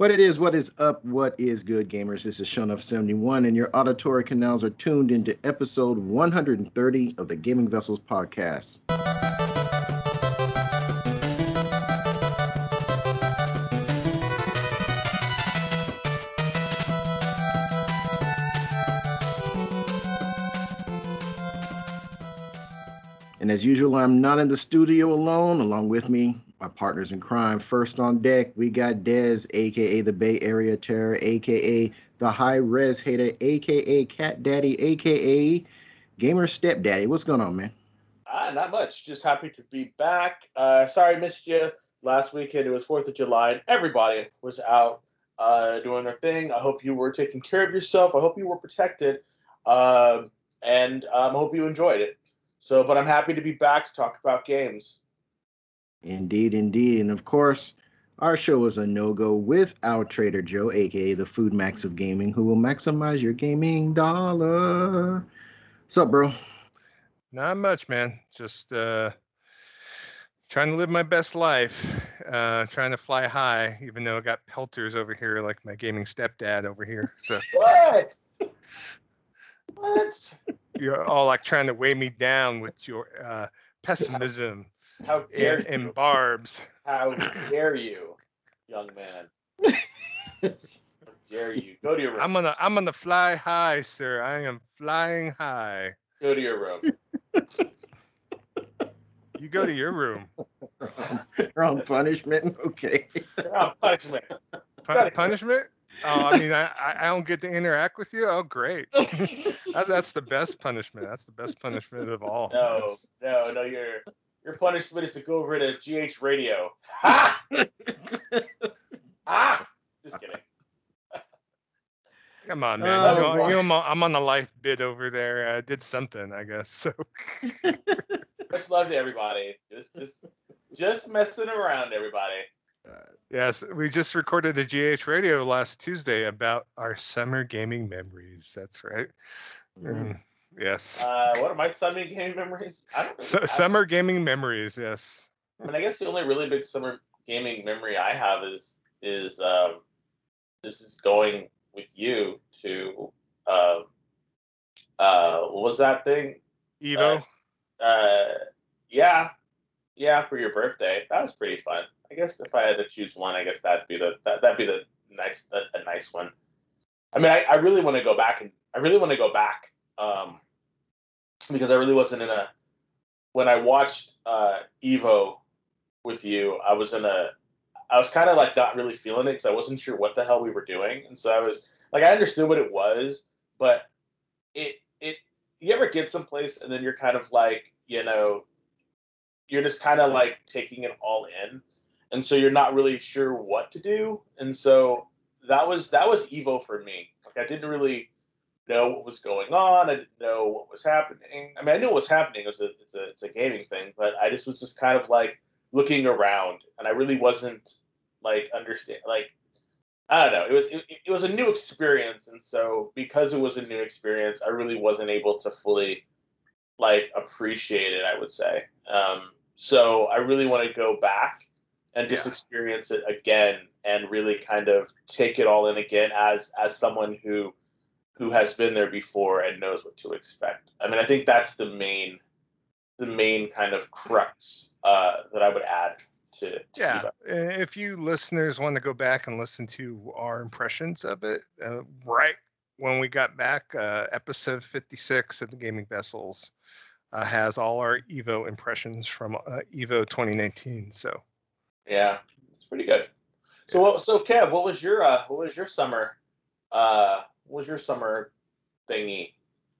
What it is, what is up, what is good, gamers? This is Shonuff71, and your auditory canals are tuned into episode 130 of the Gaming Vessels podcast. And as usual, I'm not in the studio alone. Along with me, my partners in crime. First on deck, we got Dez, aka the Bay Area Terror, aka the High Res Hater, aka Cat Daddy, aka Gamer Stepdaddy. What's going on, man? Ah, not much. Just happy to be back. Uh, sorry, missed you last weekend. It was Fourth of July, and everybody was out uh, doing their thing. I hope you were taking care of yourself. I hope you were protected, uh, and um, I hope you enjoyed it. So, but I'm happy to be back to talk about games. Indeed, indeed. And of course, our show is a no go without Trader Joe, aka the Food Max of Gaming, who will maximize your gaming dollar. What's up, bro? Not much, man. Just uh, trying to live my best life. Uh, trying to fly high, even though I got pelters over here, like my gaming stepdad over here. So what? what? you're all like trying to weigh me down with your uh, pessimism How dare and, and barbs. How dare you, young man? How dare you? Go to your room. I'm gonna I'm gonna fly high, sir. I am flying high. Go to your room. You go to your room. You're on punishment. Okay. You're on punishment. punishment? Oh, I mean, I, I don't get to interact with you. Oh, great. that, that's the best punishment. That's the best punishment of all. No, that's... no, no. Your your punishment is to go over to GH Radio. Ha! ah! Just kidding. Come on, man. Oh, you know, you know, I'm on the life bid over there. I did something, I guess. So. Much love to everybody. Just, just, just messing around, everybody. Yes, we just recorded the GH radio last Tuesday about our summer gaming memories. That's right. Mm. Yes. Uh, what are my summer gaming memories? I don't summer gaming memories. Yes. I mean, I guess the only really big summer gaming memory I have is is um, this is going with you to uh, uh, what was that thing? Evo. Uh, uh, yeah, yeah, for your birthday. That was pretty fun. I guess if I had to choose one, I guess that'd be the that, that'd be the nice a, a nice one. I mean, I, I really want to go back and I really want to go back um, because I really wasn't in a when I watched uh, Evo with you. I was in a I was kind of like not really feeling it because I wasn't sure what the hell we were doing, and so I was like I understood what it was, but it it you ever get someplace and then you're kind of like you know you're just kind of like taking it all in and so you're not really sure what to do. And so that was that was Evo for me. Like I didn't really know what was going on. I didn't know what was happening. I mean, I knew what was happening. It was a it's a it's a gaming thing, but I just was just kind of like looking around, and I really wasn't like understand like I don't know. It was it, it was a new experience, and so because it was a new experience, I really wasn't able to fully like appreciate it. I would say. Um, so I really want to go back and just yeah. experience it again and really kind of take it all in again as as someone who who has been there before and knows what to expect. I mean, I think that's the main the main kind of crux uh, that I would add to, to yeah. If you listeners want to go back and listen to our impressions of it, uh, right when we got back, uh, episode 56 of the Gaming Vessels uh, has all our Evo impressions from uh, Evo 2019. So yeah, it's pretty good. So, so Kev, what was your uh, what was your summer? What was your summer thingy?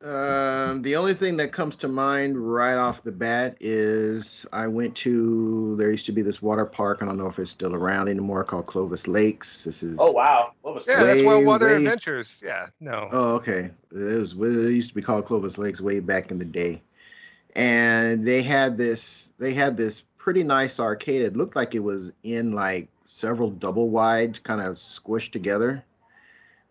Um, the only thing that comes to mind right off the bat is I went to there used to be this water park. I don't know if it's still around anymore called Clovis Lakes. This is oh wow, Clovis yeah, way, that's Wild Water way, Adventures. Yeah, no. Oh okay, it was it used to be called Clovis Lakes way back in the day, and they had this they had this pretty nice arcade. It looked like it was in like several double wides kind of squished together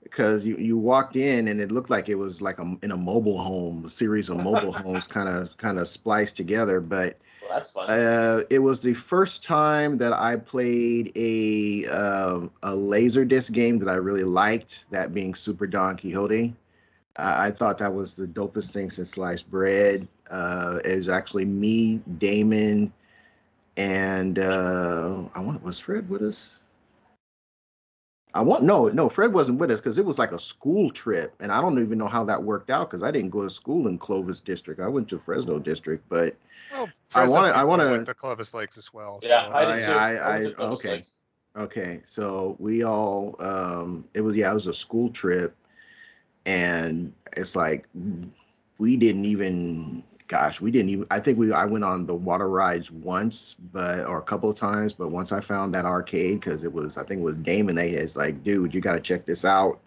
because you, you walked in and it looked like it was like a, in a mobile home, a series of mobile homes kind of kind of spliced together. But that's fun. Uh, it was the first time that I played a um a laser disc game that I really liked. That being Super Don Quixote. Uh, I thought that was the dopest thing since sliced bread. Uh, it was actually me, Damon, and uh, I want was Fred with us. I want no, no. Fred wasn't with us because it was like a school trip, and I don't even know how that worked out because I didn't go to school in Clovis District. I went to Fresno District, but Well, I wanna- I wanna- the Clovis Lakes as well. yeah, so, I did. I- I- okay. Lakes. Okay, so we all um it was yeah, it was a school trip and it's like we didn't even gosh, we didn't even I think we I went on the water rides once, but or a couple of times, but once I found that arcade cuz it was I think it was Damon they is like, dude, you got to check this out.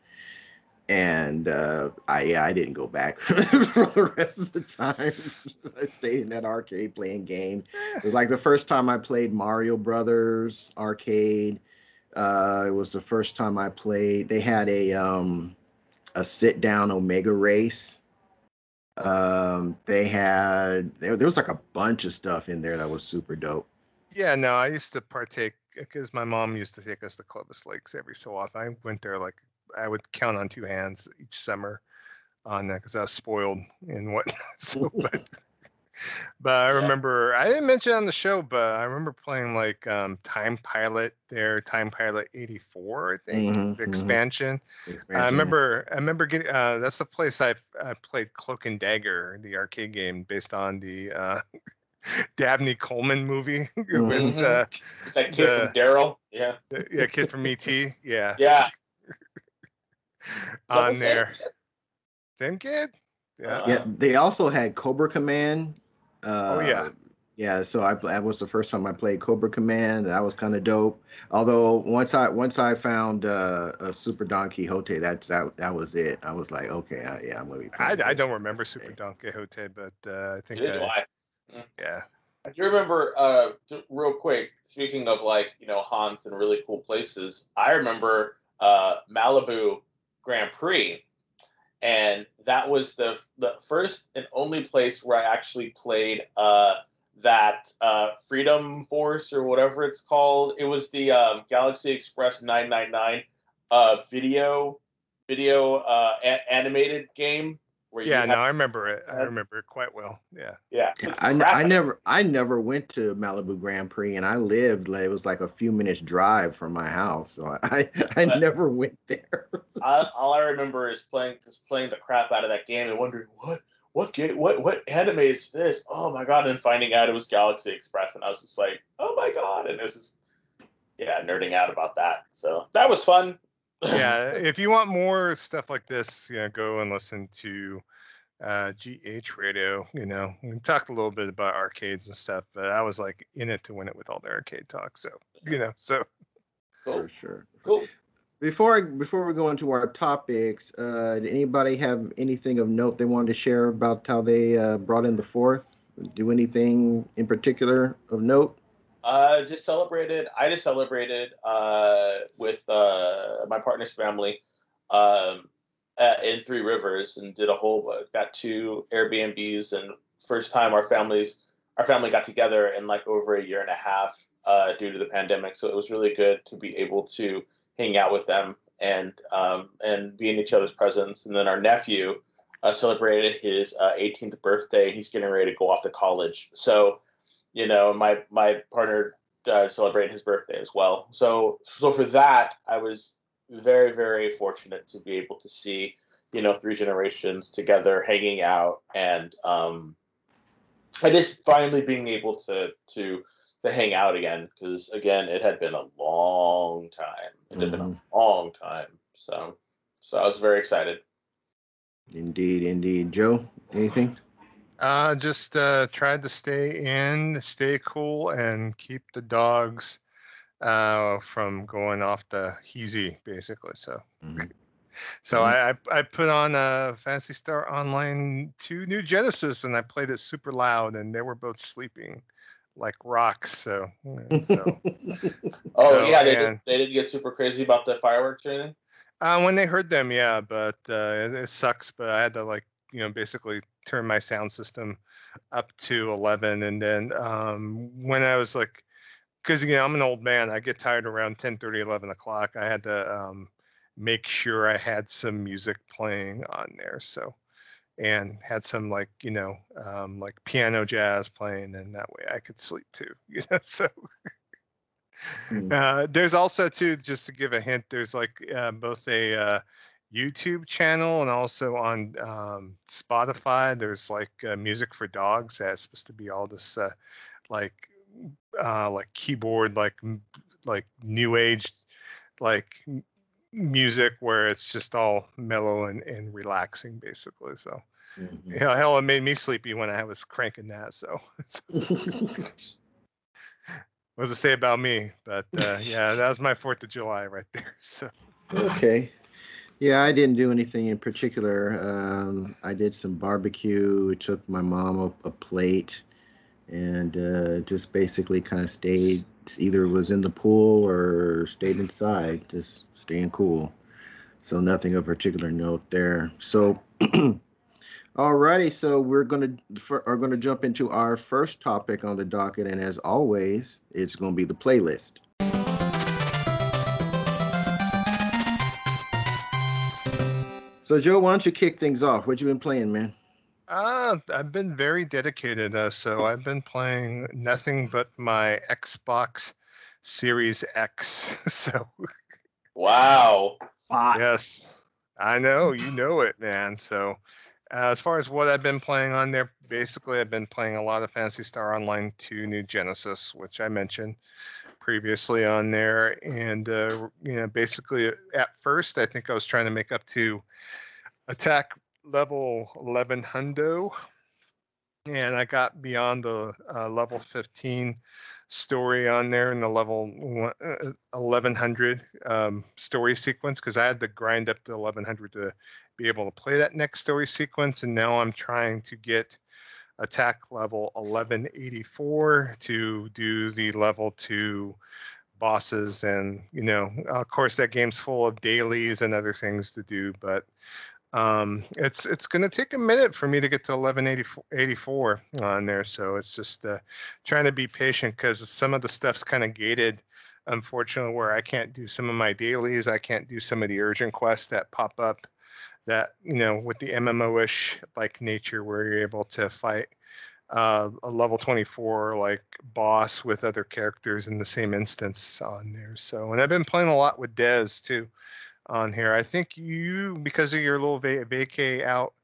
And uh I yeah, I didn't go back for the rest of the time. I stayed in that arcade playing games. It was like the first time I played Mario Brothers arcade. Uh, it was the first time I played. They had a um, a sit down Omega race. Um, they had there, there was like a bunch of stuff in there that was super dope. Yeah, no, I used to partake because my mom used to take us to Clovis Lakes every so often. I went there like I would count on two hands each summer on that because I was spoiled and what. so, but but I Yeah. remember I didn't mention it on the show, but I remember playing like um, Time Pilot there, Time Pilot '84, I think, Mhm, the mhm. expansion. I remember, I remember getting. Uh, that's the place I I played Cloak and Dagger, the arcade game based on the uh, Dabney Coleman movie with Mhm. uh, That kid the- from Daryl. Yeah. the- yeah, kid from ET, yeah, Yeah. on Is that the there. same? Same kid. Yeah. Uh, yeah, they also had Cobra Command. Uh, Oh, yeah. Yeah, so I that was the first time I played Cobra Command. That was kind of dope. Although once I once I found uh, a Super Don Quixote, that's that that was it. I was like, okay, I, yeah, I'm gonna be. I, I don't remember Super day. Don Quixote, but uh, I think Neither do I, I. yeah. I do remember, uh, real quick, speaking of like, you know, haunts and really cool places, I remember uh, Malibu Grand Prix. And that was the the first and only place where I actually played uh, that uh, Freedom Force or whatever it's called. It was the um, Galaxy Express 999 uh, video video uh, a- animated game. Where Yeah, you no, have- I remember it. I remember it quite well. Yeah. yeah. Yeah, I, I never I never went to Malibu Grand Prix, and I lived like it was like a few minutes drive from my house, so I I But- never went there. I, all I remember is playing just playing the crap out of that game and wondering what what game what what anime is this? Oh my god! And finding out it was Galaxy Express, and I was just like, oh my god! And this is yeah, nerding out about that. So that was fun. Yeah, if you want more stuff like this, you know, go and listen to uh, GH Radio. You know, we talked a little bit about arcades and stuff, but I was like in it to win it with all the arcade talk. So you know, so cool, For sure. cool. Before I, before we go into our topics, uh, did anybody have anything of note they wanted to share about how they uh, brought in the fourth? Do anything in particular of note? Uh, just celebrated. I just celebrated uh, with uh, my partner's family um, at, in Three Rivers and did a whole. Uh, got two Airbnbs and first time our families our family got together in like over a year and a half uh, due to the pandemic. So it was really good to be able to hang out with them and um, and be in each other's presence. And then our nephew uh, celebrated his uh, 18th birthday. He's getting ready to go off to college. So you know, my my partner uh, celebrated his birthday as well. So so for that, I was very very fortunate to be able to see you know three generations together hanging out and um and just finally being able to to to hang out again because again it had been a long time it had been a long time so so i was very excited Indeed, indeed. Joe, anything? Uh, just uh, tried to stay in, stay cool, and keep the dogs uh, from going off the heezy, basically. So Mhm. So Mhm. I, I I put on a Phantasy Star Online 2 New Genesis and I played it super loud and they were both sleeping like rocks. So, so oh So, yeah they, and- did, they didn't get super crazy about the fireworks or anything uh, when they heard them, yeah, but uh, it, it sucks. But I had to like you know basically turn my sound system up to 11 and then um, when i was like because you know i'm an old man i get tired around 10 30 11 o'clock i had to um, make sure i had some music playing on there so and had some like you know um, like piano jazz playing and that way i could sleep too you know so Mm. uh, there's also too just to give a hint there's like uh, both a uh, youtube channel and also on um, spotify there's like uh, music for dogs that's supposed to be all this uh, like uh, like keyboard like m- like new age like music where it's just all mellow and, and relaxing basically so Mhm. hell, hell it made me sleepy when i was cranking that so what does it say about me but uh, yeah that was my fourth of july right there so okay. Yeah, I didn't do anything in particular. Um, I did some barbecue, took my mom a, a plate, and uh, just basically kind of stayed. Either was in the pool or stayed inside, just staying cool. So nothing of particular note there. So, alrighty. So we're gonna are gonna jump into our first topic on the docket, and as always, it's gonna be the playlist. So Joe, why don't you kick things off? What you been playing, man? Uh, I've been very dedicated. Uh, so I've been playing nothing but my Xbox Series X. so Wow. yes, I know you know it, man. So uh, as far as what I've been playing on there, basically I've been playing a lot of Phantasy Star Online 2 New Genesis, which I mentioned previously on there, and uh, you know, basically at first I think I was trying to make up to attack level 11 hundo. And i got beyond the uh, level 15 story on there in the level uh, 1100 um, story sequence because i had to grind up to 1100 to be able to play that next story sequence and now i'm trying to get attack level 1184 to do the level 2 bosses. And you know of course that game's full of dailies and other things to do but um, it's it's going to take a minute for me to get to 1184 on there. So it's just uh, trying to be patient because some of the stuff's kind of gated unfortunately where i can't do some of my dailies. I can't do some of the urgent quests that pop up that you know with the mmo-ish like nature where you're able to fight uh, a level 24 like boss with other characters in the same instance on there so and i've been playing a lot with dez too on here. I think you, because of your little va- vacay out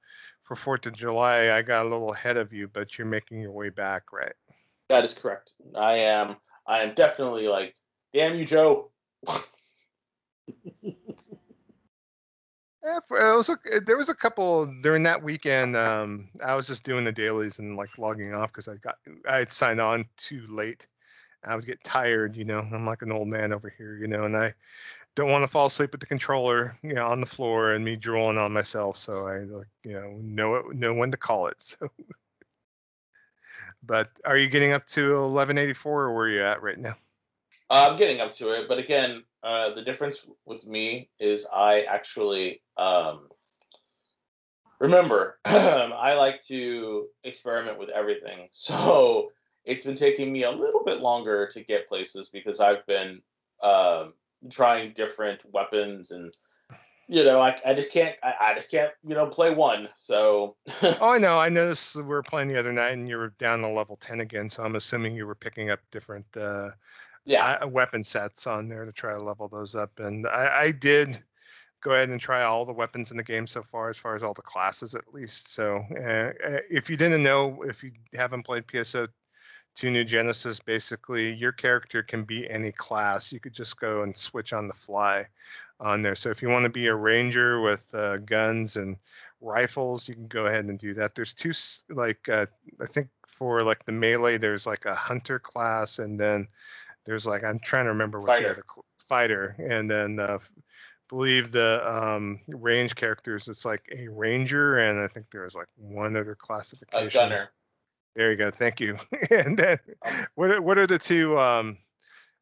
for Fourth of July, I got a little ahead of you, but you're making your way back, right? That is correct. I am. I am definitely like, damn you, Joe. Yeah, it was a, there was a couple during that weekend. Um, I was just doing the dailies and like logging off because I got I had signed on too late. I would get tired, you know. I'm like an old man over here, you know, and I don't want to fall asleep with the controller, you know, on the floor and me drooling on myself. So I like, you know, know it, know when to call it. So, but are you getting up to 1184 or where are you at right now? Uh, I'm getting up to it, but again, uh, the difference with me is I actually um, remember I like to experiment with everything. So it's been taking me a little bit longer to get places because I've been um, trying different weapons and you know I, I just can't I, I just can't you know play one. So Oh, I know. I noticed we were playing the other night and you were down to level 10 again. So I'm assuming you were picking up different uh, yeah, weapon sets on there to try to level those up. And I, I did go ahead and try all the weapons in the game so far, as far as all the classes at least. So uh, if you didn't know, if you haven't played PSO 2 New Genesis, basically your character can be any class. You could just go and switch on the fly on there. So if you want to be a ranger with uh, guns and rifles, you can go ahead and do that. There's two, like uh, I think for like the melee, there's like a hunter class, and then there's like I'm trying to remember what Fighter. the other fighter, and then uh, believe the um, range characters. It's like a ranger, and I think there's like one other classification. a gunner. There you go. Thank you. and then what are, what are the two? Um,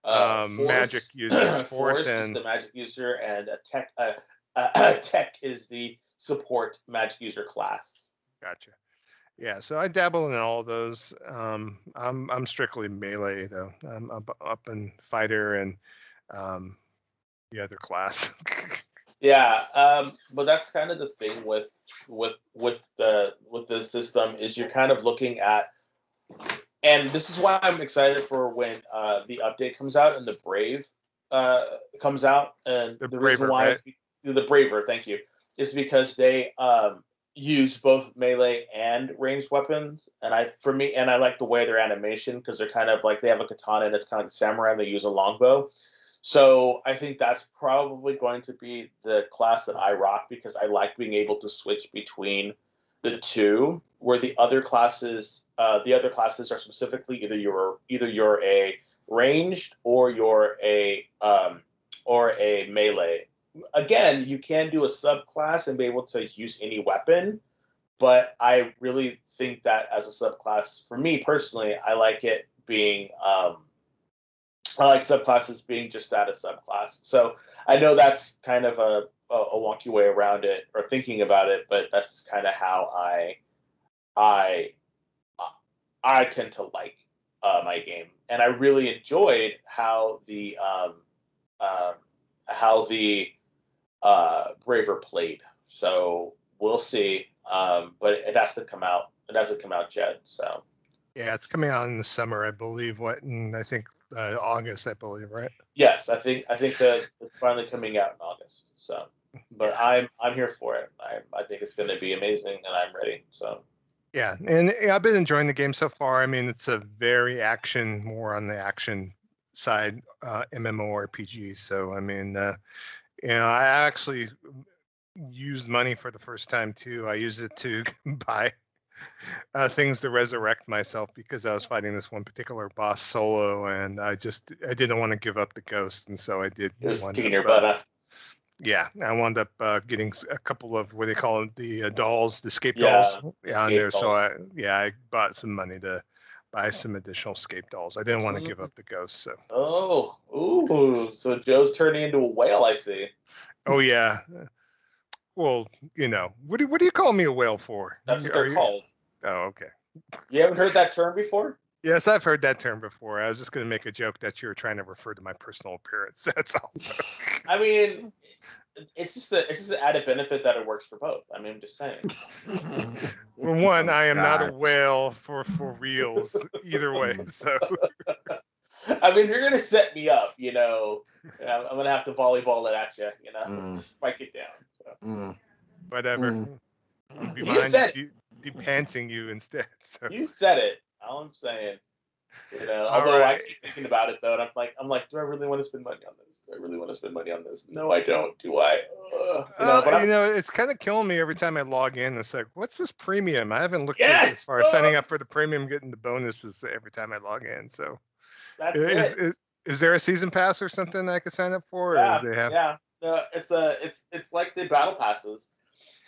Uh, Um, magic users, Force Force is the magic user, and a tech. Uh, uh, tech is the support magic user class. Gotcha. Yeah, so I dabble in all those. Um, I'm I'm strictly melee though. I'm up, up in fighter and um, the other class. Yeah, um, but that's kind of the thing with with with the with the system is you're kind of looking at, and this is why I'm excited for when uh, the update comes out and the Brave uh, comes out, and The the, reason Braver, why right? the Braver, thank you, is because they um, use both melee and ranged weapons, and I for me and I like the way their animation because they're kind of like they have a katana and it's kind of like a samurai and they use a longbow. So I think that's probably going to be the class that I rock because I like being able to switch between the two. Where the other classes, uh, the other classes are specifically either you're either you're a ranged or you're a um, or a melee. Again, you can do a subclass and be able to use any weapon, but I really think that as a subclass, for me personally, I like it being um, I like subclasses being just that a subclass. So I know that's kind of a, a, wonky way around it or thinking about it, but that's kind of how I I I tend to like uh, my game, and I really enjoyed how the um, um how the uh, Braver played. So we'll see, um, but it has to come out. It hasn't come out yet, so yeah, it's coming out in the summer, I believe. What in I think uh, August, I believe, right? yes, I think I think that it's finally coming out in August. So, but I'm I'm here for it. I I think it's going to be amazing, and I'm ready. So Yeah, and I've been enjoying the game so far. I mean, it's a very action, more on the action side, uh, MMORPG. So I mean, uh, you know, I actually used money for the first time too. I used it to buy uh, things to resurrect myself because I was fighting this one particular boss solo, and I just I didn't want to give up the ghost, and so I did. just your uh, butt up. yeah, I wound up uh, getting a couple of what they call the uh, dolls, the escape Yeah, dolls, yeah, on there. So I, yeah, I bought some money to buy some additional escape dolls. I didn't want to give Mhm. up the ghost. So, Oh, ooh! So Joe's turning into a whale. I see. oh yeah, well, you know, what do what do you call me a whale for? That's what Are they're you- called. Oh, okay. You haven't heard that term before? Yes, I've heard that term before. I was just going to make a joke that you were trying to refer to my personal appearance. That's all. I mean, it's just a, it's just an added benefit that it works for both. I mean, I'm just saying. For one, I am not a whale for for reals either way. So I mean, if you're gonna set me up, you know, I'm, I'm gonna have to volleyball it at you. You know, Mm. spike it down. So. Mm. whatever. Mm. You mine, said- de- depantsing you instead. So You said it. All I'm saying. You know, although I keep thinking about it though, and I'm like, I'm like, do I really want to spend money on this? Do I really want to spend money on this? No, I don't. Do I? Ugh. You know, Uh, but you know, it's kind of killing me every time I log in. It's like, what's this premium? I haven't looked at it as far as signing up for the premium, getting the bonuses every time I log in. So, that's is, it. is is there a season pass or something I could sign up for? yeah, have? yeah. No, it's a, it's, it's like the battle passes.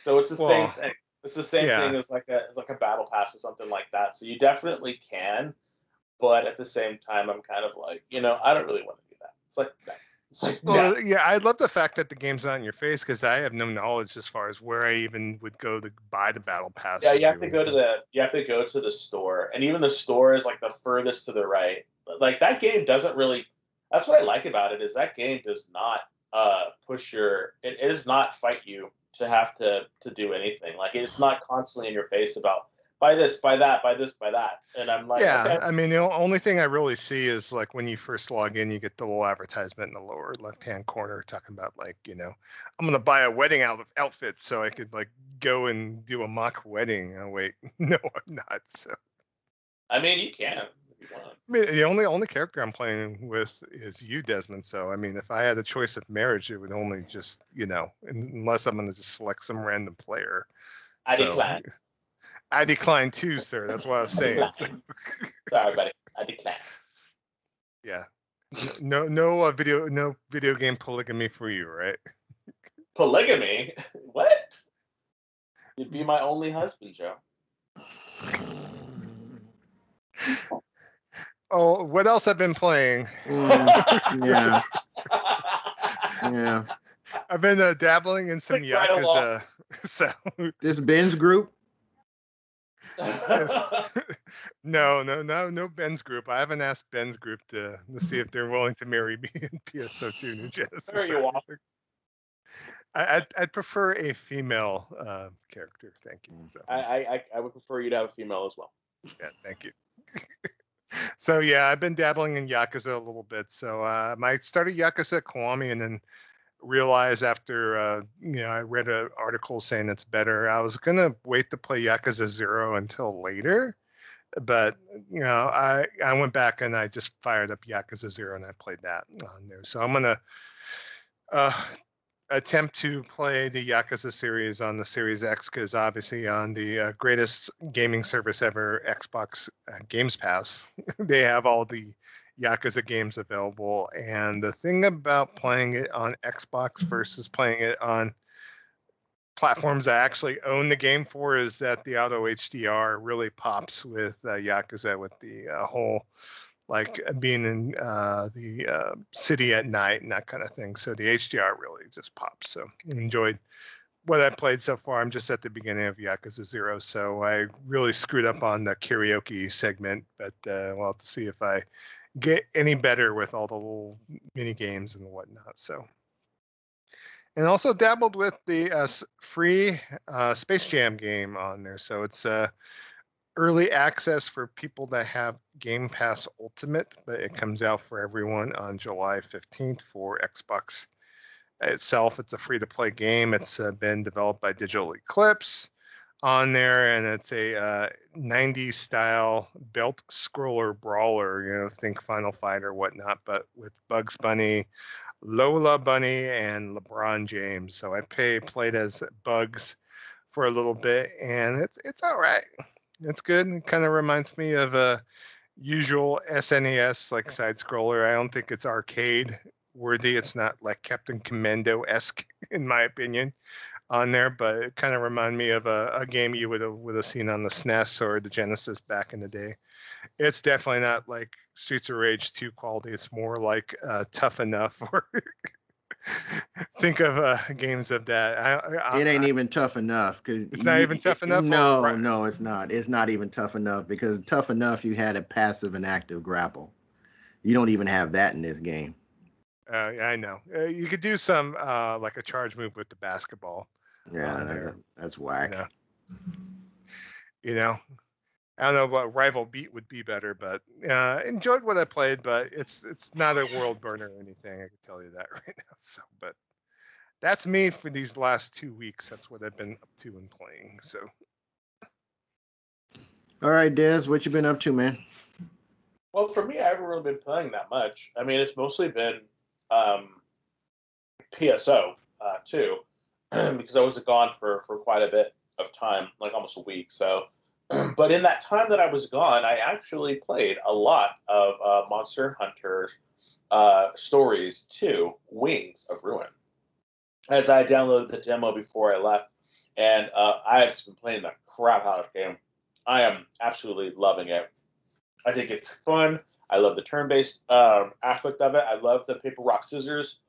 So it's the same thing. It's the same yeah. thing as like a, as like a battle pass or something like that. So you definitely can, but at the same time, I'm kind of like, you know, I don't really want to do that. It's like, no. it's like, no. Well, yeah, I love the fact that the game's not in your face because I have no knowledge as far as where I even would go to buy the battle pass. Yeah, you have to go to the you have to go to the store, and even the store is like the furthest to the right. Like that game doesn't really. That's what I like about it is that game does not uh push your. It, it does not fight you to have to to do anything. Like it's not constantly in your face about buy this, buy that, buy this, buy that, and I'm like, yeah, okay, I mean, the only thing I really see is like when you first log in, you get the little advertisement in the lower left-hand corner talking about like, you know, I'm gonna buy a wedding out- outfit so I could like go and do a mock wedding. Oh wait, no, I'm not. So I mean, you can you. I mean, the only only character I'm playing with is you, Desmond. So I mean, if I had a choice of marriage, it would only just, you know, unless I'm gonna just select some random player. I So, decline. I decline too, sir. That's what I was saying. So, Sorry, buddy, I decline. yeah. No, no uh, video, no video game polygamy for you, right? Polygamy? what? You'd be my only husband, Joe. Oh, what else I've been playing? Mm, yeah, yeah. I've been uh, dabbling in some Click right along. Yakuza. So This binge group. no, no, no, no Ben's group. I haven't asked Ben's group to, to see if they're willing to marry me in PSO2 New Genesis. There you are. I'd, I'd prefer a female uh, character. Thank you. So. I, I I would prefer you to have a female as well. Yeah, thank you. so yeah, I've been dabbling in Yakuza a little bit. So uh, I started Yakuza Kiwami and then realized after uh, you know I read an article saying it's better. I was gonna wait to play Yakuza Zero until later, but you know I I went back and I just fired up Yakuza Zero and I played that on there. So I'm gonna uh, attempt to play the Yakuza series on the Series X because obviously on the uh, greatest gaming service ever, Xbox uh, Games Pass, they have all the Yakuza games available. And the thing about playing it on Xbox versus playing it on platforms I actually own the game for is that the auto HDR really pops with uh, Yakuza with the uh, whole like being in uh, the uh, city at night and that kind of thing. So the HDR really just pops. So enjoyed what I played so far. I'm just at the beginning of Yakuza Zero, so I really screwed up on the karaoke segment, but uh, we'll have to see if I get any better with all the little mini games and whatnot. So, and also dabbled with the uh, free uh, Space Jam game on there. So it's uh, early access for people that have Game Pass Ultimate, but it comes out for everyone on July 15th for Xbox itself. It's a free to play game. It's uh, been developed by Digital Eclipse on there, and it's a uh, 90s style belt scroller brawler. You know, think Final Fight or whatnot, but with Bugs Bunny, Lola Bunny, and LeBron James. So I pay, played as Bugs for a little bit, and it's it's all right. It's good. It kind of reminds me of a usual SNES like side scroller. I don't think it's arcade worthy. It's not like Captain Commando esque in my opinion on there, but it kind of reminded me of a, a game you would have would have seen on the SNES or the Genesis back in the day. It's definitely not like Streets of Rage 2 quality. It's more like uh, Tough Enough or think of uh, games of that. I, I, it ain't I, even tough enough because it's not even tough enough. No, right. no, it's not. It's not even tough enough because tough enough you had a passive and active grapple. You don't even have that in this game. Uh, yeah, I know. Uh, you could do some uh, like a charge move with the basketball. Yeah, that, that's whack. You know? you know, I don't know what rival beat would be better, but uh, enjoyed what I played. But it's it's not a world burner or anything. I can tell you that right now. So, but that's me for these last two weeks. That's what I've been up to and playing. So. All right, Des, what you been up to, man? Well, for me, I haven't really been playing that much. I mean, it's mostly been um, PSO uh, too, because I was gone for for quite a bit of time, like almost a week. So, but in that time that I was gone, I actually played a lot of uh, Monster Hunter uh, stories too, Wings of Ruin. As I downloaded the demo before I left, and uh, I've been playing the crap out of the game. I am absolutely loving it. I think it's fun. I love the turn-based um, aspect of it. I love the paper rock scissors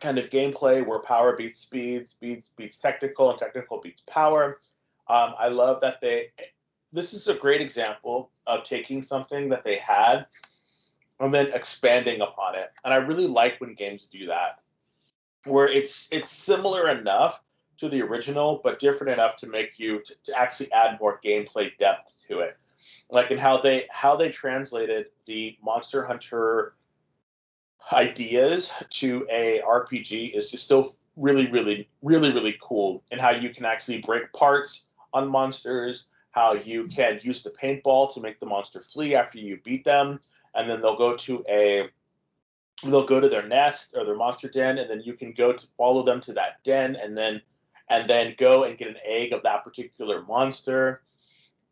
kind of gameplay where power beats speed, speed beats technical, and technical beats power. Um, I love that they. This is a great example of taking something that they had and then expanding upon it. And I really like when games do that, where it's it's similar enough to the original, but different enough to make you to, to actually add more gameplay depth to it. Like in how they how they translated the Monster Hunter ideas to a RPG is just still really, really, really, really cool. And how you can actually break parts on monsters, how you can use the paintball to make the monster flee after you beat them, and then they'll go to a they'll go to their nest or their monster den, and then you can go to follow them to that den, and then and then go and get an egg of that particular monster.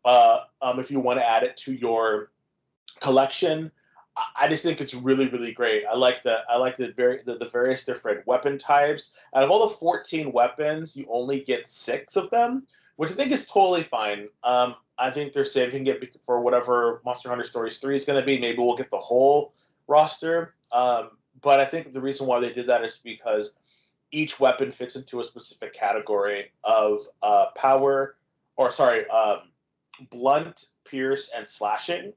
Uh, um, if you want to add it to your collection, I just think it's really, really great. I like the I like the very the, the, various different weapon types. Out of all the 14 weapons, you only get six of them, which I think is totally fine. Um, I think they're saving it for whatever Monster Hunter Stories 3 is going to be. Maybe we'll get the whole roster. Um, but I think the reason why they did that is because each weapon fits into a specific category of uh, power, or sorry, um, blunt, pierce, and slashing.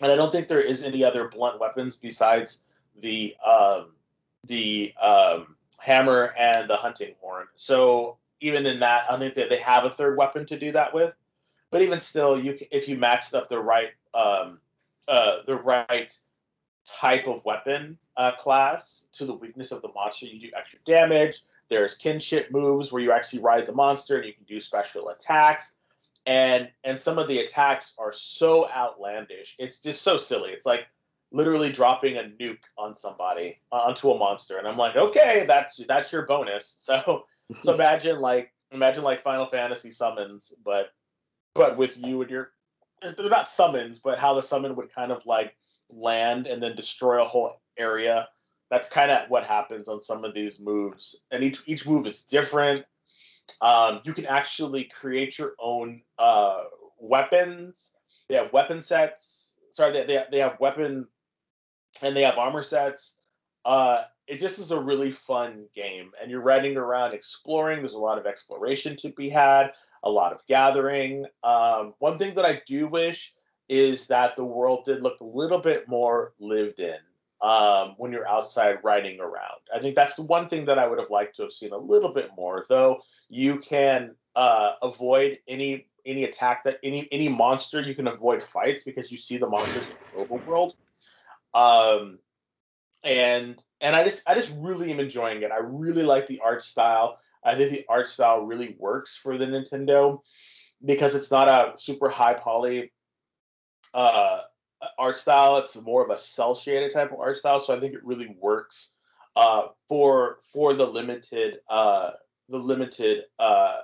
And I don't think there is any other blunt weapons besides the um, the um, hammer and the hunting horn. So even in that, I think that they have a third weapon to do that with. But even still, you if you matched up the right um, uh, the right type of weapon uh, class to the weakness of the monster, you do extra damage. There's kinship moves where you actually ride the monster and you can do special attacks. And and some of the attacks are so outlandish. It's just so silly. It's like literally dropping a nuke on somebody uh, onto a monster. And i'm like okay that's that's your bonus. So so imagine like imagine like final fantasy summons but but with you and your they're not summons but how the summon would kind of like land and then destroy a whole area. That's kind of what happens on some of these moves. And each each move is different um, you can actually create your own uh, weapons they have weapon sets sorry they, they, they have weapon and they have armor sets. Uh, it just is a really fun game, and you're riding around exploring. There's a lot of exploration to be had, a lot of gathering. Um, one thing that I do wish is that the world did look a little bit more lived in um, when you're outside riding around. I think that's the one thing that I would have liked to have seen a little bit more. Though you can uh, avoid any any attack that any any monster you can avoid fights because you see the monsters in the overworld. Um, and and I just I just really am enjoying it. I really like the art style. I think the art style really works for the Nintendo because it's not a super high poly uh, art style. It's more of a cel shaded type of art style. So I think it really works uh, for for the limited uh, the limited uh,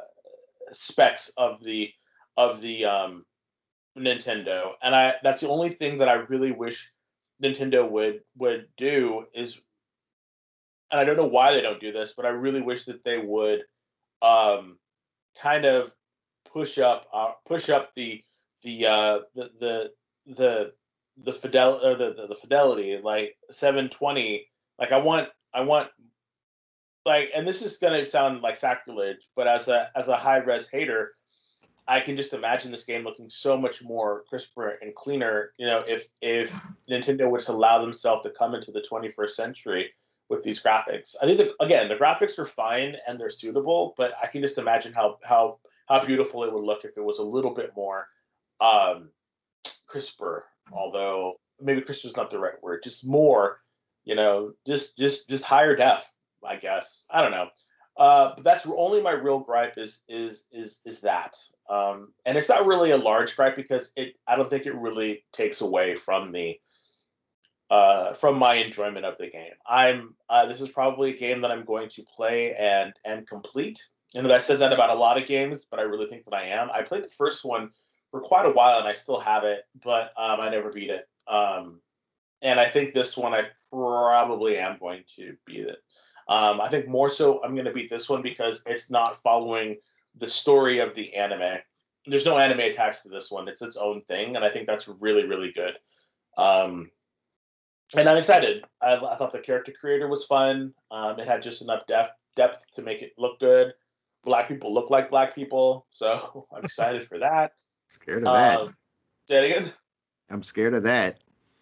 specs of the of the um, Nintendo. And I that's the only thing that I really wish Nintendo would would do is, and I don't know why they don't do this, but I really wish that they would, um, kind of push up uh, push up the the uh, the the the the fidel or the, the, the fidelity like 720 like i want i want like and this is to sound like sacrilege but as a as a high res hater I can just imagine this game looking so much more crisper and cleaner. You know, if if Nintendo would just allow themselves to come into the 21st century with these graphics. I think that, again the graphics are fine and they're suitable, but I can just imagine how how how beautiful it would look if it was a little bit more um, crisper. Although maybe crisper is not the right word, just more. You know, just just just higher def. I guess I don't know. Uh, but that's only my real gripe is is is is that, um, and it's not really a large gripe because it I don't think it really takes away from the uh, from my enjoyment of the game. I'm uh, this is probably a game that I'm going to play and and complete. And that I said that about a lot of games, but I really think that I am. I played the first one for quite a while and I still have it, but um, I never beat it. Um, and I think this one I probably am going to beat it. Um, I think more so I'm going to beat this one because it's not following the story of the anime. There's no anime attached to this one. It's its own thing, and I think that's really really good. Um, and I'm excited. I, I, thought the character creator was fun. Um, it had just enough depth depth to make it look good. Black people look like black people, so I'm excited for that. Scared of that. Um, say it again. I'm scared of that.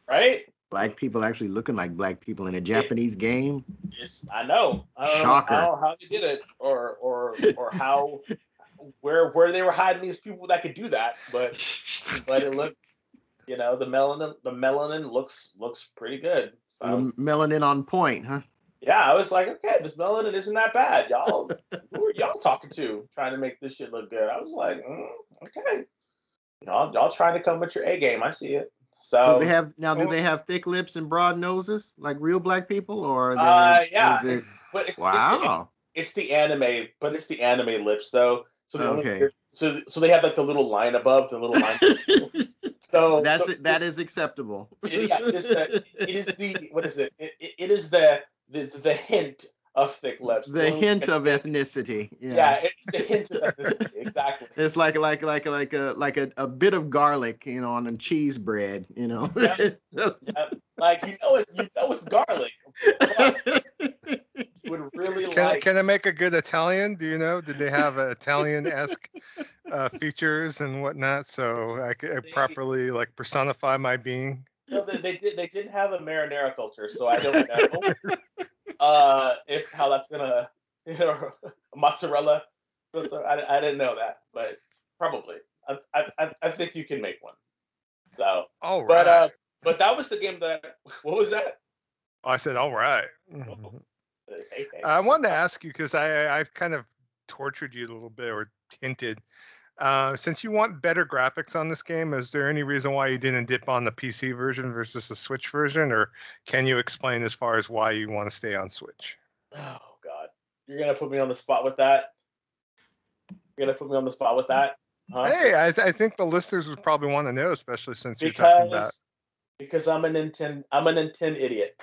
Right? black people actually looking like black people in a Japanese game. Yes, I know. I don't Shocker. Know how, how they did it, or or or how where where they were hiding these people that could do that, but but it looked, you know, the melanin the melanin looks looks pretty good. So um, melanin on point, huh? Yeah, I was like, okay, this melanin isn't that bad, y'all. who are y'all talking to, trying to make this shit look good? I was like, mm, okay, y'all y'all trying to come with your A game. I see it. So do they have now? Do they have thick lips and broad noses like real black people, or are they, uh, yeah? it, but it's, wow, it's the, it's the, anime, but it's the anime lips though. So okay. Only, so so they have like the little line above the little line. so that's so that is acceptable. It, yeah, it's the, it is the what is it? It, it is the the the hint of thick lips. The hint of ethnicity. Yeah. yeah, it's the hint of ethnicity. Exactly. It's like like like like a like a, a bit of garlic, you know, on a cheese bread, you know. Yeah. yeah. Like you know it's you know it's garlic. would really can, like. Can I make a good Italian? Do you know? Did they have Italian esque uh, features and whatnot, so I could properly like personify my being. No, they, they did. They didn't have a marinara filter, so I don't know uh, if how that's gonna, you know, mozzarella filter. I, I didn't know that, but probably. I, I I think you can make one. So. All right. But uh, but that was the game that. What was that? Oh, I said, all right. Mm-hmm. Hey, hey. I wanted to ask you because I I've kind of tortured you a little bit or hinted. Uh, since you want better graphics on this game, is there any reason why you didn't dip on the PC version versus the Switch version, or can you explain as far as why you want to stay on Switch? Oh God, you're gonna put me on the spot with that. You're gonna put me on the spot with that. Huh? Hey, I, th- I think the listeners would probably want to know, especially since because, you're talking about. Because I'm a Nintendo, I'm a Nintendo idiot.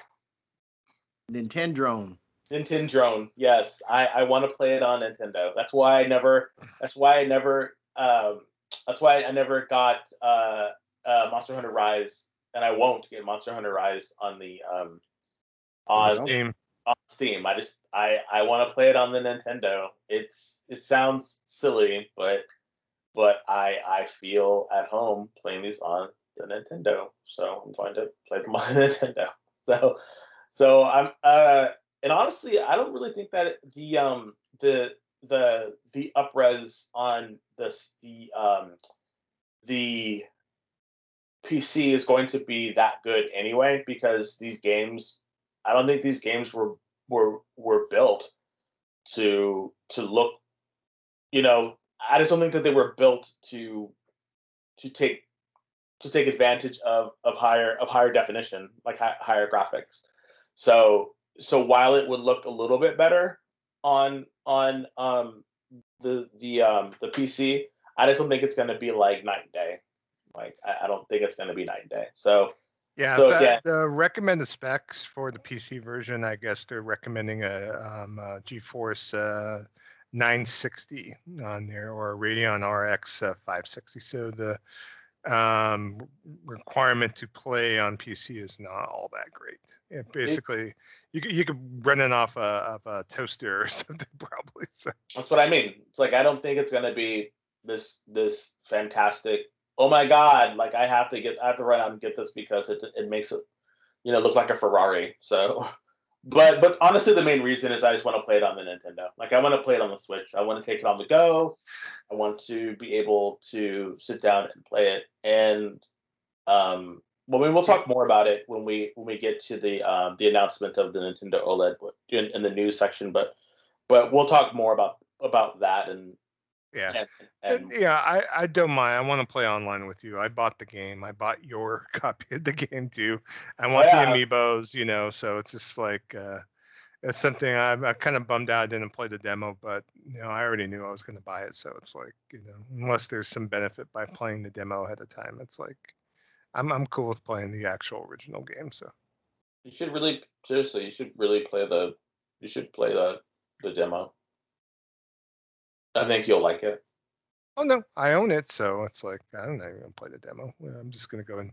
Nintendo drone. Nintendo drone. Yes, I I want to play it on Nintendo. That's why I never. That's why I never. Um, that's why I never got uh, uh, Monster Hunter Rise, and I won't get Monster Hunter Rise on the um, on Steam. On Steam. I just I I want to play it on the Nintendo. It's it sounds silly, but but I I feel at home playing these on the Nintendo, so I'm going to play them on the Nintendo. So so I'm uh and honestly, I don't really think that the um the the the upres on this the um the PC is going to be that good anyway because these games I don't think these games were were were built to to look you know I just don't think that they were built to to take to take advantage of of higher of higher definition like hi, higher graphics. So so while it would look a little bit better on on um the the um the PC, I just don't think it's gonna be like night and day. Like I, I don't think it's gonna be night and day. So yeah, so the, recommended specs for the PC version, I guess they're recommending a, um, a GeForce uh, 960 on there or a Radeon RX uh, 560. So the um, requirement to play on PC is not all that great. It basically, you could, you could run it off a, of a toaster or something probably. So that's what I mean. It's like I don't think it's gonna be this this fantastic. Oh my god! Like I have to get I have to run out and get this because it it makes it you know look like a Ferrari. So. But but honestly, the main reason is I just want to play it on the Nintendo. Like I want to play it on the Switch. I want to take it on the go. I want to be able to sit down and play it. And um, well, we will talk more about it when we when we get to the um, the announcement of the Nintendo OLED in, in the news section. But but we'll talk more about about that and yeah, and, and, yeah. I I don't mind. I want to play online with you. I bought the game. I bought your copy of the game too. I want yeah. the amiibos, you know. So it's just like uh, it's something I'm, I'm kind of bummed out. I didn't play the demo, but you know I already knew I was going to buy it. So it's like you know unless there's some benefit by playing the demo ahead of time, it's like I'm I'm cool with playing the actual original game. So you should really seriously you should really play the you should play the the demo. I think you'll like it. Oh no, I own it, so it's like I don't know. I'm gonna play the demo. I'm just gonna go and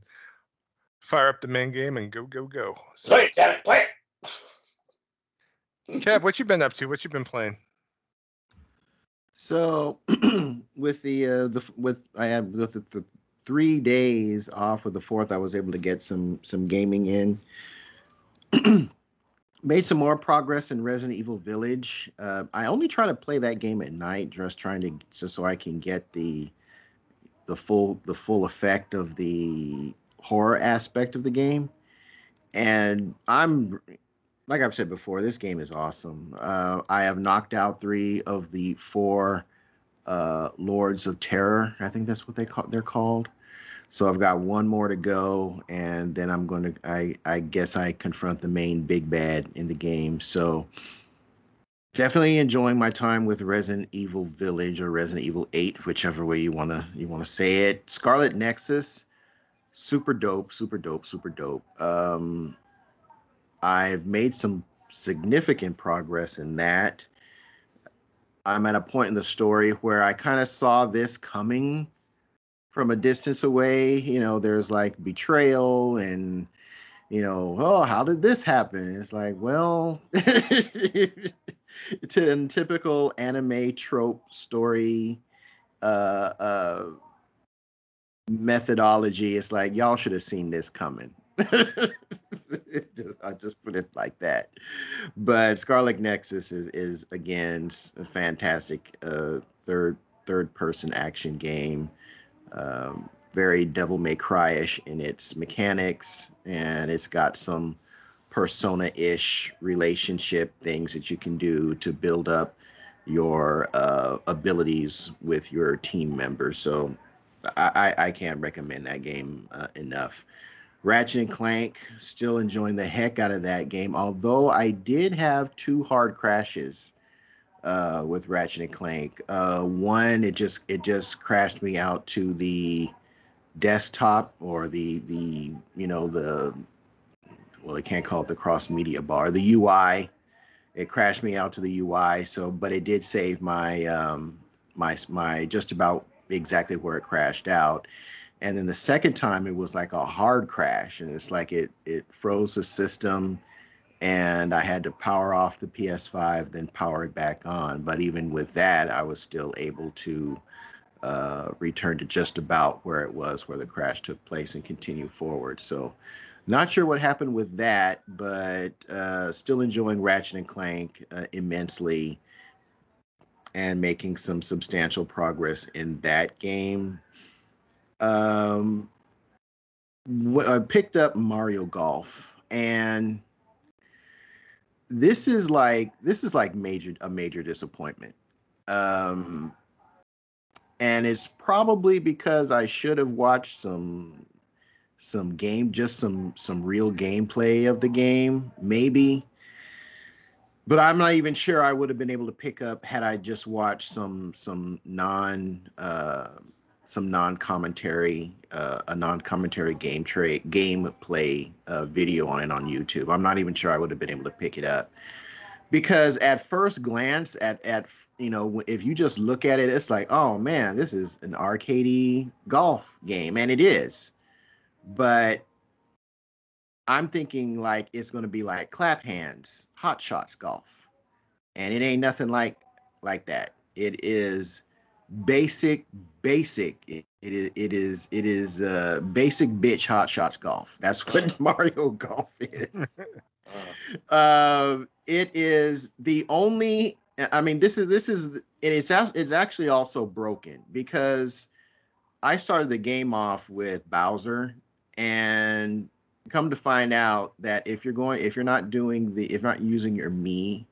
fire up the main game and go go go. So, play it, damn it, play it. Kev, what you been up to? What you been playing? So, with the uh, the with I had with the, the three days off of the fourth, I was able to get some some gaming in. made some more progress in Resident Evil Village. Uh, I only try to play that game at night, just trying to just so I can get the the full the full effect of the horror aspect of the game. And I'm like I've said before, this game is awesome. Uh, I have knocked out three of the four uh, Lords of Terror. I think that's what they call they're called. So I've got one more to go, and then I'm going to. I I guess I confront the main big bad in the game. So definitely enjoying my time with Resident Evil Village or Resident Evil Eight, whichever way you wanna you wanna say it. Scarlet Nexus, super dope, super dope, super dope. Um, I've made some significant progress in that. I'm at a point in the story where I kind of saw this coming from a distance away. You know, there's like betrayal and you know, oh, how did this happen? It's like, well, it's a typical anime trope story. uh, uh, methodology. It's like y'all should have seen this coming. I just put it like that. But Scarlet Nexus is is again a fantastic uh, third third person action game. Um, very Devil May Cry ish in its mechanics, and it's got some persona ish relationship things that you can do to build up your uh, abilities with your team members. So I, I can't recommend that game uh, enough. Ratchet and Clank, still enjoying the heck out of that game. Although I did have two hard crashes uh, with Ratchet and Clank. Uh, one, it just it just crashed me out to the desktop or the the you know the well, they can't call it the cross media bar, the UI. It crashed me out to the UI. So, but it did save my um, my my just about exactly where it crashed out and then the second time it was like a hard crash and it's like it it froze the system and i had to power off the ps5 then power it back on. But even with that i was still able to uh, return to just about where it was where the crash took place and continue forward. So not sure what happened with that but uh, still enjoying ratchet and clank uh, immensely and making some substantial progress in that game um, I picked up Mario Golf, and this is like this is like major a major disappointment. Um, and it's probably because I should have watched some some game, just some some real gameplay of the game, maybe. But I'm not even sure I would have been able to pick up had I just watched some some non uh, some non-commentary, uh, a non-commentary game trade gameplay uh, video on it on YouTube. I'm not even sure I would have been able to pick it up because at first glance, at at you know, if you just look at it, it's like, oh man, this is an arcadey golf game, and it is. But I'm thinking like it's going to be like Clap Hanz, hot shots golf, and it ain't nothing like like that. It is basic basic. It, it is it is it is uh basic bitch hot shots golf. That's what mm. mario golf is. Uh, it is the only i mean this is this is it is it's actually also broken because i started the game off with bowser and come to find out that if you're going if you're not doing the if not using your me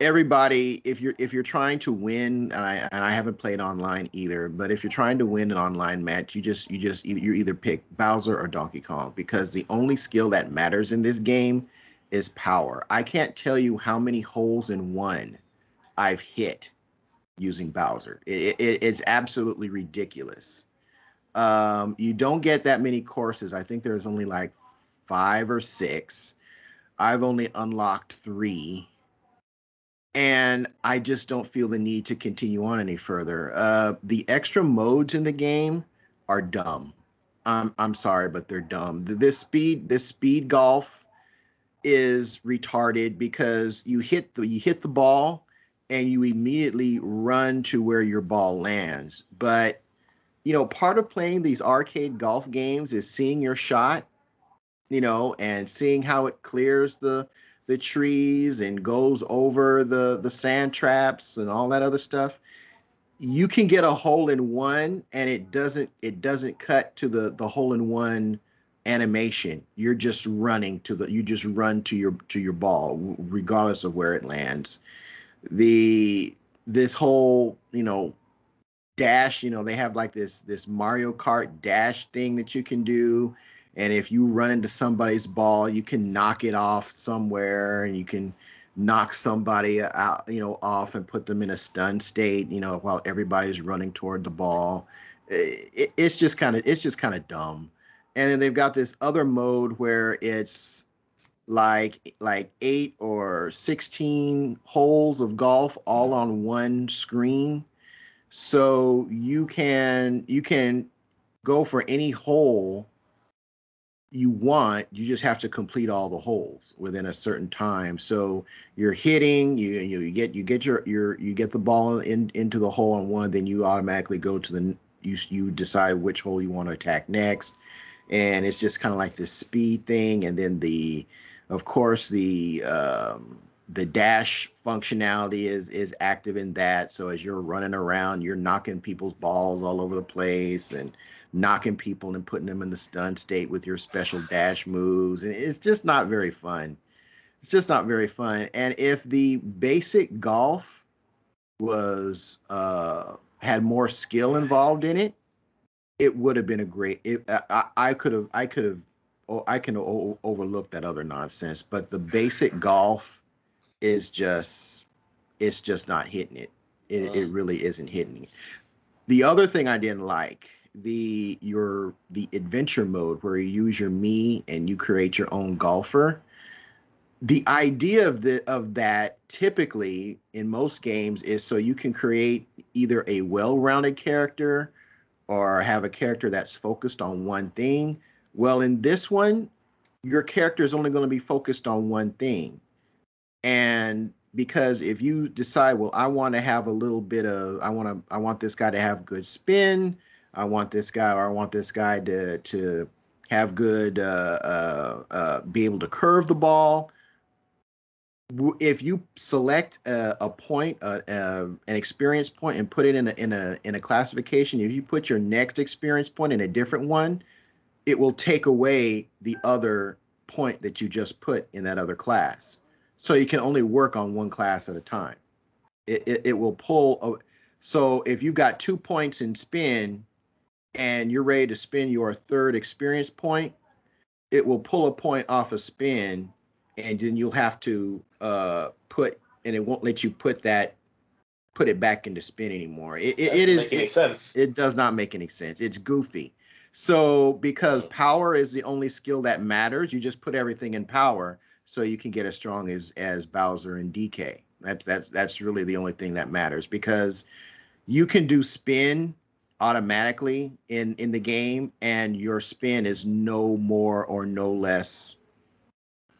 everybody if you're if you're trying to win and I and I haven't played online either but if you're trying to win an online match you just you just you either pick Bowser or Donkey Kong because the only skill that matters in this game is power. I can't tell you how many holes in one I've hit using Bowser. It, it, it's absolutely ridiculous. Um, you don't get that many courses. I think there's only like five or six. I've only unlocked three and I just don't feel the need to continue on any further. Uh, the extra modes in the game are dumb. I'm I'm sorry, but they're dumb. This speed this speed golf is retarded because you hit the you hit the ball and you immediately run to where your ball lands. But you know, part of playing these arcade golf games is seeing your shot, you know, and seeing how it clears the the trees and goes over the the sand traps and all that other stuff you can get a hole in one and it doesn't it doesn't cut to the the hole in one animation. You're just running to the you just run to your to your ball regardless of where it lands. The this whole you know dash you know they have like this this mario kart dash thing that you can do and if you run into somebody's ball you can knock it off somewhere and you can knock somebody out you know off and put them in a stun state you know while everybody's running toward the ball. It, it's just kind of it's just kind of dumb. And then they've got this other mode where it's like like eight or 16 holes of golf all on one screen. So you can you can go for any hole you want you just have to complete all the holes within a certain time. So you're hitting you you get you get your your you get the ball in into the hole on one then you automatically go to the you you decide which hole you want to attack next. And it's just kind of like this speed thing and then the of course the um the dash functionality is is active in that. So as you're running around you're knocking people's balls all over the place and knocking people and putting them in the stun state with your special dash moves. And it's just not very fun. It's just not very fun. And if the basic golf was uh had more skill involved in it, it would have been a great. It, I, I could have. I could have. Oh, I can o- overlook that other nonsense. But the basic golf is just. It's just not hitting it. It, it really isn't hitting it. The other thing I didn't like the your the adventure mode where you use your me and you create your own golfer. The idea of the of that typically in most games is so you can create either a well-rounded character or have a character that's focused on one thing. Well in this one your character is only going to be focused on one thing. And because if you decide well i want to have a little bit of i want to i want this guy to have good spin I want this guy or I want this guy to to have good uh, uh, uh, be able to curve the ball. If you select a, a point, uh, uh, an experience point, and put it in a in a in a classification, if you put your next experience point in a different one, it will take away the other point that you just put in that other class. So you can only work on one class at a time. It, it, it will pull. A, so if you've got two points in spin, and you're ready to spend your third experience point, it will pull a point off a spin, and then you'll have to uh, put, and it won't let you put that, put it back into spin anymore. It, it, it is. It, sense? It does not make any sense. It's goofy. So because Hmm. power is the only skill that matters, you just put everything in power so you can get as strong as as Bowser and DK. That's that's that's really the only thing that matters because you can do spin automatically in in the game and your spin is no more or no less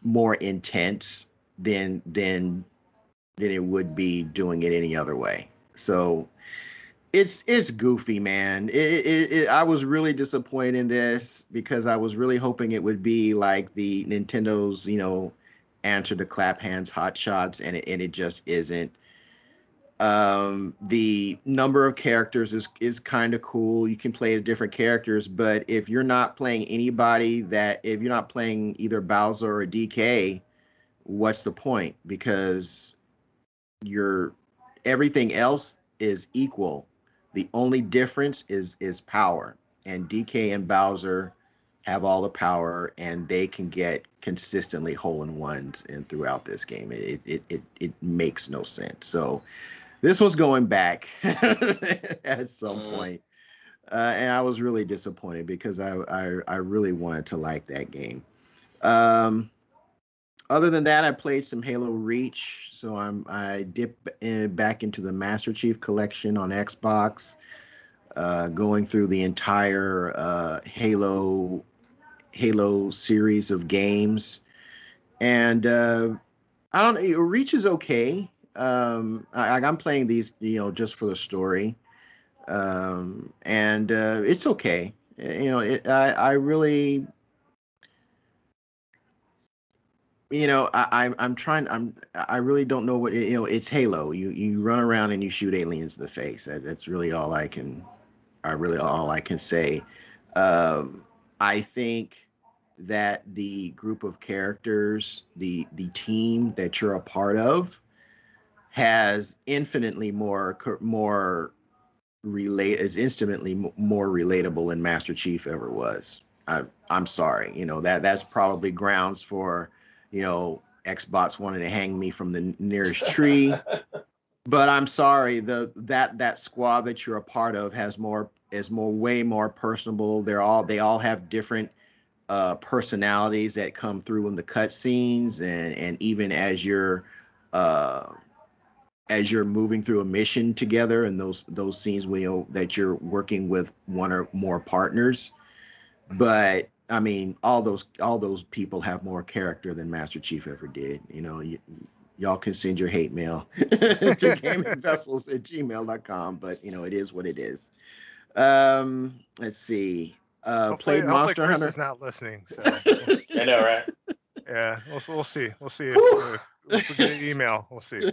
more intense than than than it would be doing it any other way. So it's it's goofy man. It, it, it, i was really disappointed in this because i was really hoping it would be like the nintendo's you know answer to Clap Hanz hot shots and it, and it just isn't um the number of characters is is kind of cool. You can play as different characters but if you're not playing anybody that if you're not playing either bowser or dk what's the point? Because your everything else is equal. The only difference is is power. And dk and bowser have all the power and they can get consistently hole in ones and throughout this game. It it it, it makes no sense. So this was going back at some Mm. point. Uh, and I was really disappointed because I, I I really wanted to like that game. Um, other than that, I played some Halo Reach, so I'm I dip in, back into the Master Chief Collection on Xbox, uh, going through the entire uh, Halo Halo series of games, and uh, I don't know. Reach is okay um I, i'm playing these you know just for the story. Um and uh it's okay. You know it, i i really you know i I'm- i'm trying i'm i really don't know what you know it's halo. You you run around and you shoot aliens in the face. That, that's really all i can i really all i can say. Um i think that the group of characters the the team that you're a part of has infinitely more more relate is instantly more relatable than Master Chief ever was. I, I'm sorry, you know that that's probably grounds for, you know, Xbox wanting to hang me from the nearest tree. but I'm sorry, the that that squad that you're a part of has more is more way more personable. They're all they all have different uh, personalities that come through in the cutscenes and and even as you're uh, as you're moving through a mission together and those those scenes where you know, that you're working with one or more partners but I mean, all those all those people have more character than Master Chief ever did. You know, y- y'all can send your hate mail to gamingvessels at gmail.com, but you know, it is what it is. Um, let's see. Uh, Hopefully, played hopefully Monster Chris Hunter. is not listening. So I know, right? yeah, we'll we'll see. We'll see if, Whew. if, if we get an email. We'll see.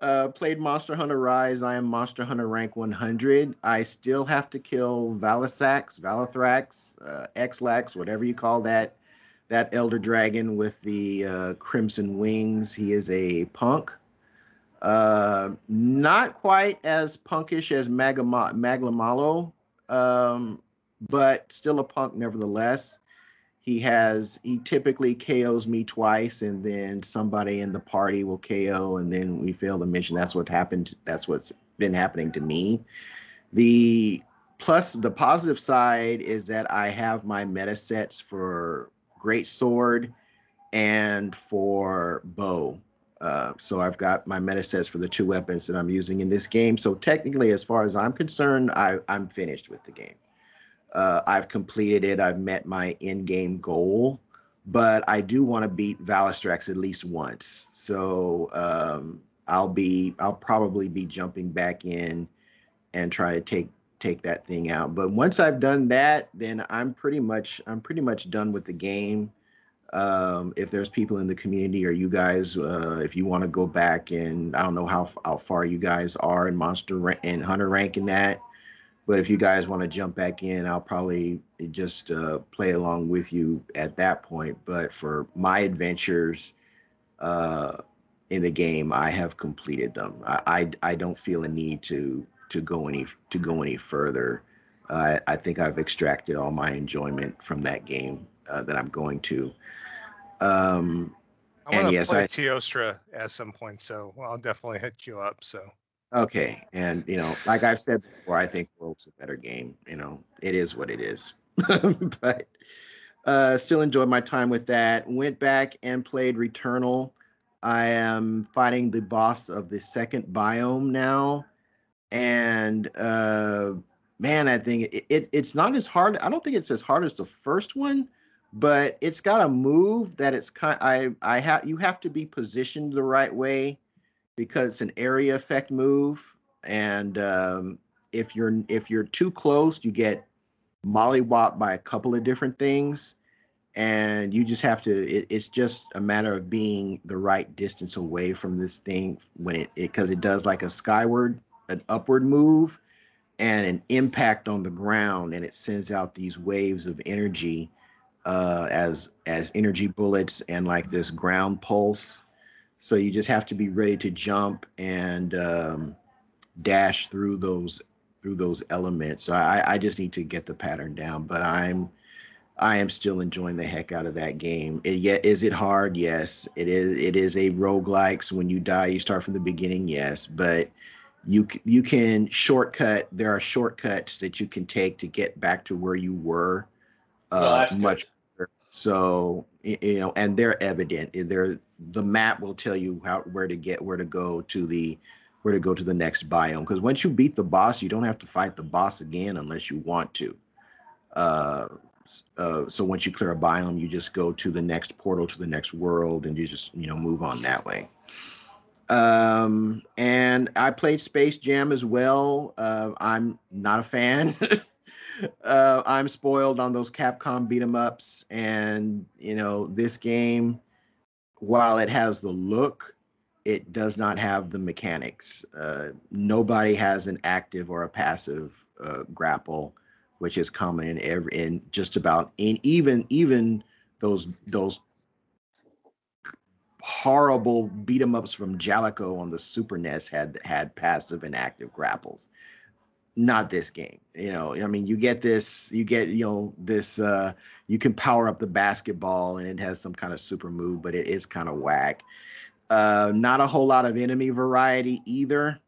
Uh, played Monster Hunter Rise. I am Monster Hunter rank 100. I still have to kill Valisax, Valathrax, uh, Xlax, whatever you call that. That Elder Dragon with the uh, crimson wings. He is a punk. Uh, not quite as punkish as Magama- Maglamalo, um, but still a punk nevertheless. He has he typically KOs me twice, and then somebody in the party will KO, and then we fail the mission. That's what happened. That's what's been happening to me. The plus the positive side is that I have my meta sets for great sword and for bow. Uh, so I've got my meta sets for the two weapons that I'm using in this game. So technically, as far as I'm concerned, I, I'm finished with the game. Uh, I've completed it. I've met my in-game goal, but I do want to beat Valistrax at least once. So um, I'll be, I'll probably be jumping back in and try to take take that thing out. But once I've done that, then I'm pretty much, I'm pretty much done with the game. Um, if there's people in the community or you guys, uh, if you want to go back and I don't know how how far you guys are in Monster and Hunter rank in that. But if you guys want to jump back in, I'll probably just uh, play along with you at that point. But for my adventures uh, in the game, I have completed them. I, I, I don't feel a need to to go any to go any further. Uh, I think I've extracted all my enjoyment from that game uh, that I'm going to. Um, I want to yes, play I- Teostra at some point, so I'll definitely hit you up. So Okay, and you know, like I've said before, I think Rogue's a better game. You know, it is what it is. but uh, still enjoyed my time with that. Went back and played Returnal. I am fighting the boss of the second biome now, and uh, man, I think it, it it's not as hard. I don't think it's as hard as the first one, but it's got a move that it's kind. I I have you have to be positioned the right way because it's an area effect move and um, if you're if you're too close you get mollywopped by a couple of different things. And you just have to it, it's just a matter of being the right distance away from this thing when it because it, does like a skyward an upward move and an impact on the ground and it sends out these waves of energy uh, as as energy bullets and like this ground pulse so you just have to be ready to jump and um, dash through those through those elements. So I, I just need to get the pattern down. But I'm I am still enjoying the heck out of that game. It, yeah, is it hard? Yes. It is. It is a roguelike. So when you die, you start from the beginning. Yes, but you you can shortcut. There are shortcuts that you can take to get back to where you were. Uh, much so you know, and they're evident. They're the map will tell you how where to get where to go to the where to go to the next biome. Because once you beat the boss, you don't have to fight the boss again unless you want to. Uh, uh, so once you clear a biome, you just go to the next portal to the next world, and you just you know move on that way. Um, and I played Space Jam as well. Uh, I'm not a fan. uh, I'm spoiled on those Capcom beat 'em ups, and you know this game, while it has the look, it does not have the mechanics. Uh, nobody has an active or a passive uh, grapple, which is common in every in just about in even even those those horrible beat 'em ups from Jaleco on the Super NES had had passive and active grapples not this game. You know i mean you get this you get you know this uh you can power up the basketball and it has some kind of super move but it is kind of whack. Uh not a whole lot of enemy variety either.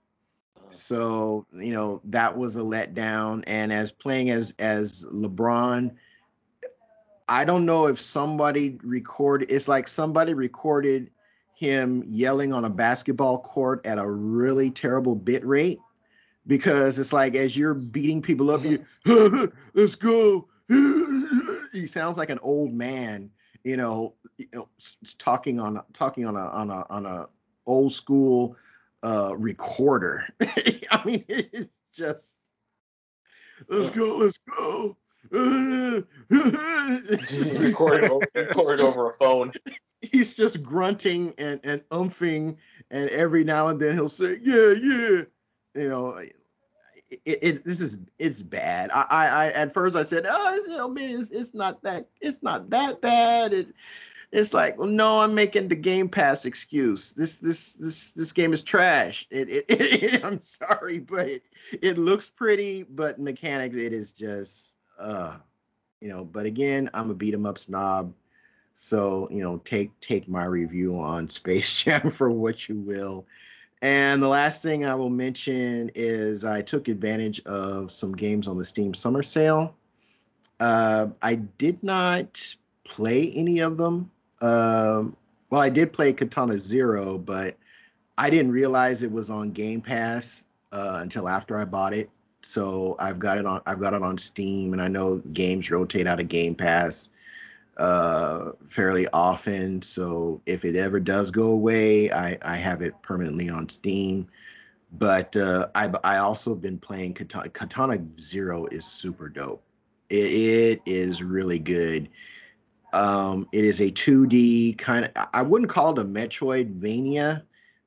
So you know that was a letdown. And as playing as as lebron i don't know if somebody recorded it's like somebody recorded him yelling on a basketball court at a really terrible bit rate because it's like as you're beating people up, you let's go, he sounds like an old man, you know, you know talking on talking on a on a on a old school uh recorder. I mean, it's just let's go, let's go. recording, over, recording over a phone. He's just grunting and and umphing, and every now and then he'll say, "Yeah, yeah," you know. It, it, this is it's bad. I, I, I at first I said, oh, it's, you know, man, it's, it's not that it's not that bad. It, it's like, well, no, I'm making the Game Pass excuse. This this this this game is trash. It, it, it I'm sorry, but it, it looks pretty, but mechanics, it is just uh you know, but again, I'm a beat 'em up snob. So, you know, take take my review on Space Jam for what you will. And the last thing I will mention is I took advantage of some games on the Steam Summer Sale. Uh, I did not play any of them. Um, well, I did play Katana Zero, but I didn't realize it was on Game Pass uh, until after I bought it. So I've got it on. I've got it on Steam, and I know games rotate out of Game Pass uh, fairly often. So if it ever does go away, I, I have it permanently on Steam. But uh, I I also been playing Katana. Katana Zero is super dope. It, it is really good. Um, it is a 2D kind of, I wouldn't call it a Metroidvania,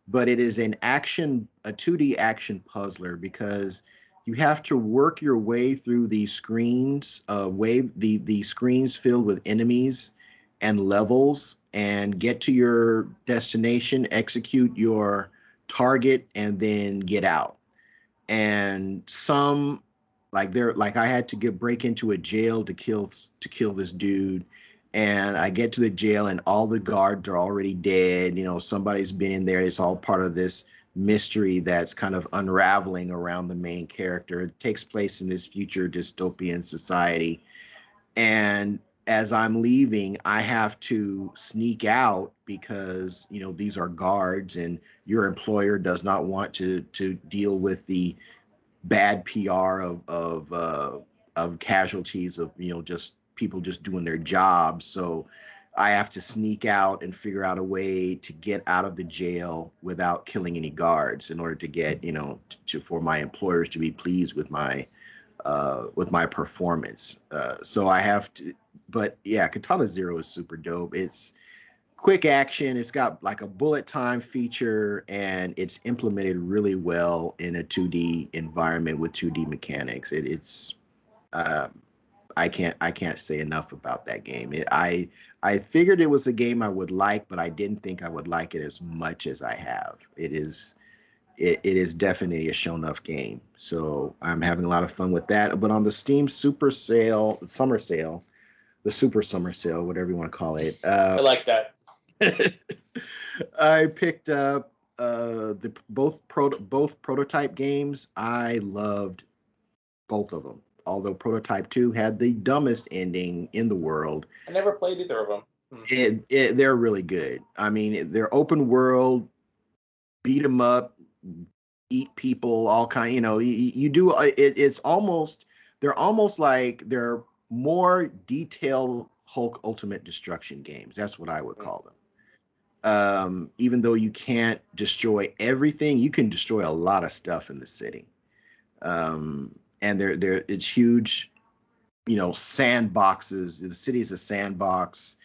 but it is an action, a 2D action puzzler because you have to work your way through these screens, uh, wave the the screens filled with enemies and levels, and get to your destination, execute your target, and then get out. And some, like there, like I had to get break into a jail to kill to kill this dude and I get to the jail and all the guards are already dead. You know, somebody's been in there. It's all part of this mystery that's kind of unraveling around the main character. It takes place in this future dystopian society. And as I'm leaving, I have to sneak out because, you know, these are guards and your employer does not want to to deal with the bad PR of of uh, of casualties of, you know, just people just doing their jobs. So I have to sneak out and figure out a way to get out of the jail without killing any guards in order to get, you know, to, for my employers to be pleased with my uh, with my performance. Uh, so I have to, but yeah, Katana Zero is super dope. It's quick action. It's got like a bullet time feature, and it's implemented really well in a 2D environment with 2D mechanics. It, it's um, I can't I can't say enough about that game. It, I I figured it was a game I would like, but I didn't think I would like it as much as I have. It is it, it is definitely a show enough game. So I'm having a lot of fun with that. But on the Steam Super Sale, Summer Sale, the Super Summer Sale, whatever you want to call it. Uh, I like that. I picked up uh, the both pro both prototype games. I loved both of them although Prototype 2 had the dumbest ending in the world. I never played either of them. Hmm. It, it, they're really good. I mean, they're open world, beat them up, eat people, all kind. You know, you, you do. Uh, it, it's almost they're almost like they're more detailed Hulk Ultimate Destruction games. That's what I would hmm. call them. Um, even though you can't destroy everything, you can destroy a lot of stuff in the city. Um, and they're they're it's huge, you know, sandboxes. The city is a sandbox,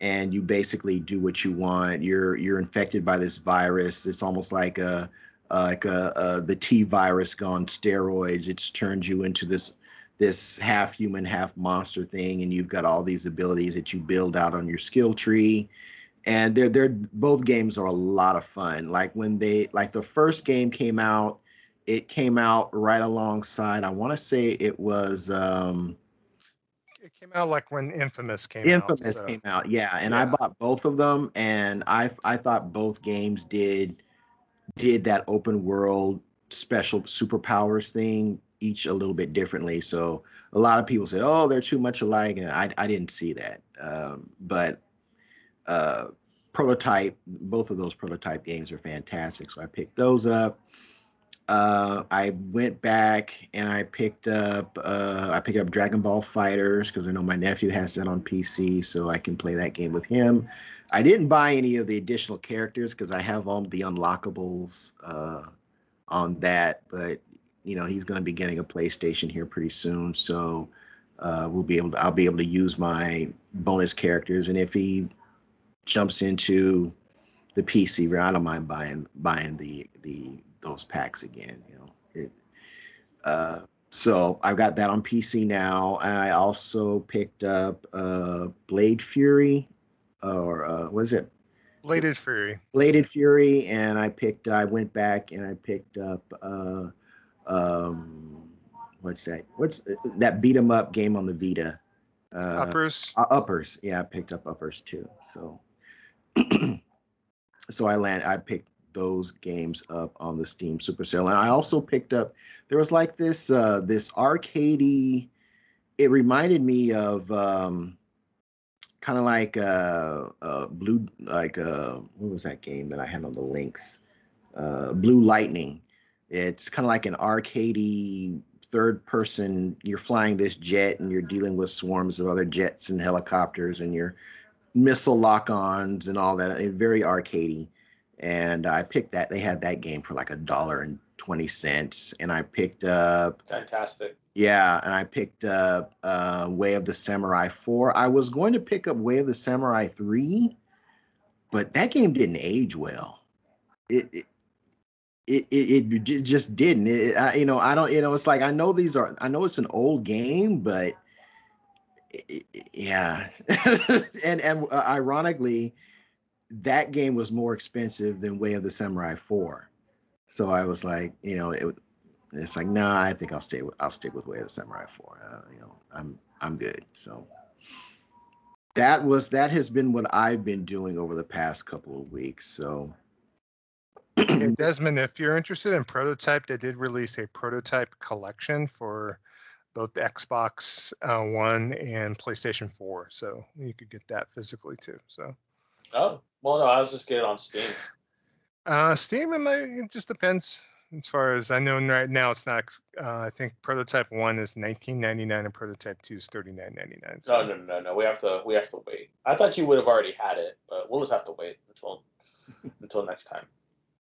and you basically do what you want. You're you're infected by this virus. It's almost like a like a, a the T virus gone steroids. It's turned you into this this half human, half monster thing, and you've got all these abilities that you build out on your skill tree. And they're they're both games are a lot of fun. Like when they like the first game came out, it came out right alongside. I want to say it was. um It came out like when Infamous came Infamous out. Infamous so. came out, yeah. And yeah. I bought both of them, and I I thought both games did did that open world special superpowers thing each a little bit differently. So a lot of people say, "Oh, they're too much alike," and I I didn't see that. Um, but uh, prototype, both of those prototype games are fantastic. So I picked those up. Uh, I went back and I picked up uh, I picked up Dragon Ball FighterZ because I know my nephew has that on PC, so I can play that game with him. I didn't buy any of the additional characters because I have all the unlockables uh, on that, but you know he's going to be getting a PlayStation here pretty soon, so uh, we'll be able to I'll be able to use my bonus characters, and if he jumps into the PC, I don't mind buying buying the the those packs again. You know, it. Uh, so I've got that on PC now. I also picked up uh, Blade Fury, or uh, what is it? Bladed Fury. Bladed Fury, and I picked. I went back and I picked up. Uh, um, what's that? What's that beat 'em up game on the Vita? Uh, uppers. Uh, uppers. Yeah, I picked up uppers too. So, so I land. I picked those games up on the Steam Super Sale. And I also picked up there was like this uh this arcadey it reminded me of um kind of like uh uh blue like uh what was that game that I had on the Lynx? Uh Blue Lightning. It's kind of like an arcadey third person you're flying this jet and you're dealing with swarms of other jets and helicopters and your missile lock-ons and all that very arcadey and I picked that. They had that game for like a dollar and twenty cents, and I picked up. Fantastic. Yeah, and I picked up uh, Way of the Samurai Four. I was going to pick up Way of the Samurai Three, but that game didn't age well. It it it, it, it just didn't. It, I, you know, I don't. You know, it's like I know these are. I know it's an old game, but yeah, and and uh, ironically that game was more expensive than Way of the Samurai 4. So I was like, you know, it, it's like, nah, I think I'll stay with I'll stick with Way of the Samurai 4. Uh, you know, I'm I'm good. So that was that has been what I've been doing over the past couple of weeks. So Desmond, if you're interested in prototype, they did release a prototype collection for both Xbox uh, One and PlayStation 4. So you could get that physically too. So Oh, well, no, I was just getting on Steam. Uh, Steam, it, might, it just depends. As far as I know, right now it's not. Uh, I think prototype one is 19.99 and prototype two is 39.99. So. No, no, no, no. We have to. We have to wait. I thought you would have already had it, but we'll just have to wait until until next time.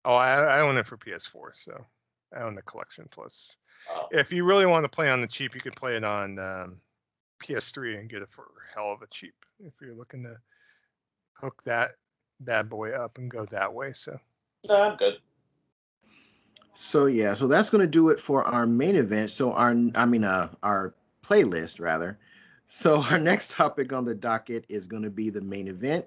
Oh, I, I own it for PS4, so I own the collection plus. Oh. If you really want to play on the cheap, you could play it on um, PS3 and get it for hell of a cheap. If you're looking to hook that bad boy up and go that way. So. No, I'm good. So yeah, so that's going to do it for our main event. So our, I mean, uh, our playlist rather. So our next topic on the docket is going to be the main event.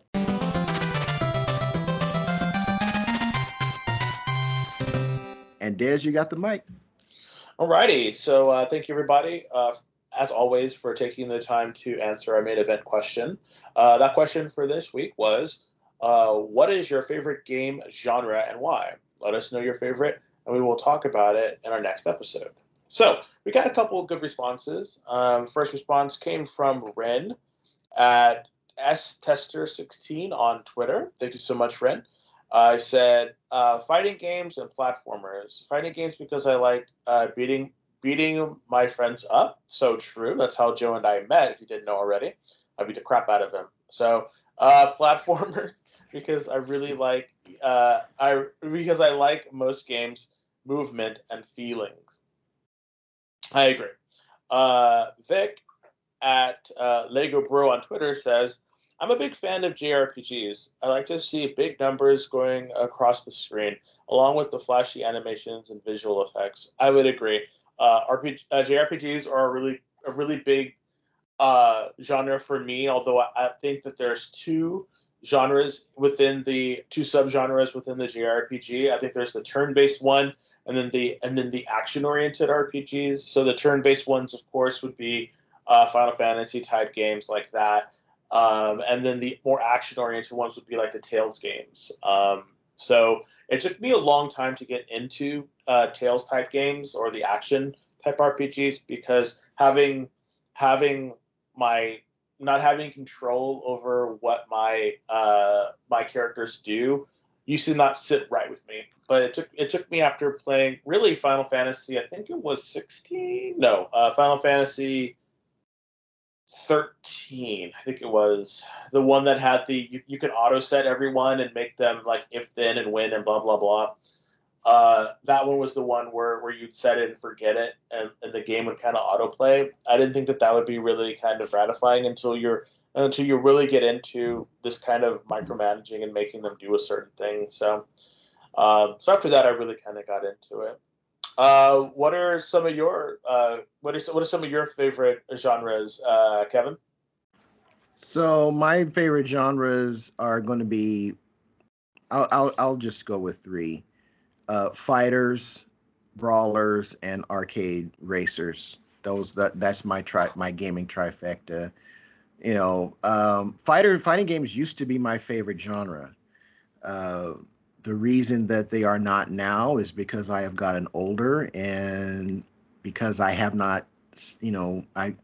And Des, you got the mic. Alrighty. So uh, thank you, everybody. Uh, as always, for taking the time to answer our main event question. Uh, that question for this week was uh, What is your favorite game genre and why? Let us know your favorite, and we will talk about it in our next episode. So, we got a couple of good responses. Um, first response came from Ren at stester16 on Twitter. Thank you so much, Ren. I said uh, fighting games and platformers. Fighting games because I like uh, beating beating my friends up. So true. That's how Joe and I met. If you didn't know already, I beat the crap out of him. So uh, platformers because I really like uh, I because I like most games movement and feeling. I agree. Uh, Vic at uh, Lego Bro on Twitter says, "I'm a big fan of JRPGs. I like to see big numbers going across the screen, along with the flashy animations and visual effects." I would agree uh, RPG, uh, JRPGs are a really a really big uh, genre for me. Although I, I, think that there's two genres within the two subgenres within the JRPG. I think there's the turn-based one, and then the and then the action-oriented RPGs. So the turn-based ones, of course, would be uh, Final Fantasy type games like that. Um, and then the more action-oriented ones would be like the Tales games. Um, so it took me a long time to get into uh, Tales type games or the action type RPGs because having having my not having control over what my uh, my characters do used to not sit right with me. But it took it took me after playing really Final Fantasy. I think it was 16. No, uh, Final Fantasy 13. I think it was the one that had the you, you could auto set everyone and make them like if then and win and blah blah blah. Uh, that one was the one where, where you'd set it and forget it, and, and the game would kind of autoplay. I didn't think that that would be really kind of gratifying until you're until you really get into this kind of micromanaging and making them do a certain thing. So, um, so after that, I really kind of got into it. Uh, what are some of your uh, what are what are some of your favorite genres, uh, Kevin? So my favorite genres are going to be, I'll I'll, I'll just go with three: uh, fighters, brawlers, and arcade racers. Those that that's my tri my gaming trifecta you know, um, fighter fighting games used to be my favorite genre. Uh, the reason that they are not now is because I have gotten older and because I have not, you know, I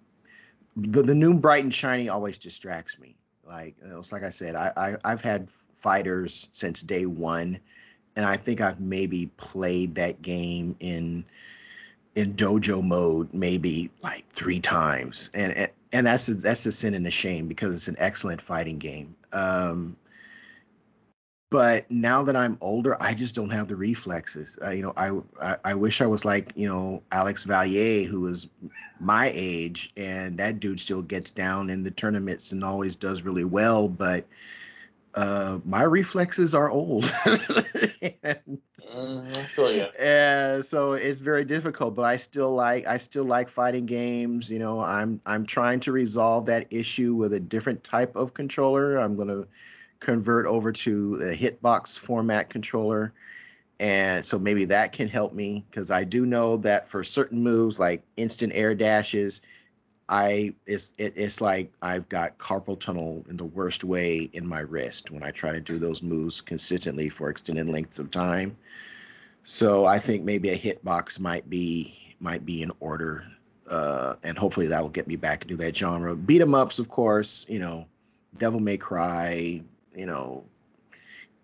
the, the new bright and shiny always distracts me. Like it's like I said, I, I I've had fighters since day one, and I think I've maybe played that game in in dojo mode maybe like three times, and, and and that's a, that's a sin and a shame because it's an excellent fighting game. Um, but now that I'm older, I just don't have the reflexes. Uh, you know, I, I, I wish I was like you know Alex Valle, who was my age, and that dude still gets down in the tournaments and always does really well. But uh, my reflexes are old. and, mm, I feel you. And so it's very difficult, but I still like I still like fighting games. You know, I'm I'm trying to resolve that issue with a different type of controller. I'm going to convert over to a hitbox format controller. And so maybe that can help me because I do know that for certain moves like instant air dashes, I it's it, it's like I've got carpal tunnel in the worst way in my wrist when I try to do those moves consistently for extended lengths of time. So I think maybe a hitbox might be might be in order, uh, and hopefully that will get me back into that genre. Beat 'em ups, of course. You know, Devil May Cry. You know,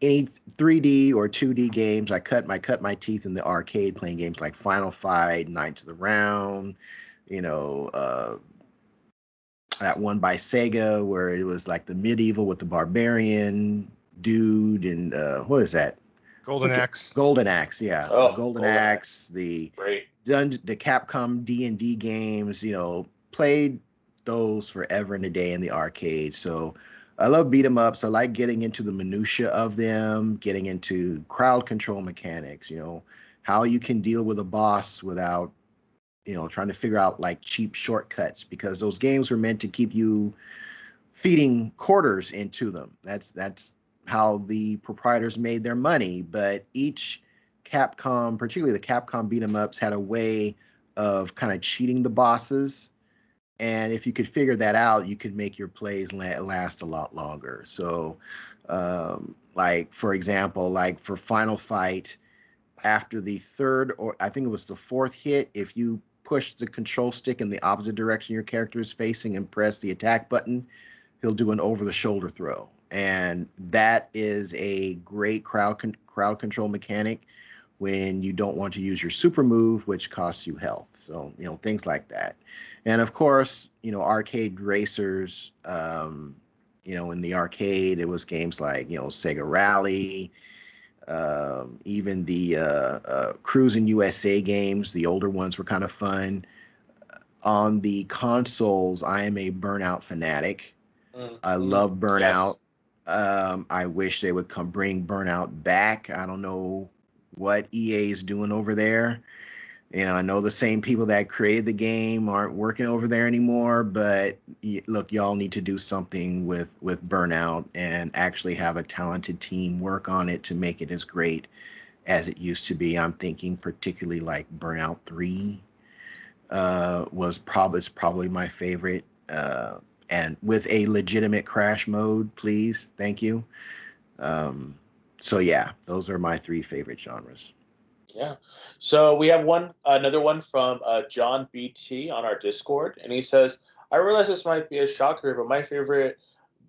any 3D or 2D games. I cut my cut my teeth in the arcade playing games like Final Fight, Knights of the Round. You know, uh, that one by Sega where it was like the medieval with the barbarian dude and uh, what is that? Golden Axe. Golden Axe, yeah. Oh, Golden, Golden Axe, the Great. dun- the Capcom D and D games. You know, played those forever and a day in the arcade. So I love beat 'em ups. I like getting into the minutia of them, getting into crowd control mechanics. You know, how you can deal with a boss without you know trying to figure out like cheap shortcuts because those games were meant to keep you feeding quarters into them. That's that's how the proprietors made their money but each capcom particularly the capcom beat 'em ups had a way of kind of cheating the bosses. And if you could figure that out you could make your plays la- last a lot longer. So um, like for example like for final fight after the third or I think it was the fourth hit, if you push the control stick in the opposite direction your character is facing and press the attack button, he'll do an over the shoulder throw. And that is a great crowd con- crowd control mechanic when you don't want to use your super move, which costs you health. So, you know, things like that. And of course, you know, arcade racers, um, you know, in the arcade, it was games like, you know, Sega Rally, um, even the uh, uh, Cruis'n USA games, the older ones were kind of fun. On the consoles, I am a Burnout fanatic. Mm. I love Burnout. Um, I wish they would come bring Burnout back. I don't know what EA is doing over there. You know, I know the same people that created the game aren't working over there anymore, but look, y'all need to do something with with Burnout and actually have a talented team work on it to make it as great as it used to be. I'm thinking particularly like Burnout 3 uh, was probably is probably my favorite. Uh, and with a legitimate crash mode, please. Thank you. Um, so yeah, those are my three favorite genres. Yeah. So we have one, another one from uh, John BT on our Discord, and he says, "I realize this might be a shocker, but my favorite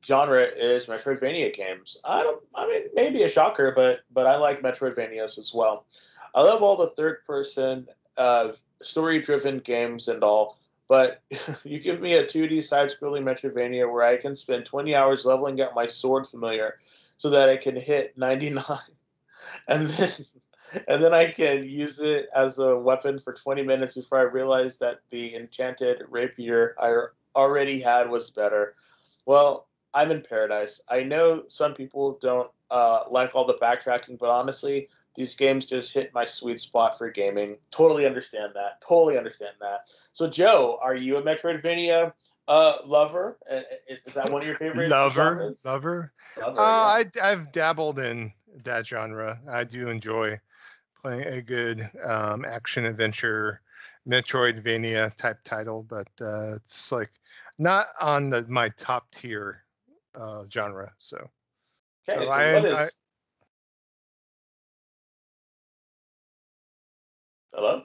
genre is Metroidvania games. I don't. I mean, maybe a shocker, but but I like Metroidvanias as well. I love all the third-person, uh, story-driven games and all. But you give me a 2D side-scrolling Metroidvania where I can spend 20 hours leveling up my sword familiar so that I can hit 99, and then and then I can use it as a weapon for 20 minutes before I realize that the enchanted rapier I already had was better. Well, I'm in paradise. I know some people don't uh, like all the backtracking, but honestly, these games just hit my sweet spot for gaming. Totally understand that. Totally understand that. So, Joe, are you a Metroidvania uh, lover? Is, is that one of your favorite lover? genres? Lover. Lover, Uh, yeah. I, I've dabbled in that genre. I do enjoy playing a good um, action adventure Metroidvania type title, but uh, it's like not on the my top tier uh, genre. So Okay, so so I- what is? I- Hello.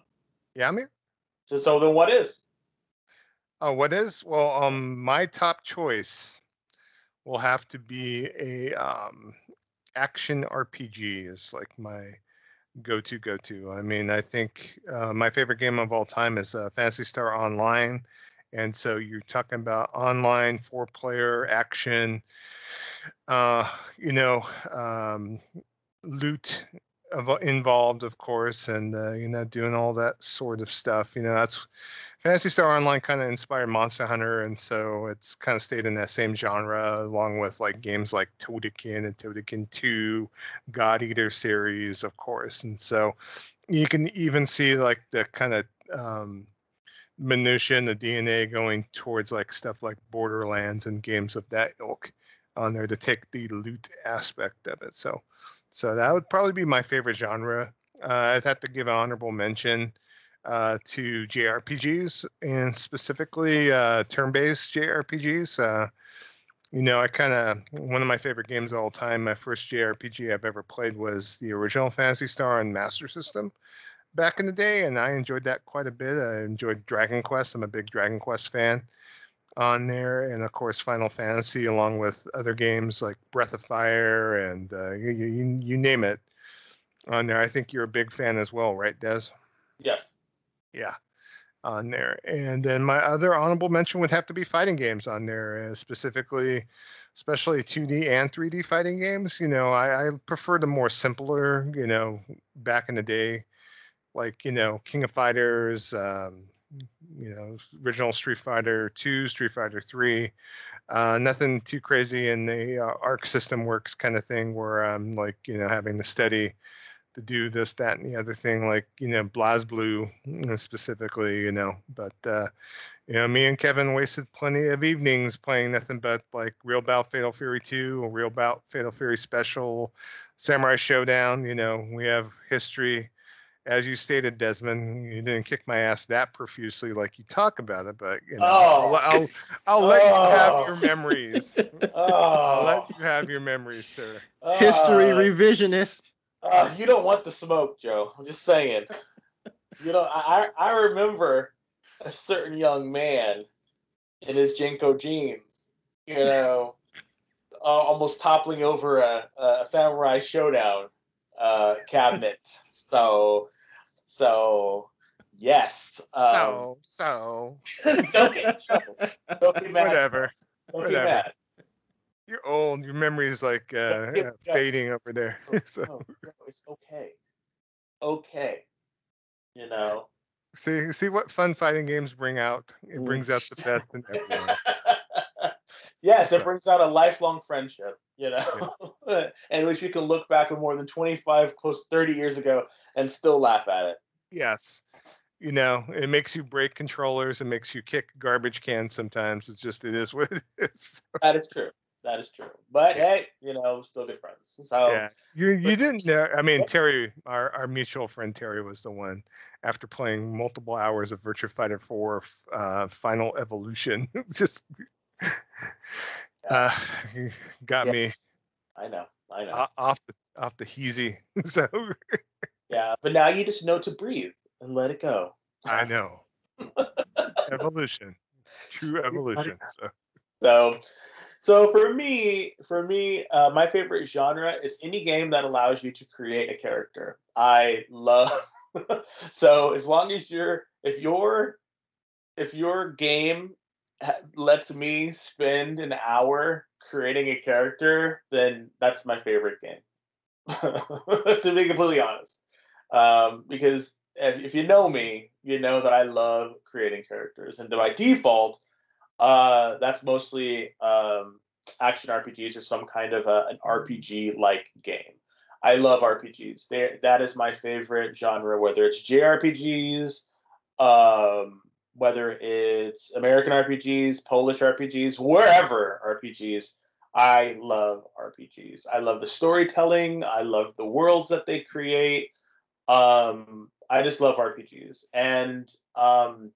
yeah, I'm here. So, so then, what is? Oh, what is? Well, um, my top choice will have to be a um, action RPG. Is like my go-to go-to. I mean, I think uh, my favorite game of all time is uh, Phantasy Star Online, and so you're talking about online four-player action. Uh, you know, um, loot involved, of course, and uh, you know, doing all that sort of stuff. You know, that's Phantasy Star Online kind of inspired Monster Hunter, and so it's kind of stayed in that same genre, along with like games like Toukiden and Toukiden 2, God Eater series, of course. And so you can even see like the kind of um, minutia and the DNA going towards like stuff like Borderlands and games of that ilk on there to take the loot aspect of it. So, so that would probably be my favorite genre. Uh, I'd have to give an honorable mention uh, to JRPGs and specifically uh, turn-based JRPGs. Uh, you know, I kind of one of my favorite games of all time. My first JRPG I've ever played was the original Phantasy Star on Master System back in the day, and I enjoyed that quite a bit. I enjoyed Dragon Quest. I'm a big Dragon Quest fan on there, and of course Final Fantasy, along with other games like Breath of Fire and uh, you, you you name it on there. I think you're a big fan as well, right, Des? Yes. Yeah, on there. And then my other honorable mention would have to be fighting games on there, uh, specifically, especially 2D and 3D fighting games. You know, I, I prefer the more simpler, you know, back in the day, like, you know, King of Fighters, um, you know, original Street Fighter 2, Street Fighter 3. Uh, nothing too crazy in the uh, arc system works kind of thing where I'm like, you know, having the steady to do this, that, and the other thing, like you know, BlazBlue you know, specifically, you know. But uh, you know, me and Kevin wasted plenty of evenings playing nothing but like Real Bout Fatal Fury 2 or Real Bout Fatal Fury Special, Samurai Shodown. You know, we have history. As you stated, Desmond, you didn't kick my ass that profusely like you talk about it, but you know, Oh. I'll, I'll, I'll let you Oh. have your memories. I'll Oh, let you have your memories, sir. History revisionist. Uh, you don't want the smoke, Joe. I'm just saying. You know, I I remember a certain young man in his JNCO jeans, you know, uh, almost toppling over a, a Samurai Shodown uh, cabinet. So, so yes. Um, so, so, don't get Joe. Don't be mad. whatever. Don't be whatever. You're old. Your memory's like uh, Yeah, yeah. fading over there. so, No, no, it's okay. Okay. You know. see, see what fun fighting games bring out. It Mm. brings out the best in everyone. yes, it brings out a lifelong friendship, you know, and which you can look back at more than 25, close 30 years ago and still laugh at it. Yes. You know, it makes you break controllers. It makes you kick garbage cans sometimes. It's just, it is what it is. That is true. That is true. But hey, you know, still good friends. So yeah. You, you didn't know. I mean, Terry, our, our mutual friend Terry was the one after playing multiple hours of Virtua Fighter 4 uh, Final Evolution. just uh, got Yeah. me I know, I know. off the off the heezy. so yeah, but now you just know to breathe and let it go. I know evolution, true evolution. So So, so for me, for me, uh, my favorite genre is any game that allows you to create a character. I love. so as long as you're, if your, if your game lets me spend an hour creating a character, then that's my favorite game. to be completely honest, um, because if, if you know me, you know that I love creating characters, and by default, uh, that's mostly um, action RPGs or some kind of a, an RPG like game. I love RPGs. They, that is my favorite genre, whether it's JRPGs, um, whether it's American RPGs, Polish RPGs, wherever RPGs. I love RPGs. I love the storytelling. I love the worlds that they create. Um, I just love RPGs, and um,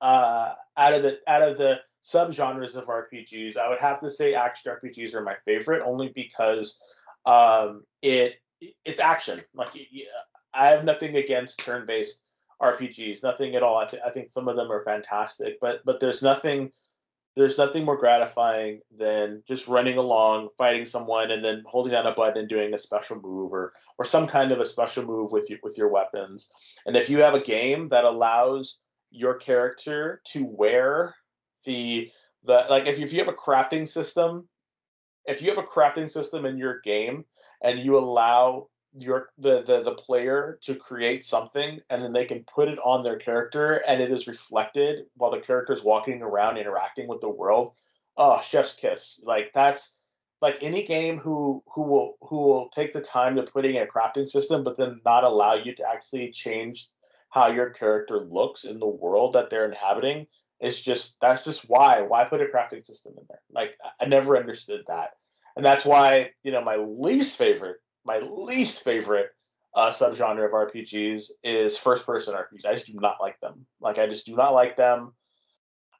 uh, out of the out of the subgenres of RPGs, I would have to say action RPGs are my favorite, only because um, it it's action. Like I have nothing against turn-based RPGs, nothing at all. I, th- I think some of them are fantastic, but but there's nothing there's nothing more gratifying than just running along, fighting someone, and then holding down a button and doing a special move or or some kind of a special move with you, with your weapons. And if you have a game that allows your character to wear the the like if you, if you have a crafting system, if you have a crafting system in your game and you allow your the, the the player to create something and then they can put it on their character and it is reflected while the character is walking around interacting with the world oh chef's kiss. Like that's like any game who who will who will take the time to put in a crafting system but then not allow you to actually change how your character looks in the world that they're inhabiting is just that's just why why put a crafting system in there like i never understood that and that's why you know my least favorite my least favorite uh, subgenre of RPGs is first person RPGs. I just do not like them. Like I just do not like them.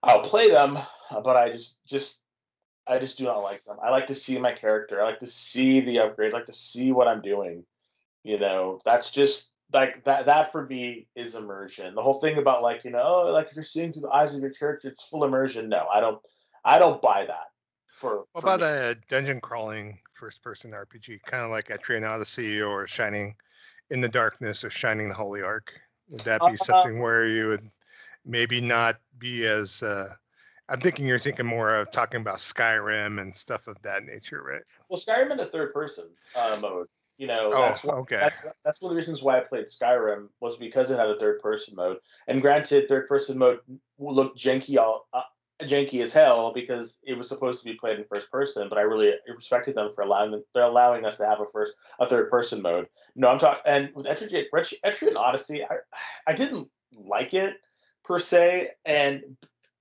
I'll play them, but I just just I just do not like them. I like to see my character. I like to see the upgrades. I like to see what I'm doing. You know, that's just like that. That for me is immersion. The whole thing about like you know, oh, like if you're seeing through the eyes of your character, it's full immersion. No, I don't. I don't buy that. For what for about me. a dungeon crawling first person RPG, kind of like Etrian Odyssey or Shining in the Darkness or Shining the Holy Ark? Would that be uh, something where you would maybe not be as uh, I'm thinking you're thinking more of talking about Skyrim and stuff of that nature, right? Well, Skyrim in the third person uh, mode. You know, oh, that's what, okay. That's, that's one of the reasons why I played Skyrim was because it had a third person mode. And granted, third person mode looked janky all uh, janky as hell because it was supposed to be played in first person. But I really respected them for allowing they're allowing us to have a first a third person mode. No, I'm talking and with Etrian, Etrian Odyssey, I I didn't like it per se, and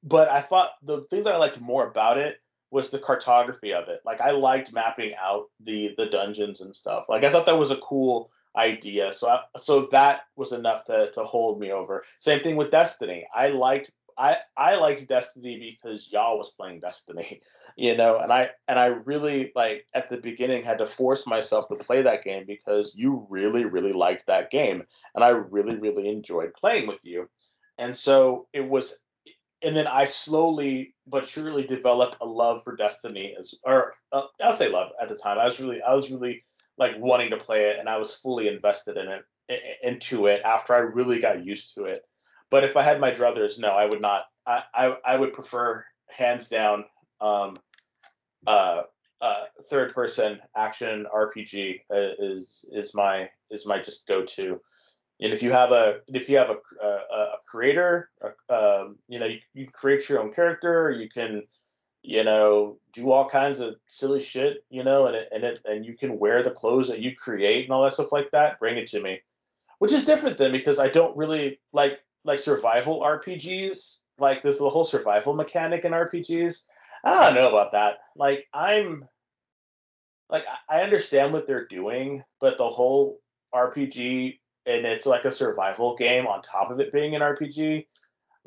but I thought the thing that I liked more about it was the cartography of it. Like I liked mapping out the the dungeons and stuff. Like I thought that was a cool idea. So I, so that was enough to to hold me over. Same thing with Destiny. I liked I I liked Destiny because y'all was playing Destiny, you know, and I and I really like at the beginning had to force myself to play that game because you really really liked that game and I really really enjoyed playing with you. And so it was and then I slowly but surely developed a love for Destiny as or uh, I'll say love at the time. I was really I was really like wanting to play it and I was fully invested in it into it after I really got used to it but if I had my druthers, no, I would not. I, I, I would prefer hands down um, uh, uh, third person action RPG uh, is is my is my just go to. And if you have a if you have a a, a creator, um, you know you, you create your own character. You can you know do all kinds of silly shit. You know, and it, and it and you can wear the clothes that you create and all that stuff like that. Bring it to me, which is different than because I don't really like like survival RPGs, like this the whole survival mechanic in RPGs. I don't know about that. Like I'm like I understand what they're doing, but the whole RPG and it's like a survival game on top of it being an RPG.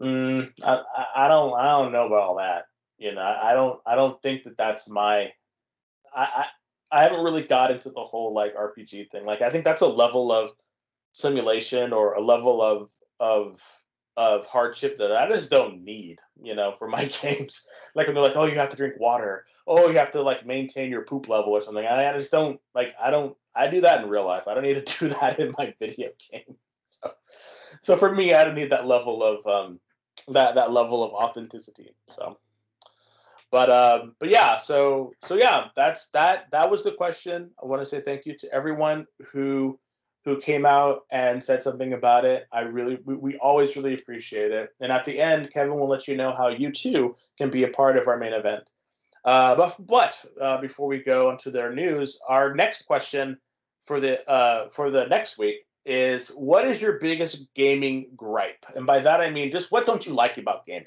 Mm, I, I don't I don't know about all that. You know, I don't I don't think that that's my I, I I haven't really got into the whole like RPG thing. Like I think that's a level of simulation or a level of of of hardship that I just don't need, you know, for my games. Like when they're like, oh, you have to drink water. Oh, you have to like maintain your poop level or something. I, I just don't like. I don't. I do that in real life. I don't need to do that in my video game. So, so for me, I don't need that level of um, that that level of authenticity. So, but um, but yeah. So so yeah, that's that. That was the question. I want to say thank you to everyone who who came out and said something about it. I really, we, we, always really appreciate it. And at the end, Kevin will let you know how you too can be a part of our main event. Uh, but but uh, before we go into their news, our next question for the uh, for the next week is what is your biggest gaming gripe? And by that I mean just what don't you like about gaming?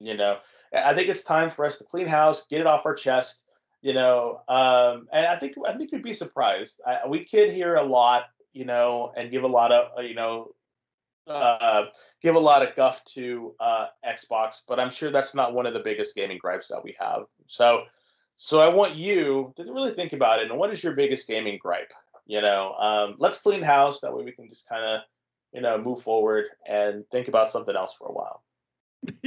You know, I think it's time for us to clean house, get it off our chest. You know, um, and I think I think you'd be surprised. I, we kid here a lot you know, and give a lot of, you know, uh, give a lot of guff to uh, Xbox, but I'm sure that's not one of the biggest gaming gripes that we have. So, so I want you to really think about it. And what is your biggest gaming gripe? You know, um, let's clean house. That way we can just kind of, you know, move forward and think about something else for a while.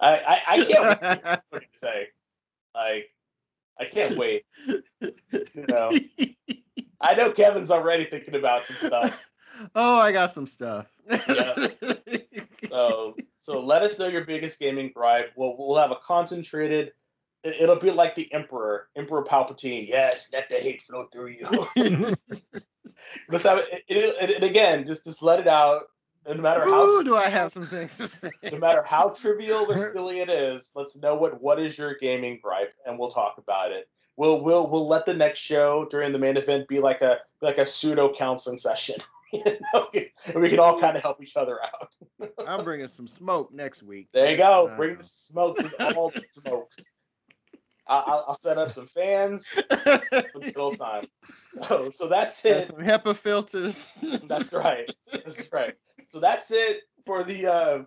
I, I, I can't wait say. Like, I can't wait. You know. I know Kevin's already thinking about some stuff. oh, I got some stuff. yeah. So, so let us know your biggest gaming gripe. We'll we'll have a concentrated. It'll be like the Emperor, Emperor Palpatine. Yes, let the hate flow through you. Let's have it, it, it, it, again. Just just let it out. No matter how Ooh, do I have some things to say? No matter how trivial or silly it is, let's know what what is your gaming gripe, and we'll talk about it we'll we'll we'll let the next show during the main event be like a like a pseudo counseling session. you know? and we can all kind of help each other out. I'm bringing some smoke next week. There you go. Uh, Bring the smoke. all the smoke. I'll, I'll, set up some fans for the old time. So, so that's it. some HEPA filters. that's right. That's right. So that's it for the. Uh,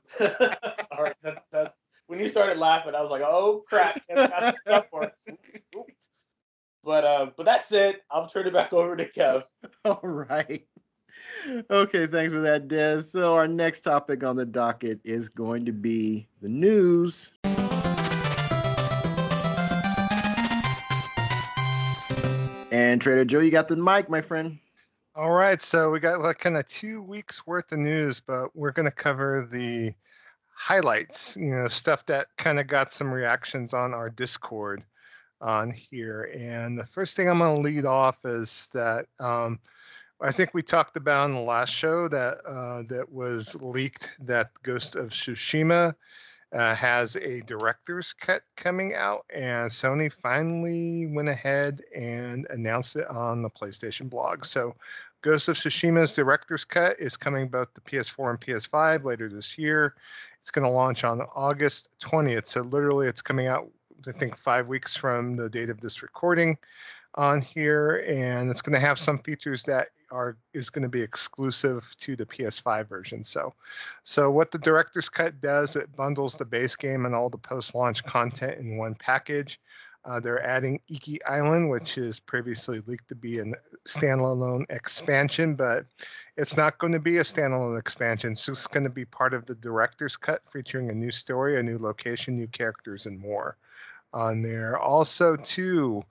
sorry, that, that, when you started laughing, I was like, "Oh crap!" But uh, but that's it. I'll turn it back over to Kev. All right. Okay, thanks for that, Des. So our next topic on the docket is going to be the news. And Trader Joe, you got the mic, my friend. All right, so we got like kind of two weeks worth of news, but we're going to cover the highlights, you know, stuff that kind of got some reactions on our Discord on here. And the first thing I'm going to lead off is that um, I think we talked about in the last show that uh, that was leaked that Ghost of Tsushima uh, has a director's cut coming out, and Sony finally went ahead and announced it on the PlayStation blog. So, Ghost of Tsushima's director's cut is coming both to PS4 and PS5 later this year. It's going to launch on August 20th. So, literally, it's coming out I think five weeks from the date of this recording on here, and it's going to have some features that are is going to be exclusive to the PS5 version. So, so what the director's cut does, it bundles the base game and all the post-launch content in one package. Uh, they're adding Iki Island, which is previously leaked to be a standalone expansion, but it's not going to be a standalone expansion. It's just going to be part of the director's cut, featuring a new story, a new location, new characters, and more on there. Also, too,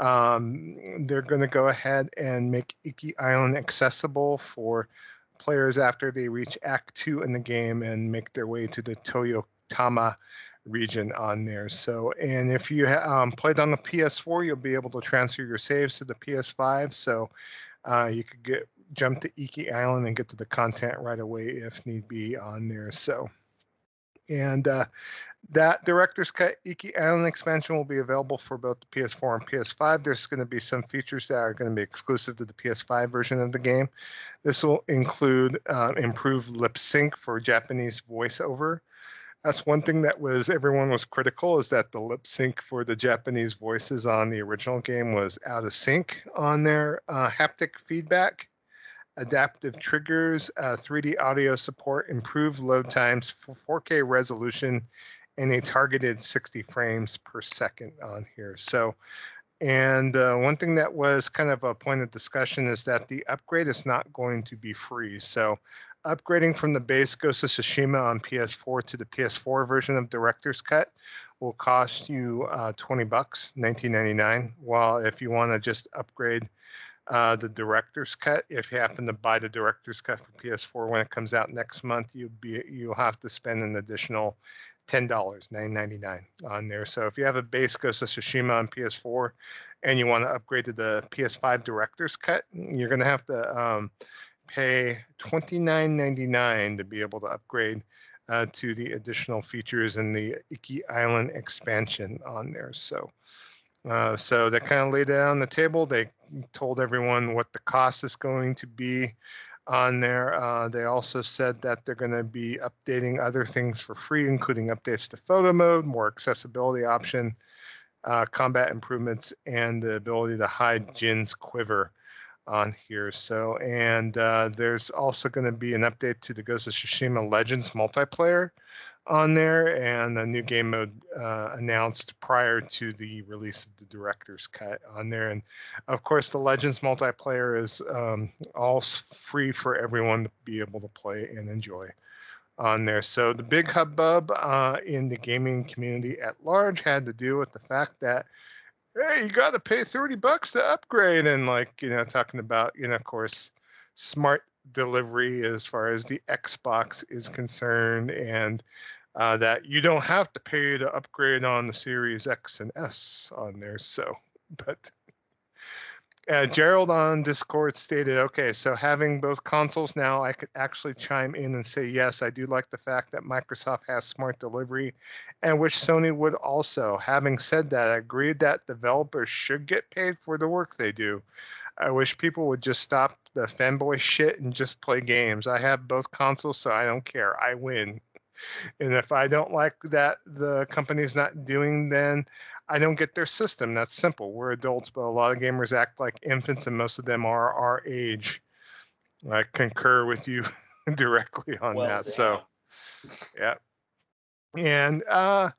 um, they're going to go ahead and make Iki Island accessible for players after they reach Act 2 in the game and make their way to the Toyotama region on there. So, and if you um, played on the PS4, you'll be able to transfer your saves to the PS5. So, uh, you could get jump to Iki Island and get to the content right away if need be on there. So, and uh, that director's cut Iki Island expansion will be available for both the PS4 and PS5. There's going to be some features that are going to be exclusive to the PS5 version of the game. This will include uh, improved lip sync for Japanese voiceover. That's one thing that was everyone was critical is that the lip sync for the Japanese voices on the original game was out of sync on their uh, haptic feedback adaptive triggers, uh, 3D audio support, improved load times, 4K resolution, and a targeted 60 frames per second on here. So And uh, one thing that was kind of a point of discussion is that the upgrade is not going to be free. So, upgrading from the base Ghost of Tsushima on PS4 to the PS4 version of Director's Cut will cost you uh, 20 bucks, 19.99. While if you want to just upgrade uh, the director's cut, if you happen to buy the director's cut for PS4 when it comes out next month, you'll be you'll have to spend an additional ten dollars, nine ninety nine on there. So if you have a base Ghost of Tsushima on PS4 and you want to upgrade to the PS5 director's cut, you're gonna have to um, pay twenty nine ninety nine to be able to upgrade uh, to the additional features in the Iki Island expansion on there. So, uh, so they kind of laid it on the table. They told everyone what the cost is going to be on there. Uh, they also said that they're going to be updating other things for free, including updates to photo mode, more accessibility option, uh, combat improvements, and the ability to hide Jin's quiver on here. So, and uh, there's also going to be an update to the Ghost of Tsushima Legends multiplayer on there, and a new game mode uh, announced prior to the release of the director's cut on there. And of course, the Legends multiplayer is um, all free for everyone to be able to play and enjoy on there. So the big hubbub uh, in the gaming community at large had to do with the fact that hey, you got to pay 30 bucks to upgrade. And like, you know, talking about, you know, of course, smart delivery as far as the Xbox is concerned and uh, that you don't have to pay to upgrade on the Series X and S on there. So, but uh, Gerald on Discord stated, okay, so having both consoles now, I could actually chime in and say, yes, I do like the fact that Microsoft has smart delivery and which Sony would also. Having said that, I agree that developers should get paid for the work they do. I wish people would just stop the fanboy shit and just play games. I have both consoles, so I don't care. I win. And if I don't like that the company's not doing, then I don't get their system. That's simple. We're adults, but a lot of gamers act like infants, and most of them are our age. I concur with you directly on well, that. Yeah. So, yeah. And uh,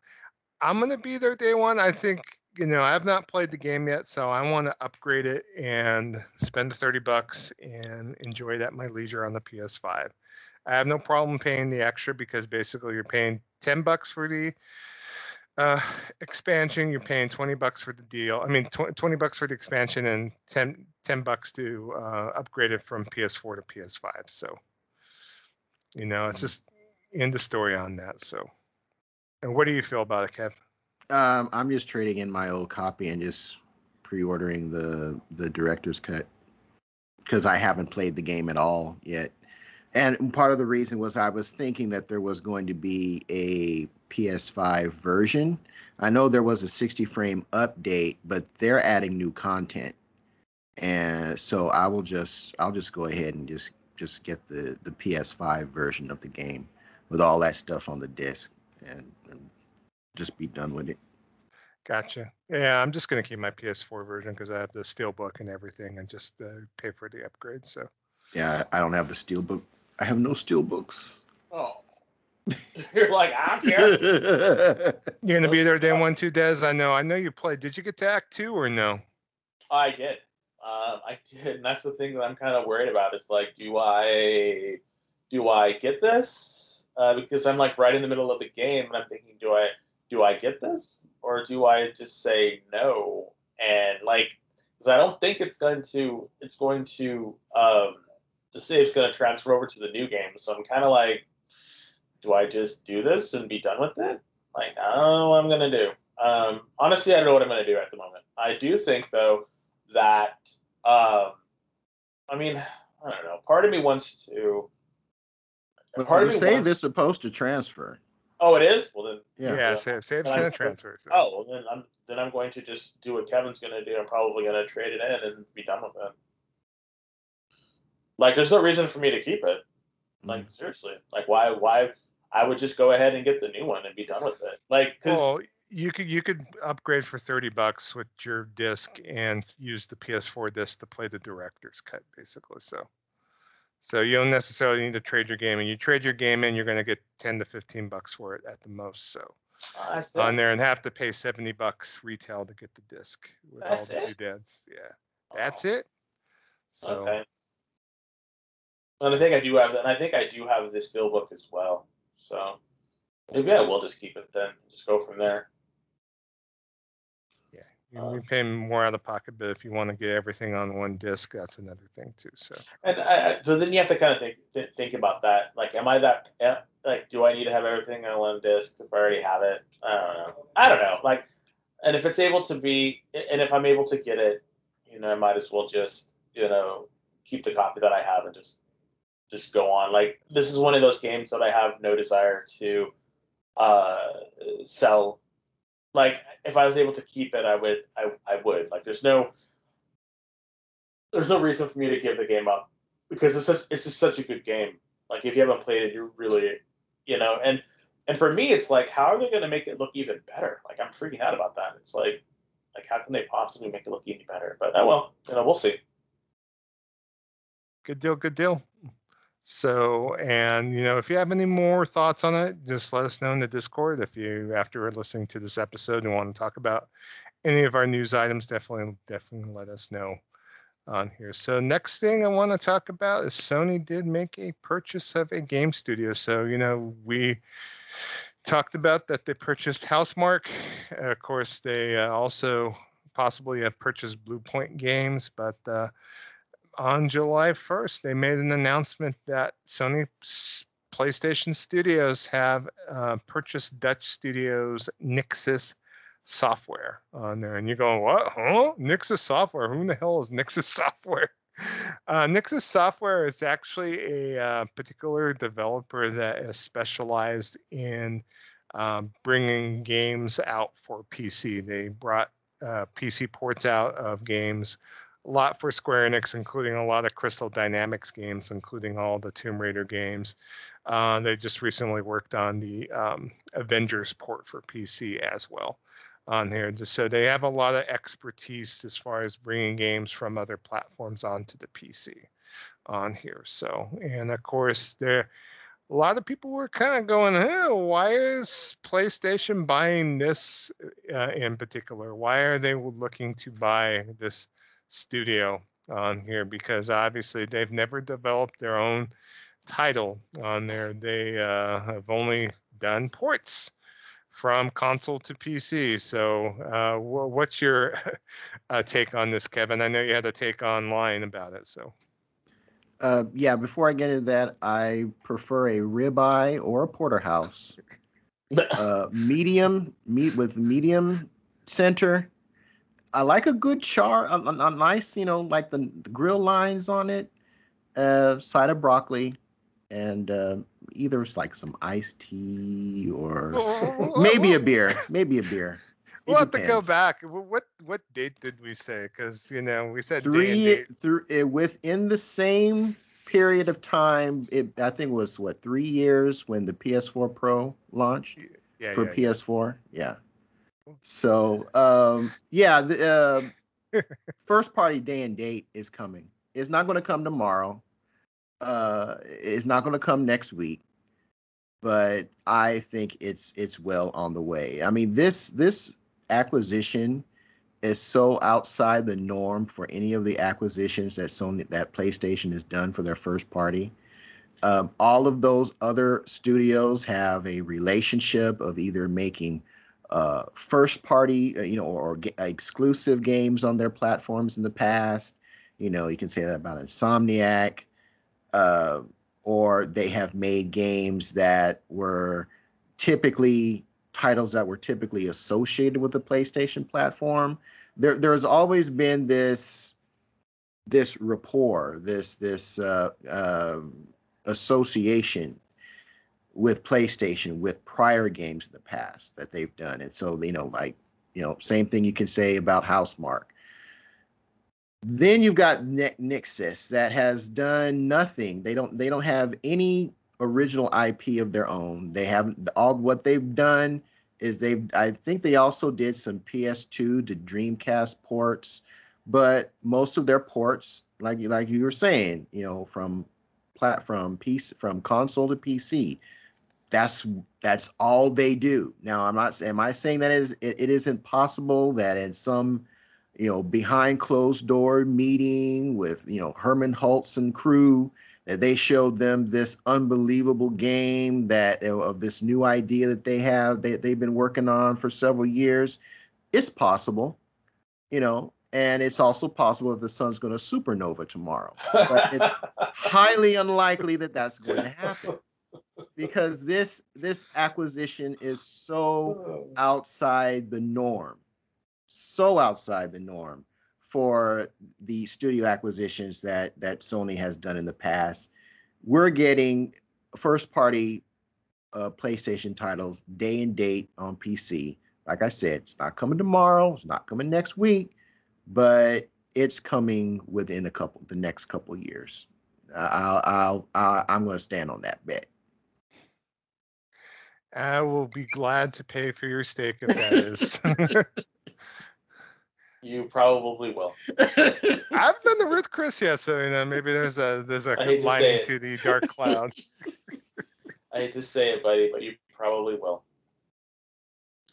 I'm going to be there day one. I think, you know, I have not played the game yet, so I want to upgrade it and spend the 30 bucks and enjoy it at my leisure on the PS5. I have no problem paying the extra because basically you're paying 10 bucks for the uh, expansion, you're paying 20 bucks for the deal. I mean, tw- 20 bucks for the expansion and 10, 10 bucks to uh, upgrade it from PS4 to PS5. So, you know, it's just end the story on that. So, and what do you feel about it, Kev? Um, I'm just trading in my old copy and just pre-ordering the the director's cut because I haven't played the game at all yet. And part of the reason was I was thinking that there was going to be a PS5 version. I know there was a 60 frame update, but they're adding new content. And so I will just I'll just go ahead and just just get the the PS5 version of the game with all that stuff on the disc and, and just be done with it. Gotcha. Yeah, I'm just gonna keep my PS4 version because I have the steelbook and everything, and just uh, pay for the upgrade. So. Yeah, I don't have the steelbook. I have no steelbooks. Oh. You're like, I don't care. You're gonna be there day one, two, Des. I know. I know you played. Did you get to Act Two or no? I did. Uh, I did, and that's the thing that I'm kind of worried about. It's like, do I, do I get this? Uh, because I'm like right in the middle of the game, and I'm thinking, do I, do I get this, or do I just say no? And like, because I don't think it's going to, it's going to, um, the save's going to transfer over to the new game. So I'm kind of like, do I just do this and be done with it? Like, I don't know what I'm going to do. Um, honestly, I don't know what I'm going to do at the moment. I do think, though, that, um, I mean, I don't know. Part of me wants to. Part the save wants, is supposed to transfer. Oh, it is. Well then. Yeah, yeah save, save's going to transfer. So. Oh, well then I'm then I'm going to just do what Kevin's going to do. I'm probably going to trade it in and be done with it. Like, there's no reason for me to keep it. Like, mm seriously, like why why I would just go ahead and get the new one and be done with it. Like, cause well, you could you could upgrade for thirty bucks with your disc and use the PS4 disc to play the director's cut, basically. So, so you don't necessarily need to trade your game, and you trade your game in, you're going to get ten to fifteen bucks for it at the most. So. on there and have to pay 70 bucks retail to get the disc with That's all the it? doodads. Yeah. That's Oh, it. So Okay. And I think I do have, that. and I think I do have this steelbook as well. So maybe I will just keep it then. Just go from there. You you pay more out of pocket, but if you want to get everything on one disc, that's another thing too. So And I, I- so then you have to kind of think think about that. Like, am I that? eh, Like, do I need to have everything on one disc if I already have it? I don't know. I don't know. Like, and if it's able to be, and if I'm able to get it, you know, I might as well just you know keep the copy that I have and just just go on. Like, this is one of those games that I have no desire to uh sell. Like, if I was able to keep it, I would. I I would. Like, there's no there's no reason for me to give the game up because it's just, it's just such a good game. Like if you haven't played it, you're really, you know, and and for me, it's like how are they going to make it look even better? Like I'm freaking out about that. It's like like how can they possibly make it look any better? But oh well, you know, we'll see. good deal, good deal. So, and you know, if you have any more thoughts on it, just let us know in the Discord. If you, after listening to this episode, and want to talk about any of our news items, definitely, definitely let us know on here. So, next thing I want to talk about is Sony did make a purchase of a game studio. So, you know, we talked about that they purchased Housemarque. Of course, they uh, also possibly have purchased Bluepoint Games, but uh, on July 1st, they made an announcement that Sony PlayStation Studios have uh, purchased Dutch studios Nixxes software on there. And you're going, what? Huh? Nixxes software? Who in the hell is Nixxes software? Uh, Nixxes software is actually a uh, particular developer that is specialized in um, bringing games out for PC. They brought uh, PC ports out of games a lot for Square Enix, including a lot of Crystal Dynamics games, including all the Tomb Raider games. Uh, they just recently worked on the um, Avengers port for PC as well on here. So they have a lot of expertise as far as bringing games from other platforms onto the PC on here. So, and of course, there a lot of people were kind of going, hey, why is PlayStation buying this uh, in particular? Why are they looking to buy this studio on here? Because obviously they've never developed their own title on there. They uh, have only done ports from console to PC. So, uh, wh- what's your uh, take on this, Kevin? I know you had a take online about it. So, Uh, yeah, before I get into that, I prefer a ribeye or a porterhouse. Uh, medium meat with medium center. I like a good char, a, a- nice, you know, like the, the grill lines on it. Uh, side of broccoli, and uh, either it's like some iced tea or maybe a beer. Maybe a beer. It We'll have to go back. What what date did we say? Because you know we said three through uh, within the same period of time it i think it was what three years when the ps4 pro launched Yeah, for yeah, yeah. ps4 yeah so um yeah the uh, first party day and date is coming. It's not going to come tomorrow. Uh it's not going to come next week. But i think it's it's well on the way. I mean this this acquisition is so outside the norm for any of the acquisitions that Sony that PlayStation has done for their first party. Um, all of those other studios have a relationship of either making uh, first party, uh, you know, or, or exclusive games on their platforms in the past. You know, you can say that about Insomniac, uh, or they have made games that were typically titles that were typically associated with the PlayStation platform. There, there's always been this this rapport, this this uh, um association with PlayStation with prior games in the past that they've done. And so, you know, like, you know, same thing you can say about Housemarque. Then you've got Ni- Nixxes that has done nothing. They don't they don't have any original IP of their own. They haven't all what they've done is they've I think they also did some PS2 to Dreamcast ports, but most of their ports, like you like you were saying, you know, from plat from from console to PC, that's that's all they do. Now, I'm not. Am I saying that is it, it isn't possible that in some, you know, behind closed door meeting with you know Hermen Hulst and crew that they showed them this unbelievable game that of this new idea that they have that they've been working on for several years. It's possible, you know, and it's also possible that the sun's going to supernova tomorrow. But it's highly unlikely that that's going to happen because this this acquisition is so outside the norm, so outside the norm for the studio acquisitions that that Sony has done in the past. We're getting first party uh, PlayStation titles day and date on PC. Like I said, it's not coming tomorrow. It's not coming next week but it's coming within a couple the next couple years. I'll, I'll, I'll I'm going to stand on that bet. I will be glad to pay for your steak if that is. you probably will. I've been to Ruth Chris yet, so you know maybe there's a there's a lining to, to the dark cloud. I hate to say it, buddy, but you probably will.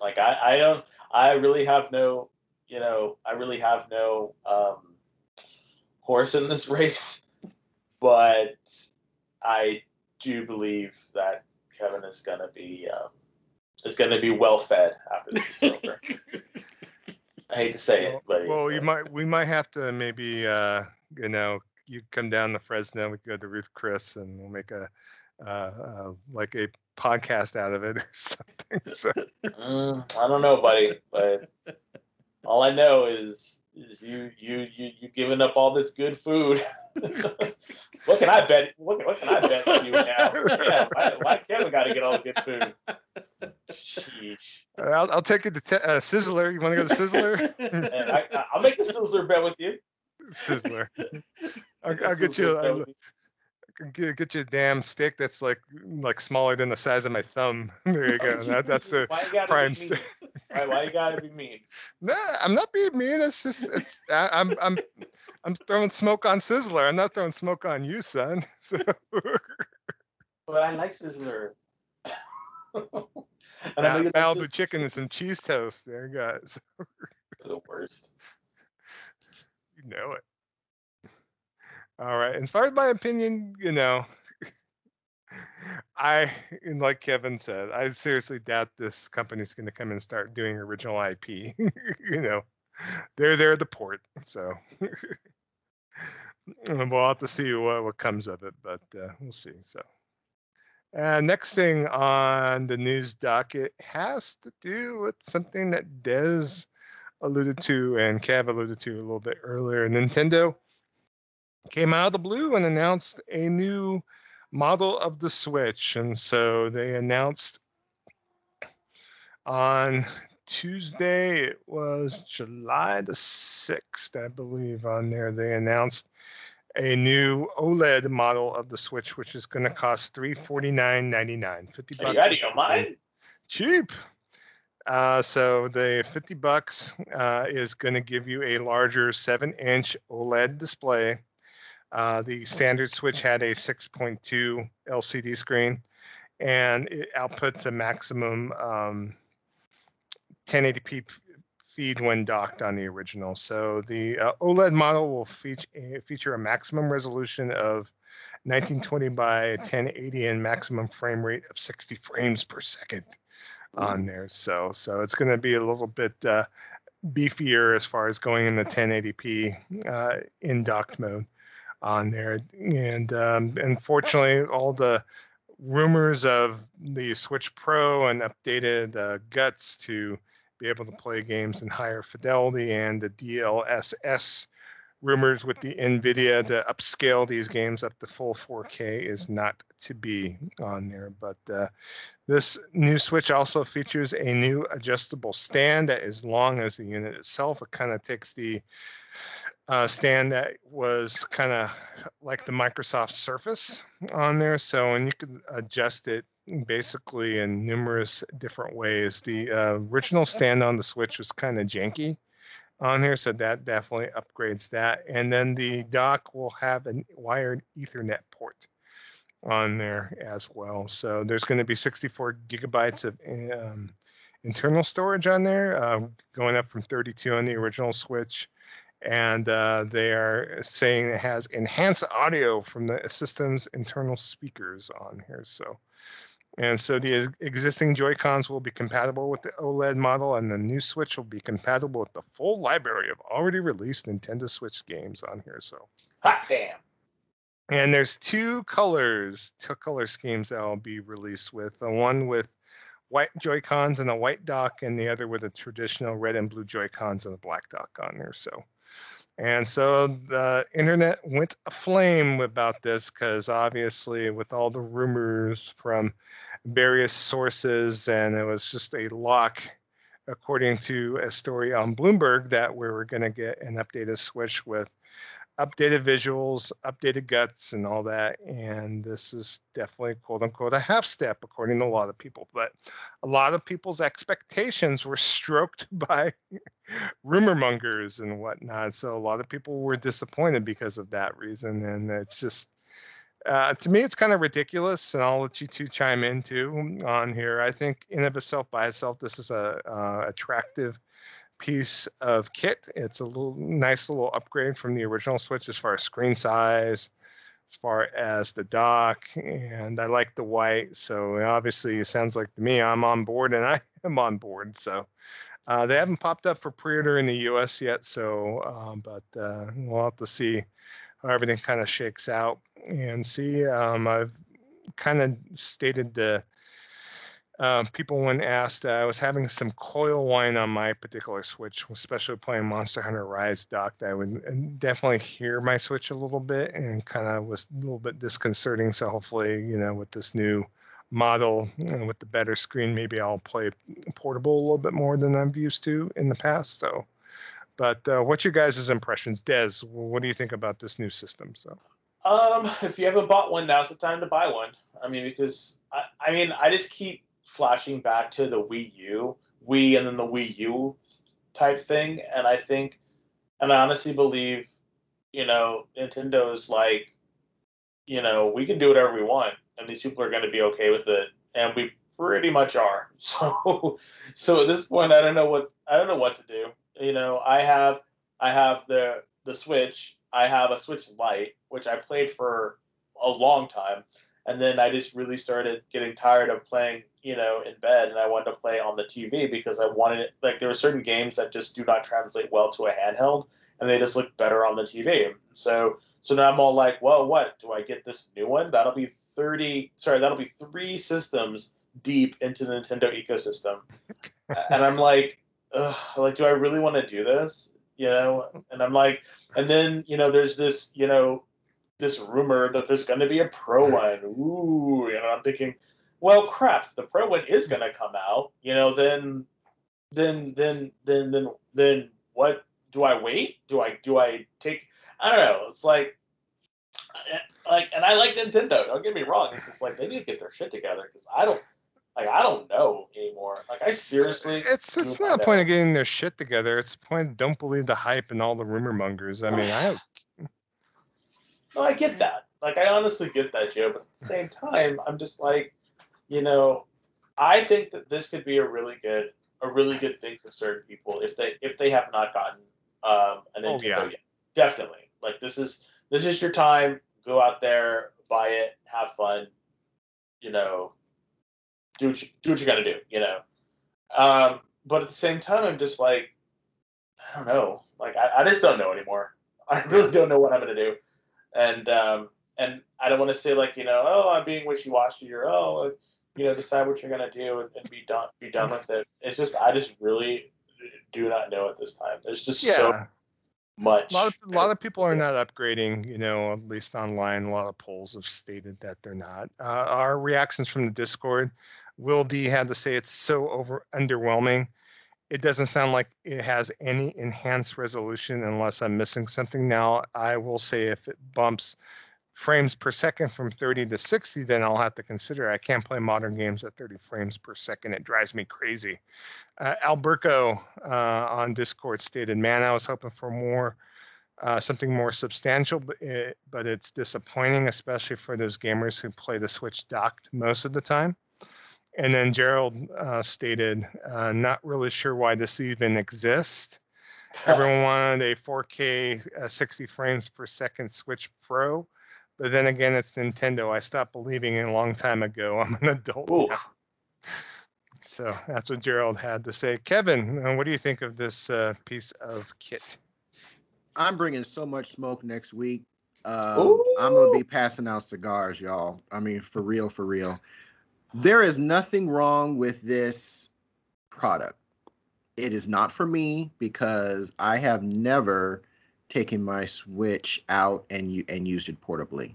Like I, I don't I really have no you know, I really have no um, horse in this race, but I do believe that Kevin is going to be um, is going to be well fed after this is over. I hate to say it, but well, you might we might have to maybe uh, you know you come down to Fresno, we go to Ruth Chris, and we'll make a uh, uh, like a podcast out of it or something. So. Mm, I don't know, buddy, but all I know is is you you you you giving up all this good food. what can I bet? What, what can I bet you now? Yeah, why, why Kevin got to get all the good food? Sheesh. I'll, I'll take you to te- uh, Sizzler. You want to go to Sizzler? I, will make the Sizzler bet with you. Sizzler. I'll, I'll get you. A, get, get you a damn stick that's like like smaller than the size of my thumb. There you go. That, that's the prime stick. Why, why you gotta be mean? Nah, I'm not being mean. It's just it's I, I'm I'm I'm throwing smoke on Sizzler. I'm not throwing smoke on you, son. So. But I like Sizzler. and I Malibu chicken and some cheese toast there, guys. the worst. You know it. All right. As far as my opinion, you know, I and like Kevin said, I seriously doubt this company's going to come and start doing original IP. you know, they're there at the port, so we'll have to see what what comes of it, but uh, we'll see. So, uh, next thing on the news docket has to do with something that Des alluded to and Kev alluded to a little bit earlier. Nintendo came out of the blue and announced a new model of the Switch. And so they announced on Tuesday, it was July the 6th, I believe, on there. They announced a new OLED model of the Switch, which is going to cost $349.99. 50 bucks. Are you out of your mind? Cheap. Uh, so the 50 bucks uh, is going to give you a larger 7 inch OLED display uh, the standard switch had a 6.2 LCD screen, and it outputs a maximum um, 1080p feed when docked on the original. So the uh, OLED model will feature feature a maximum resolution of 1920 by 1080 and maximum frame rate of 60 frames per second on there. So so it's going to be a little bit uh, beefier as far as going in the 1080p uh, in docked mode on there. And um, unfortunately, all the rumors of the Switch Pro and updated uh, guts to be able to play games in higher fidelity and the DLSS rumors with the NVIDIA to upscale these games up to full 4K is not to be on there. But uh, this new Switch also features a new adjustable stand that is long as the unit itself. It kind of takes the uh, stand that was kind of like the Microsoft Surface on there. So, and you could adjust it basically in numerous different ways. The uh, original stand on the Switch was kind of janky on here, so that definitely upgrades that. And then the dock will have a wired Ethernet port on there as well. So there's going to be 64 gigabytes of um, internal storage on there, uh, going up from 32 on the original Switch. And uh, they are saying it has enhanced audio from the system's internal speakers on here. So, and so the existing Joy Cons will be compatible with the OLED model, and the new Switch will be compatible with the full library of already released Nintendo Switch games on here. So, hot damn. And there's two colors, two color schemes that will be released with the one with white Joy Cons and a white dock, and the other with a traditional red and blue Joy Cons and a black dock on there. So, and so the internet went aflame about this because obviously, with all the rumors from various sources, and it was just a lock, according to a story on Bloomberg, that we were going to get an updated Switch with updated visuals, updated guts, and all that. And this is definitely quote unquote a half step, according to a lot of people. But a lot of people's expectations were stroked by rumor mongers and whatnot. So a lot of people were disappointed because of that reason. And it's just, uh, to me, it's kind of ridiculous, and I'll let you two chime in too on here. I think in of itself, by itself, this is a uh, attractive piece of kit. It's a little nice little upgrade from the original Switch as far as screen size, as far as the dock, and I like the white. So obviously, it sounds like to me I'm on board, and I am on board. So uh, they haven't popped up for pre-order in the U.S. yet, so um, but uh, we'll have to see how everything kind of shakes out and see. Um, I've kind of stated the um, people when asked, uh, I was having some coil whine on my particular Switch, especially playing Monster Hunter Rise docked. I would definitely hear my Switch a little bit and kind of was a little bit disconcerting. So hopefully, you know, with this new model and with the better screen, maybe I'll play portable a little bit more than I'm used to in the past. So, but uh, what's your guys' impressions, Des? What do you think about this new system? So, um, if you haven't bought one, now's the time to buy one. I mean, because I, I mean, I just keep flashing back to the Wii U, Wii, and then the Wii U type thing. And I think, and I honestly believe, you know, Nintendo's like, you know, we can do whatever we want, and these people are going to be okay with it, and we pretty much are. So, so at this point, I don't know what I don't know what to do. You know, I have I have the the Switch. I have a Switch Lite, which I played for a long time, and then I just really started getting tired of playing you know, in bed and I wanted to play on the TV because I wanted it. Like there were certain games that just do not translate well to a handheld, and they just look better on the TV. So so now I'm all like, well, what do I get this new one? That'll be thirty. Sorry, that'll be three systems deep into the Nintendo ecosystem, and I'm like, Ugh, like, do I really want to do this? You know, and I'm like, and then you know, there's this, you know, this rumor that there's going to be a pro hmm. one. Ooh, you know, I'm thinking well, crap, the Pro one is going to come out, you know, then, then, then, then, then, then what do I wait? Do I, do I take, I don't know. It's like, uh, like, and I like Nintendo. Don't get me wrong. It's just like they need to get their shit together because I don't, like, I don't know anymore. Like, I seriously. It's it's not a point of getting their shit together. It's a point of don't believe the hype and all the rumor mongers. I mean, I. No, I get that. Like, I honestly get that, Joe. But at the same time, I'm just like, you know, I think that this could be a really good a really good thing for certain people if they if they have not gotten um, an Nintendo oh, yeah. yet. Definitely, like this is this is your time. Go out there, buy it, have fun. You know, do what you, do what you got to do. You know, um, but at the same time, I'm just like, I don't know. Like I, I just don't know anymore. I really don't know what I'm gonna do, and um, and I don't want to say like you know, oh, I'm being wishy washy or oh you know, decide what you're gonna do and, and be done be done with it. It's just I just really do not know at this time. There's just yeah. so much. A lot, of, a lot of people are not upgrading, you know, at least online. A lot of polls have stated that they're not. Uh, our reactions from the Discord, Will D had to say it's so over underwhelming. It doesn't sound like it has any enhanced resolution unless I'm missing something. Now, I will say if it bumps frames per second from 30 to 60, then I'll have to consider. I can't play modern games at 30 frames per second. It drives me crazy. Uh, uh, on Discord stated, "Man, I was hoping for more uh, something more substantial, but, it, but it's disappointing, especially for those gamers who play the Switch docked most of the time. And then Gerald uh, stated, uh, not really sure why this even exists. Everyone wanted a 4K uh, 60 frames per second Switch Pro, but then again, it's Nintendo. I stopped believing it a long time ago. I'm an adult Ooh. now. So that's what Gerald had to say. Kevin, uh, what do you think of this uh, piece of kit? I'm bringing so much smoke next week. Um, I'm gonna be passing out cigars, y'all. I mean, for real, for real. There is nothing wrong with this product. It is not for me because I have never taken my Switch out and you and used it portably.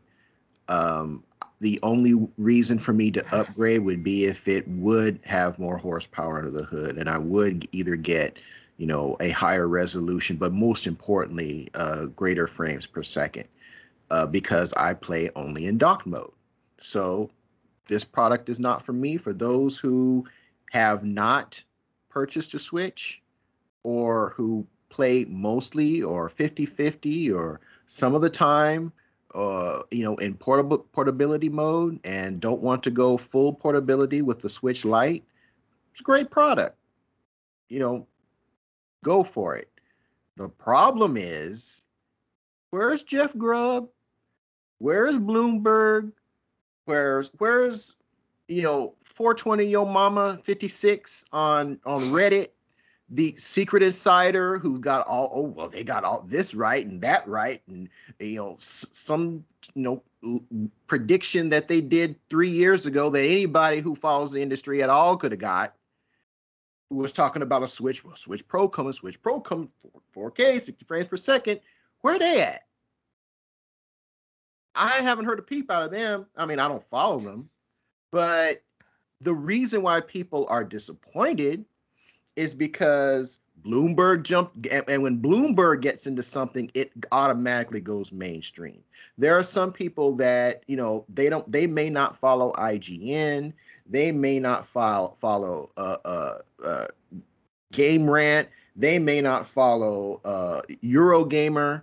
Um, the only reason for me to upgrade would be if it would have more horsepower under the hood, and I would either get you know, a higher resolution, but most importantly, uh, greater frames per second, uh, because I play only in dock mode. So this product is not for me. For those who have not purchased a Switch or who play mostly or 50-50 or some of the time uh, you know, in portable portability mode and don't want to go full portability with the Switch Lite, it's a great product. You know, go for it. The problem is, where's Jeff Grubb? Where's Bloomberg? Where's where's you know 420 Yo Mama 56 on on Reddit? The secret insider who got all oh well they got all this right and that right and you know some you know prediction that they did three years ago that anybody who follows the industry at all could have got was talking about a Switch, well, Switch Pro coming, Switch Pro coming, 4, k 60 frames per second. Where they at? I haven't heard a peep out of them. I mean, I don't follow them, but the reason why people are disappointed is because Bloomberg jumped, and, when Bloomberg gets into something, it automatically goes mainstream. There are some people that you know they don't, they may not follow IGN, they may not follow follow uh, uh, uh, Game Rant, they may not follow uh, Eurogamer,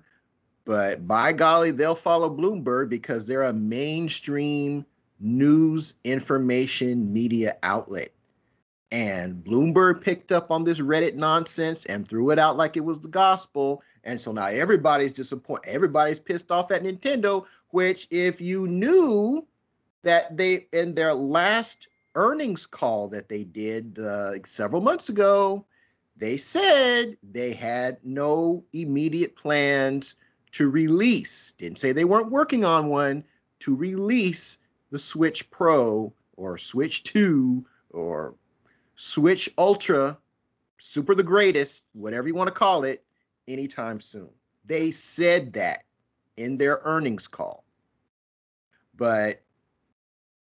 but by golly, they'll follow Bloomberg because they're a mainstream news information media outlet. And Bloomberg picked up on this Reddit nonsense and threw it out like it was the gospel. And so now everybody's disappointed. Everybody's pissed off at Nintendo, which, if you knew that they, in their last earnings call that they did uh, several months ago, they said they had no immediate plans to release, didn't say they weren't working on one, to release the Switch Pro or Switch 2 or Switch Ultra, Super the Greatest, whatever you want to call it, anytime soon. They said that in their earnings call. But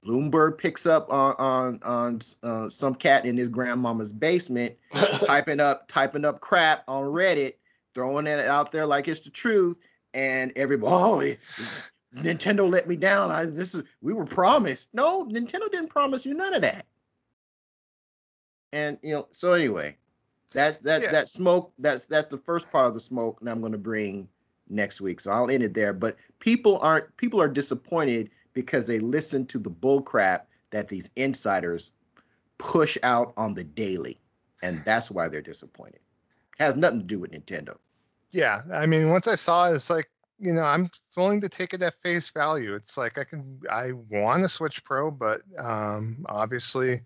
Bloomberg picks up on on on uh, some cat in his grandmama's basement, typing up typing up crap on Reddit, throwing it out there like it's the truth, and everybody, oh, eh, Nintendo let me down. I this is we were promised. No, Nintendo didn't promise you none of that. And you know, so anyway, that's that Yeah. that smoke. That's that's the first part of the smoke, and I'm going to bring next week. So I'll end it there. But people aren't people are disappointed because they listen to the bull crap that these insiders push out on the daily, and that's why they're disappointed. Has nothing to do with Nintendo. Yeah, I mean, once I saw it, it's like you know, I'm willing to take it at face value. It's like I can, I want to Switch Pro, but um, obviously,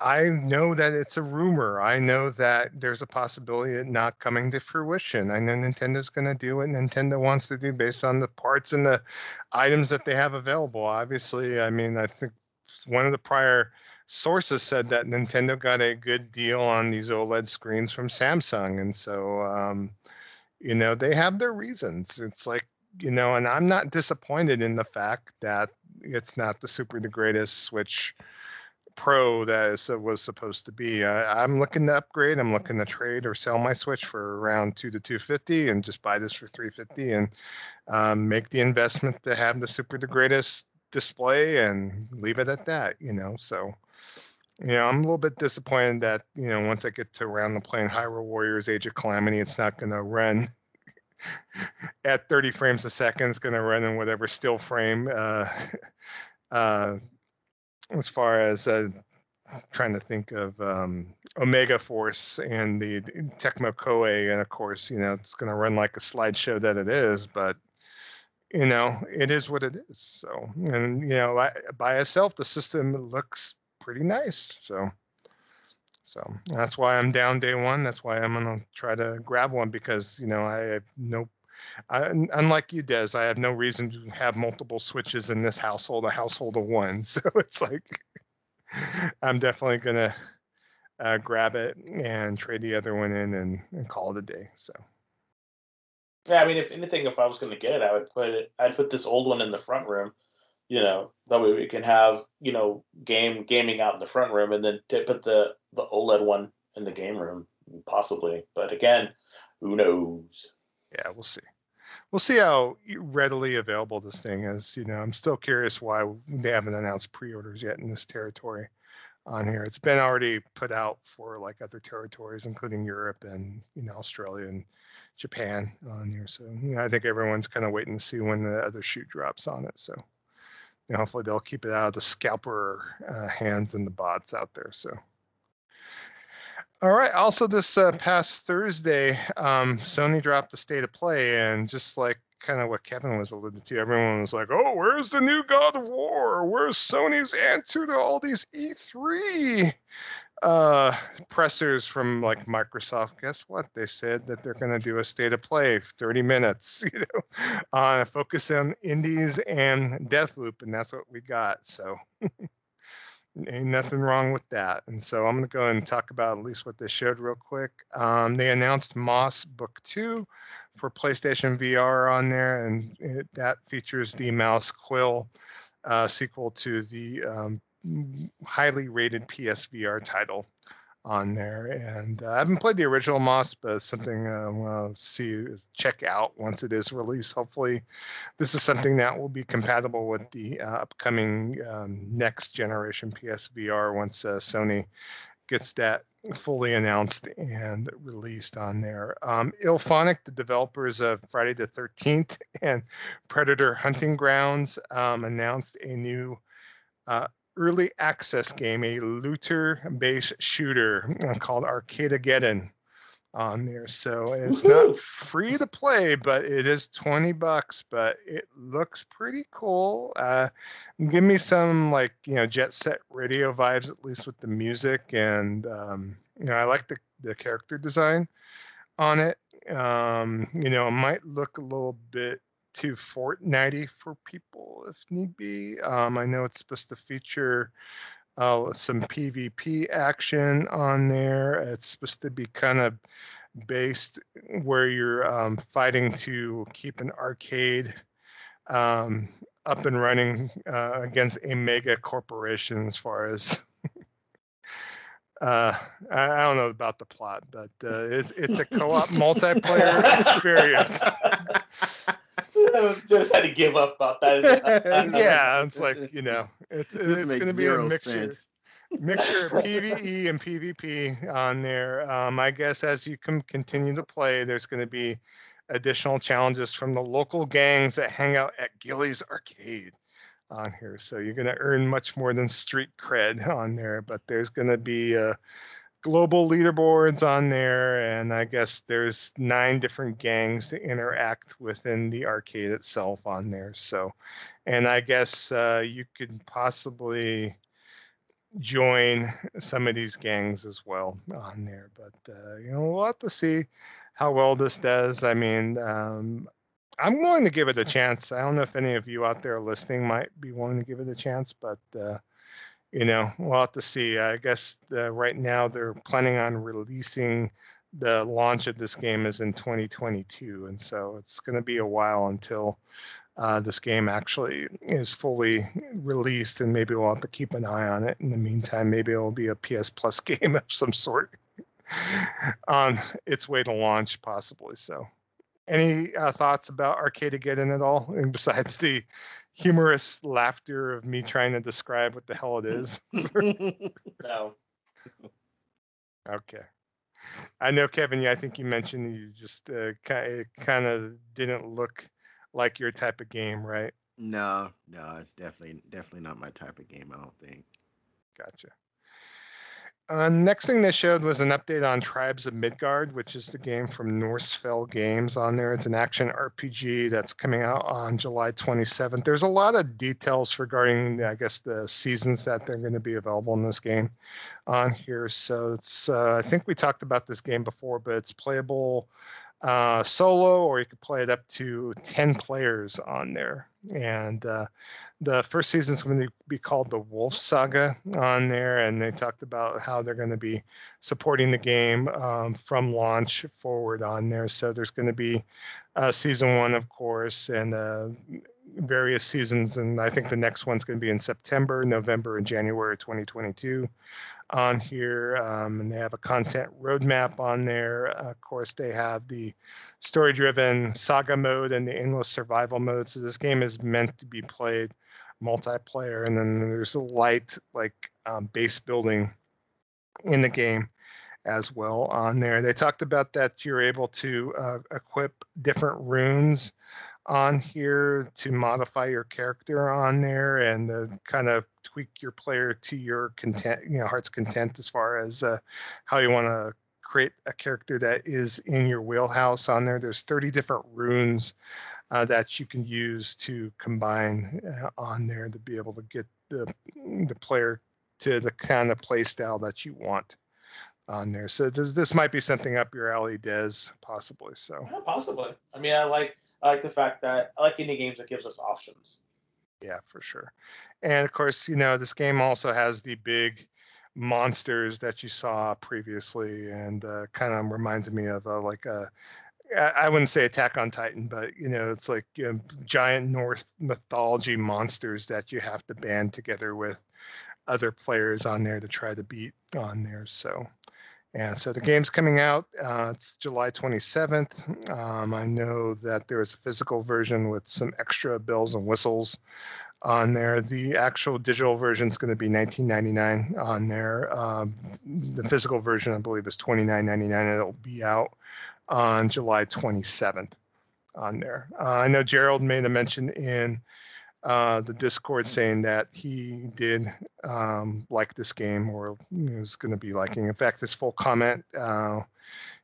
I know that it's a rumor. I know that there's a possibility of it not coming to fruition. I know Nintendo's going to do what Nintendo wants to do based on the parts and the items that they have available. Obviously, I mean, I think one of the prior sources said that Nintendo got a good deal on these OLED screens from Samsung, and so um, you know they have their reasons. It's like you know, and I'm not disappointed in the fact that it's not the super the greatest Switch Pro that was supposed to be. I, I'm looking to upgrade. I'm looking to trade or sell my Switch for around two to two fifty, and just buy this for three fifty, and um, make the investment to have the super the greatest display and leave it at that. You know, so know, I'm a little bit disappointed that you know once I get to around the plane, Hyrule Warriors Age of Calamity, it's not going to run at 30 frames a second It's going to run in whatever still frame. Uh, uh, as far as uh, trying to think of um, Omega Force and the, Tecmo Koei, and of course, you know, it's going to run like a slideshow that it is, but you know, it is what it is. So, and you know, by itself, the system looks pretty nice. So, so that's why I'm down day one. That's why I'm gonna try to grab one because you know I have no. I, unlike you, Des, I have no reason to have multiple switches in this household, a household of one. So it's like I'm definitely gonna uh, grab it and trade the other one in and, and call it a day. So. Yeah, I mean, if anything, if I was going to get it, I would put it. I'd put this old one in the front room. You know, that way we can have you know game gaming out in the front room, and then put the the OLED one in the game room, possibly. But again, who knows? Yeah, we'll see. We'll see how readily available this thing is. You know, I'm still curious why they haven't announced pre-orders yet in this territory on here. It's been already put out for like other territories, including Europe and you know Australia and Japan on here. So you know, I think everyone's kind of waiting to see when the other shoot drops on it. So you know, hopefully they'll keep it out of the scalper uh, hands and the bots out there. So. All right. Also, this uh, past Thursday, um, Sony dropped the state of play, and just like kind of what Kevin was alluding to, everyone was like, "Oh, where's the new God of War? Where's Sony's answer to all these E3 uh, pressers from like Microsoft?" Guess what? They said that they're going to do a state of play, 30 minutes, you know, uh, focus on indies and Deathloop, and that's what we got. So. ain't nothing wrong with that. And so I'm going to go and talk about at least what they showed real quick. Um, they announced Moss Book 2 for PlayStation VR on there, and it, that features the Mouse Quill uh, sequel to the um, highly rated PSVR title on there. And uh, I haven't played the original Moss, but something we'll see check out once it is released. Hopefully, this is something that will be compatible with the uh, upcoming um, next generation PSVR once uh, Sony gets that fully announced and released on there. Um, IllFonic, the developers of Friday the 13th and Predator Hunting Grounds, um, announced a new uh, early access game, a looter-based shooter called called Arcadegeddon on there. So it's Woo-hoo! not free to play, but it is 20 bucks, but it looks pretty cool. Uh, give me some like, you know, jet set radio vibes, at least with the music. And, um, you know, I like the, the character design on it. Um, you know, it might look a little bit to Fortnite for people if need be. Um, I know it's supposed to feature uh, some PvP action on there. It's supposed to be kind of based where you're um, fighting to keep an arcade um, up and running uh, against a mega corporation as far as uh, I, I, don't know about the plot, but uh, it's, it's a co-op multiplayer experience. just had to give up about that. yeah, it's like you know, it's it's going to be a mixture. Sense. mixture of PVE and PvP on there. Um, I guess as you can continue to play, there's going to be additional challenges from the local gangs that hang out at Gilley's Arcade on here. So you're going to earn much more than street cred on there, but there's going to be a global leaderboards on there, and I guess there's nine different gangs to interact within the arcade itself on there. So, and I guess uh, you could possibly join some of these gangs as well on there. But uh, you know, we'll have to see how well this does. I mean, um, I'm willing to give it a chance. I don't know if any of you out there listening might be willing to give it a chance, but uh, you know, we'll have to see. I guess uh, right now they're planning on releasing the launch of this game is in 2022, and so it's going to be a while until uh, this game actually is fully released, and maybe we'll have to keep an eye on it. In the meantime, maybe it'll be a PS Plus game of some sort on its way to launch, possibly. So, any uh, thoughts about Arcadegeddon at all, and besides the humorous laughter of me trying to describe what the hell it is? no. Okay. I know, Kevin. Yeah, I think you mentioned you just uh, kind kind of didn't look like your type of game, right? No, no, it's definitely definitely not my type of game. I don't think. Gotcha. Uh, next thing they showed was an update on Tribes of Midgard, which is the game from Norsfell Games on there. It's an action RPG that's coming out on July 27th. There's a lot of details regarding, I guess, the seasons that they're going to be available in this game on here. So it's, uh, I think we talked about this game before, but it's playable uh, solo, or you could play it up to 10 players on there. And uh, the first season is going to be called the Wolf Saga on there, and they talked about how they're going to be supporting the game um, from launch forward on there. So there's going to be uh, season one, of course, and uh, various seasons, and I think the next one's going to be in September, November, and January 2022 on here, um, and they have a content roadmap on there. of course, they have the story-driven saga mode and the endless survival mode. So this game is meant to be played multiplayer, and then there's a light like um, base building in the game as well on there. They talked about that you're able to uh, equip different runes on here to modify your character on there and uh, kind of tweak your player to your content, you know, heart's content as far as uh, how you want to create a character that is in your wheelhouse on there. There's 30 different runes uh, that you can use to combine uh, on there to be able to get the the player to the kind of play style that you want on there. So this this might be something up your alley, Des, possibly. So yeah, possibly. I mean, I like I like the fact that I like indie games that gives us options. Yeah, for sure. And of course, you know, this game also has the big monsters that you saw previously, and uh, kind of reminds me of uh, like a I wouldn't say Attack on Titan, but you know, it's like you know, giant Norse mythology monsters that you have to band together with other players on there to try to beat on there. So and so the game's coming out. Uh, it's July 27th. Um, I know that there is a physical version with some extra bells and whistles on there. The actual digital version is going to be 19.99 on there. Um, the physical version, I believe, is 29.99. It'll be out on July 27th on there. Uh, I know Gerald made a mention in uh, the Discord saying that he did um, like this game or was going to be liking. In fact, his full comment, uh,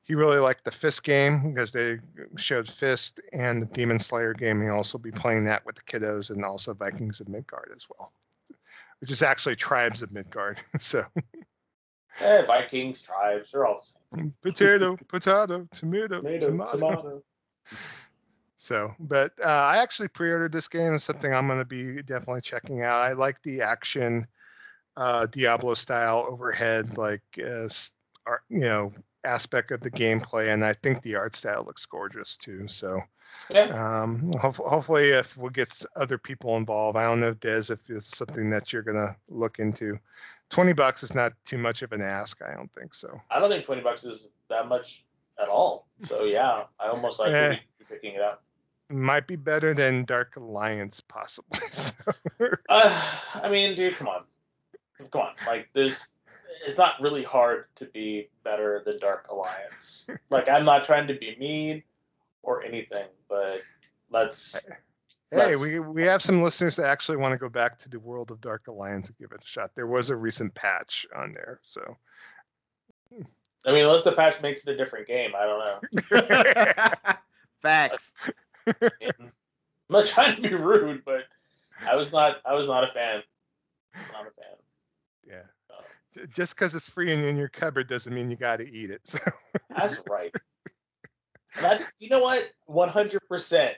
he really liked the Fist game because they showed Fist and the Demon Slayer game. He'll also be playing that with the kiddos and also Vikings of Midgard as well, which is actually Tribes of Midgard. so. Eh, Vikings, tribes, they're all the same. Potato, potato, tomato, tomato. tomato. tomato. So, but uh, I actually pre-ordered this game. It's something I'm going to be definitely checking out. I like the action, uh, Diablo style overhead, like uh, art, you know, aspect of the gameplay, and I think the art style looks gorgeous too. So, yeah. um, ho- hopefully, if we get other people involved, I don't know, Des, if it's something that you're going to look into. Twenty bucks is not too much of an ask. I don't think so. I don't think twenty bucks is that much at all. So yeah, I almost like eh. picking it up might be better than Dark Alliance, possibly. So. uh, I mean, dude, come on, come on. Like, there's, it's not really hard to be better than Dark Alliance. like, I'm not trying to be mean or anything, but let's. Hey, let's, we we have some listeners that actually want to go back to the world of Dark Alliance and give it a shot. There was a recent patch on there, so. I mean, unless the patch makes it a different game, I don't know. Facts. I'm not trying to be rude, but I was not I was not a fan. Not a fan. Yeah. So. Just because it's free and in your cupboard doesn't mean you got to eat it. So. That's right. That, you know what? One hundred percent.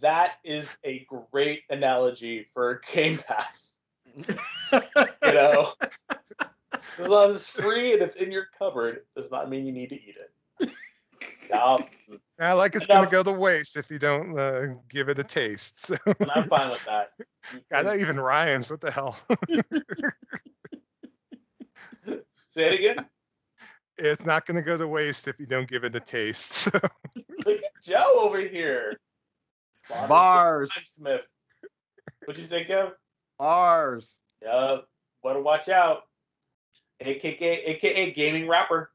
That is a great analogy for Game Pass. you know, as long as it's free and it's in your cupboard, does not mean you need to eat it. No, I like it's going to go to waste if you don't uh, give it a taste. So. I'm fine with that. God, that even rhymes. What the hell? Say it again. It's not going to go to waste if you don't give it a taste. So. Look at Joe over here. Bars. Smith. What'd you say, Kev? Bars. Yeah, better watch out. AKA, AKA gaming rapper.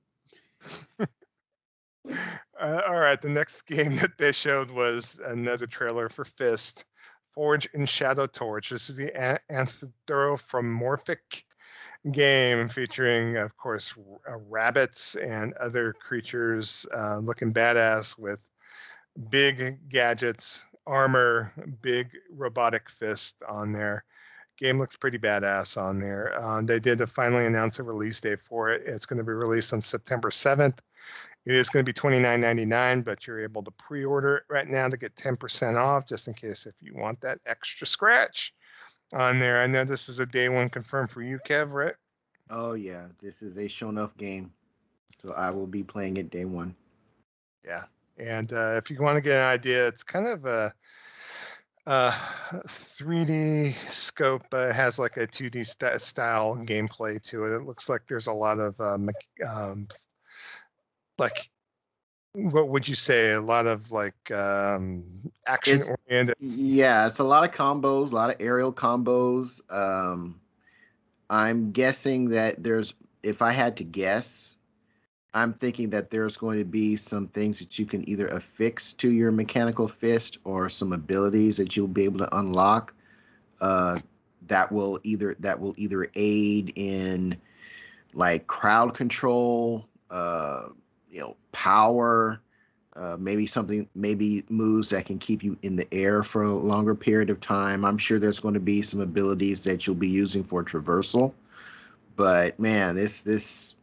Uh, all right, the next game that they showed was another trailer for Fist, Forged in Shadow Torch. This is the anthropomorphic game featuring, of course, r- uh, rabbits and other creatures uh, looking badass with big gadgets, armor, big robotic fist on there. Game looks pretty badass on there. Um, they did finally announce a release date for it. It's going to be released on September 7th. It is going to be $29.99, but you're able to pre-order it right now to get 10% off, just in case if you want that extra scratch on there. I know this is a day one confirmed for you, Kev, right? Oh yeah, this is a show enough game, so I will be playing it day one. Yeah. And uh, if you want to get an idea, it's kind of a, a 3D scope, it has like a 2D st- style gameplay to it. It looks like there's a lot of uh, mech- um, like what would you say? A lot of like um, action It's- oriented. Yeah, it's a lot of combos, a lot of aerial combos. Um, I'm guessing that there's, if I had to guess, I'm thinking that there's going to be some things that you can either affix to your mechanical fist or some abilities that you'll be able to unlock uh, that will either that will either aid in like crowd control, uh, you know, power, uh, maybe something, maybe moves that can keep you in the air for a longer period of time. I'm sure there's going to be some abilities that you'll be using for traversal. But man, this this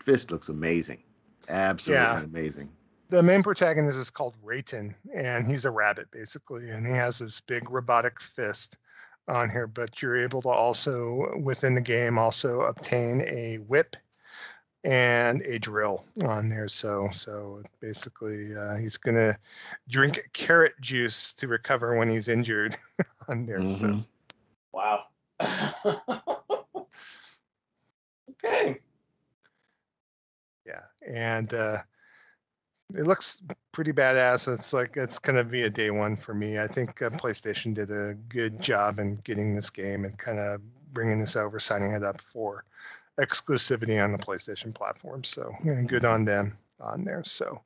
fist looks amazing, absolutely Yeah. amazing. the main protagonist is called Rayton, and he's a rabbit basically, and he has this big robotic fist on here. But you're able to also within the game also obtain a whip and a drill on there. So so basically, uh, he's gonna drink carrot juice to recover when he's injured on there. So Mhm. Wow. okay. yeah, and uh, it looks pretty badass. It's like it's gonna be a day one for me. I think uh, PlayStation did a good job in getting this game and kind of bringing this over, signing it up for exclusivity on the PlayStation platform. So good on them on there. So.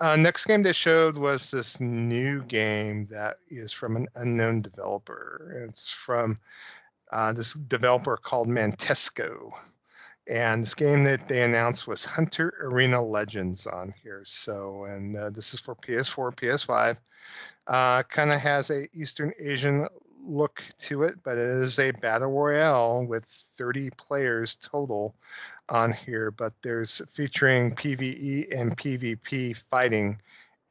Uh, next game they showed was this new game that is from an unknown developer. It's from uh, this developer called Mantisco. And this game that they announced was Hunter Arena Legends on here. So, and uh, this is for PS4, PS5. Uh, kind of has a Eastern Asian look to it, but it is a battle royale with 30 players total on here. But there's featuring PVE and PvP fighting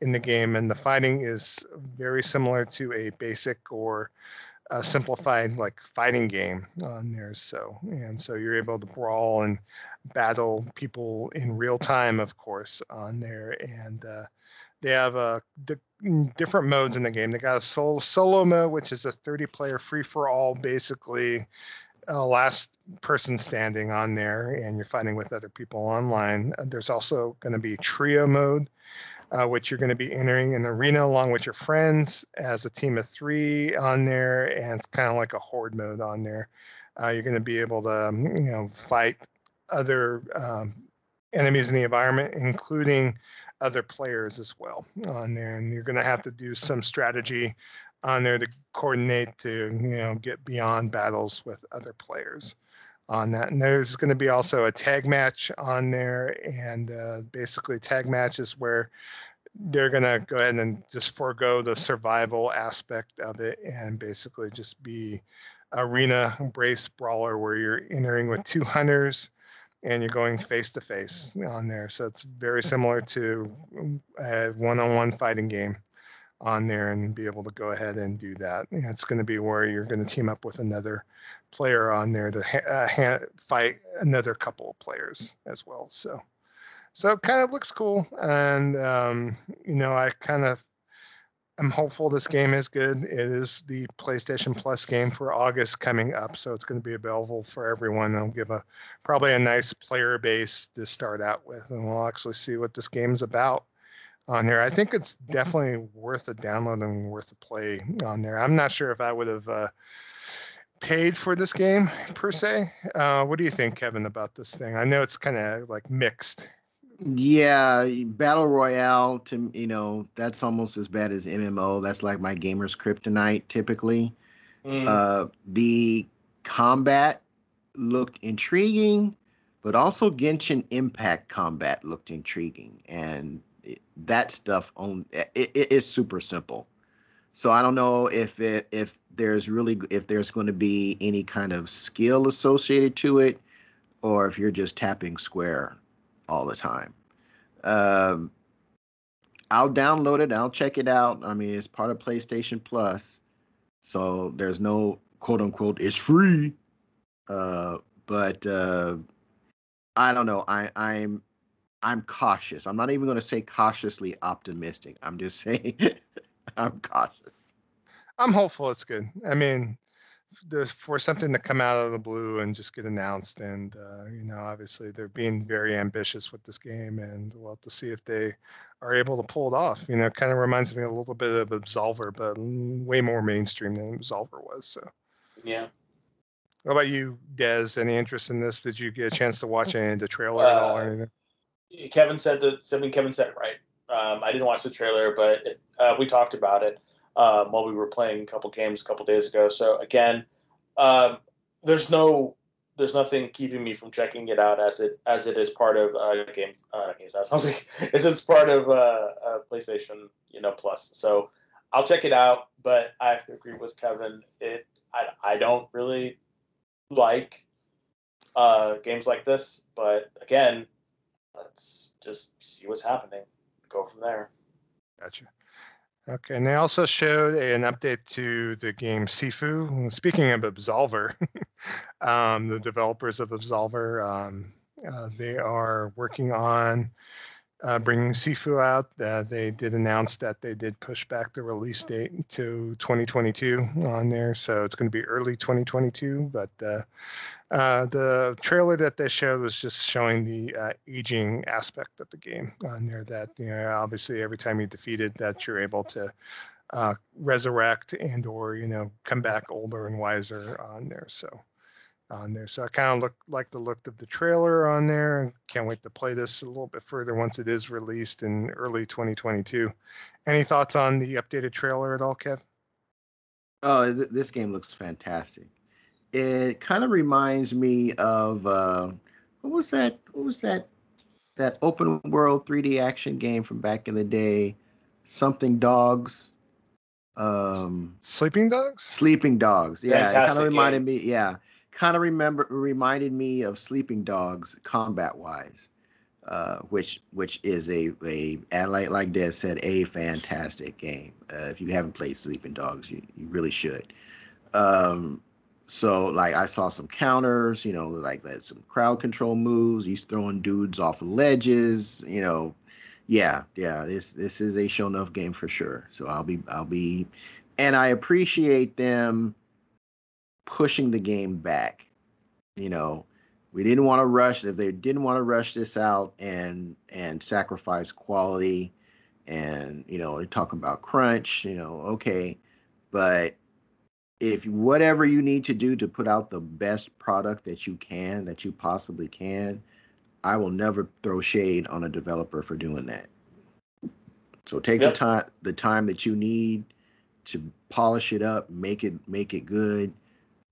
in the game, and the fighting is very similar to a basic or a simplified like fighting game on there. So and so you're able to brawl and battle people in real time, of course, on there. And uh, they have uh, di- different modes in the game. They got a solo, solo mode, which is a 30 player free for all, basically. Uh, last person standing on there, and you're fighting with other people online. Uh, There's also going to be trio mode, uh, which you're going to be entering an arena along with your friends as a team of three on there, and it's kind of like a horde mode on there. You're going to be able to, um, you know, fight other um, enemies in the environment, including other players as well on there, and you're going to have to do some strategy on there to coordinate to, you know, get beyond battles with other players on that. And there's going to be also a tag match on there, and uh, basically tag matches where they're going to go ahead and just forego the survival aspect of it and basically just be arena brace brawler where you're entering with two hunters and you're going face to face on there. So it's very similar to a one-on-one fighting game on there and be able to go ahead and do that. It's going to be where you're going to team up with another player on there to ha- uh, ha- fight another couple of players as well. So, so it kind of looks cool, and um, you know, I kind of I'm hopeful this game is good. It is the PlayStation Plus game for August coming up, so it's going to be available for everyone. I'll give a probably a nice player base to start out with, and we'll actually see what this game's about on here. I think it's definitely worth a download and worth a play on there. I'm not sure if I would have uh, paid for this game per se. Uh, what do you think, Kevin, about this thing? I know it's kind of like mixed Yeah, battle royale to you know that's almost as bad as MMO. That's like my gamer's kryptonite typically. Mm. Uh, the combat looked intriguing, but also Genshin Impact combat looked intriguing, and it, that stuff on it, it, it's super simple. So I don't know if it if there's really if there's going to be any kind of skill associated to it, or if you're just tapping square all the time. Um, I'll download it. I'll check it out. I mean, it's part of PlayStation Plus, so there's no quote unquote it's free. Uh, but uh, I don't know. I I'm I'm cautious. I'm not even going to say cautiously optimistic. I'm just saying I'm cautious. I'm hopeful it's good. I mean, for something to come out of the blue and just get announced, and uh, you know, obviously they're being very ambitious with this game, and we'll have to see if they are able to pull it off. You know, kind of reminds me a little bit of Absolver, but way more mainstream than Absolver was. So. Yeah. What about you, Des? Any interest in this? Did you get a chance to watch any of the trailer at all or uh, anything? Kevin said that. I mean, Kevin said it right. Um, I didn't watch the trailer, but it, uh, we talked about it um, while we were playing a couple games a couple days ago. So again, um, there's no there's nothing keeping me from checking it out as it as it is part of uh, games uh, games. Like as it's part of uh, uh, PlayStation, you know, Plus. So I'll check it out. But I have to agree with Kevin. It I I don't really like uh, games like this. But again, let's just see what's happening. Go from there. Gotcha. Okay, and they also showed an update to the game Sifu. Speaking of Absolver, um, the developers of Absolver, um, uh, they are working on uh, bringing Sifu out. Uh, they did announce that they did push back the release date to 2022 on there, so it's going to be early 2022. But uh, uh, the trailer that they showed was just showing the uh, aging aspect of the game on there. That you know, obviously, every time you defeat it, that you're able to uh, resurrect and or you know come back older and wiser on there. So on there. So I kind of look like the look of the trailer on there can't wait to play this a little bit further once it is released in early 2022. Any thoughts on the updated trailer at all, Kev? Oh, th- this game looks fantastic. It kind of reminds me of uh, what was that? What was that? That open world 3D action game from back in the day, something dogs. Um, Sleeping Dogs. Sleeping Dogs. Yeah, Fantastic it kind of reminded game. me. Yeah, kind of remember reminded me of Sleeping Dogs combat wise, uh, which which is a a like like Des said a fantastic game. Uh, if you haven't played Sleeping Dogs, you, you really should. Um, so like I saw some counters, you know, like that some crowd control moves. He's throwing dudes off ledges, you know. Yeah, yeah. This this is a Shonuff game for sure. So I'll be I'll be, and I appreciate them pushing the game back. You know, we didn't want to rush if they didn't want to rush this out and and sacrifice quality and you know talk about crunch you know okay but if whatever you need to do to put out the best product that you can that you possibly can i will never throw shade on a developer for doing that so take yep. the time the time that you need to polish it up make it make it good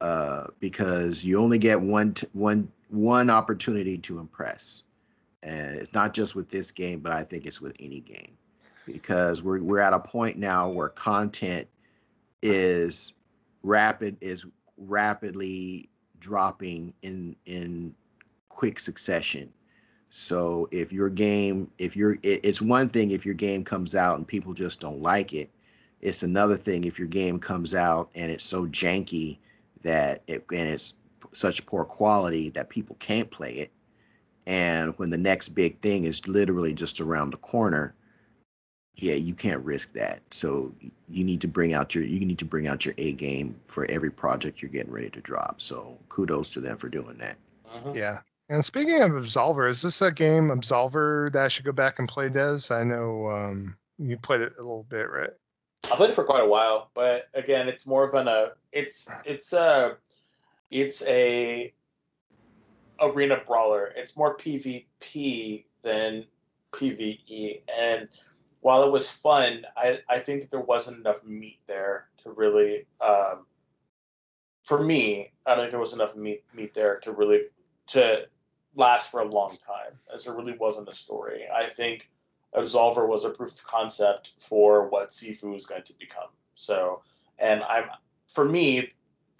uh, because you only get one t- one one opportunity to impress, and it's not just with this game, but I think it's with any game, because we're we're at a point now where content is rapid is rapidly dropping in in quick succession. So if your game, if you're, it, it's one thing if your game comes out and people just don't like it. It's another thing if your game comes out and it's so janky that it and it's such poor quality that people can't play it. And when the next big thing is literally just around the corner, yeah, you can't risk that. So you need to bring out your you need to bring out your A game for every project you're getting ready to drop. So kudos to them for doing that. Uh-huh. Yeah. And speaking of Absolver, is this a game Absolver that I should go back and play, Des? I know um, you played it a little bit, right? I played it for quite a while, but again, it's more of an uh, it's it's a it's a arena brawler. It's more PvP than PVE. And while it was fun, I, I think that there wasn't enough meat there to really, um, for me, I don't think there was enough meat meat there to really to last for a long time, as there really wasn't a story. I think Absolver was a proof of concept for what Sifu is going to become. So, and I'm for me,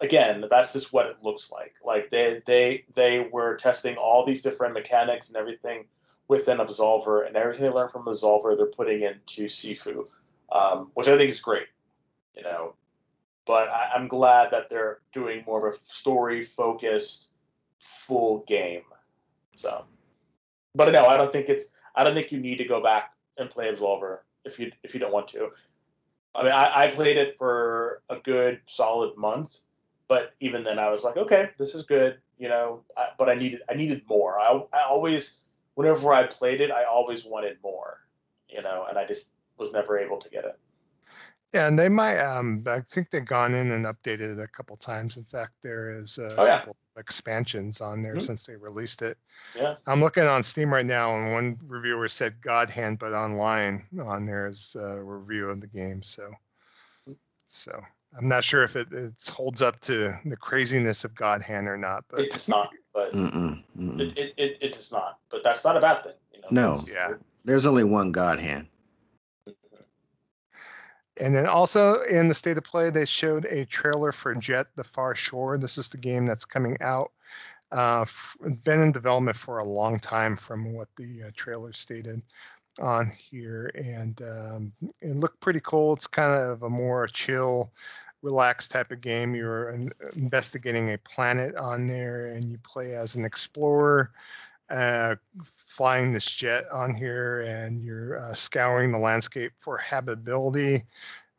again, that's just what it looks like. Like they they they were testing all these different mechanics and everything within Absolver, and everything they learned from Absolver, they're putting into Sifu, um, which I think is great. You know, but I, I'm glad that they're doing more of a story focused full game. So, but no, I don't think it's. I don't think you need to go back and play Absolver if you if you don't want to. I mean, I, I played it for a good solid month, but even then, I was like, okay, this is good, you know. I, but I needed I needed more. I I always, whenever I played it, I always wanted more, you know, and I just was never able to get it. Yeah, and they might. Um, I think they've gone in and updated it a couple times. In fact, there is a Oh, yeah. couple expansions on there Mhm. since they released it. Yeah. I'm looking on Steam right now, and one reviewer said God Hand, but online on there is a review of the game. So, so I'm not sure if it, it holds up to the craziness of God Hand or not. But It does not, but Mm-mm, mm-mm. it, it, it, it does not. But that's not a bad thing. You know? No. Yeah. There's only one God hand. And then also in the state of play, they showed a trailer for Jet: The Far Shore. This is the game that's coming out. Uh, been in development for a long time, from what the uh, trailer stated on here, and um, it looked pretty cool. It's kind of a more chill, relaxed type of game. You're in- investigating a planet on there, and you play as an explorer uh, flying this jet on here and you're uh, scouring the landscape for habitability.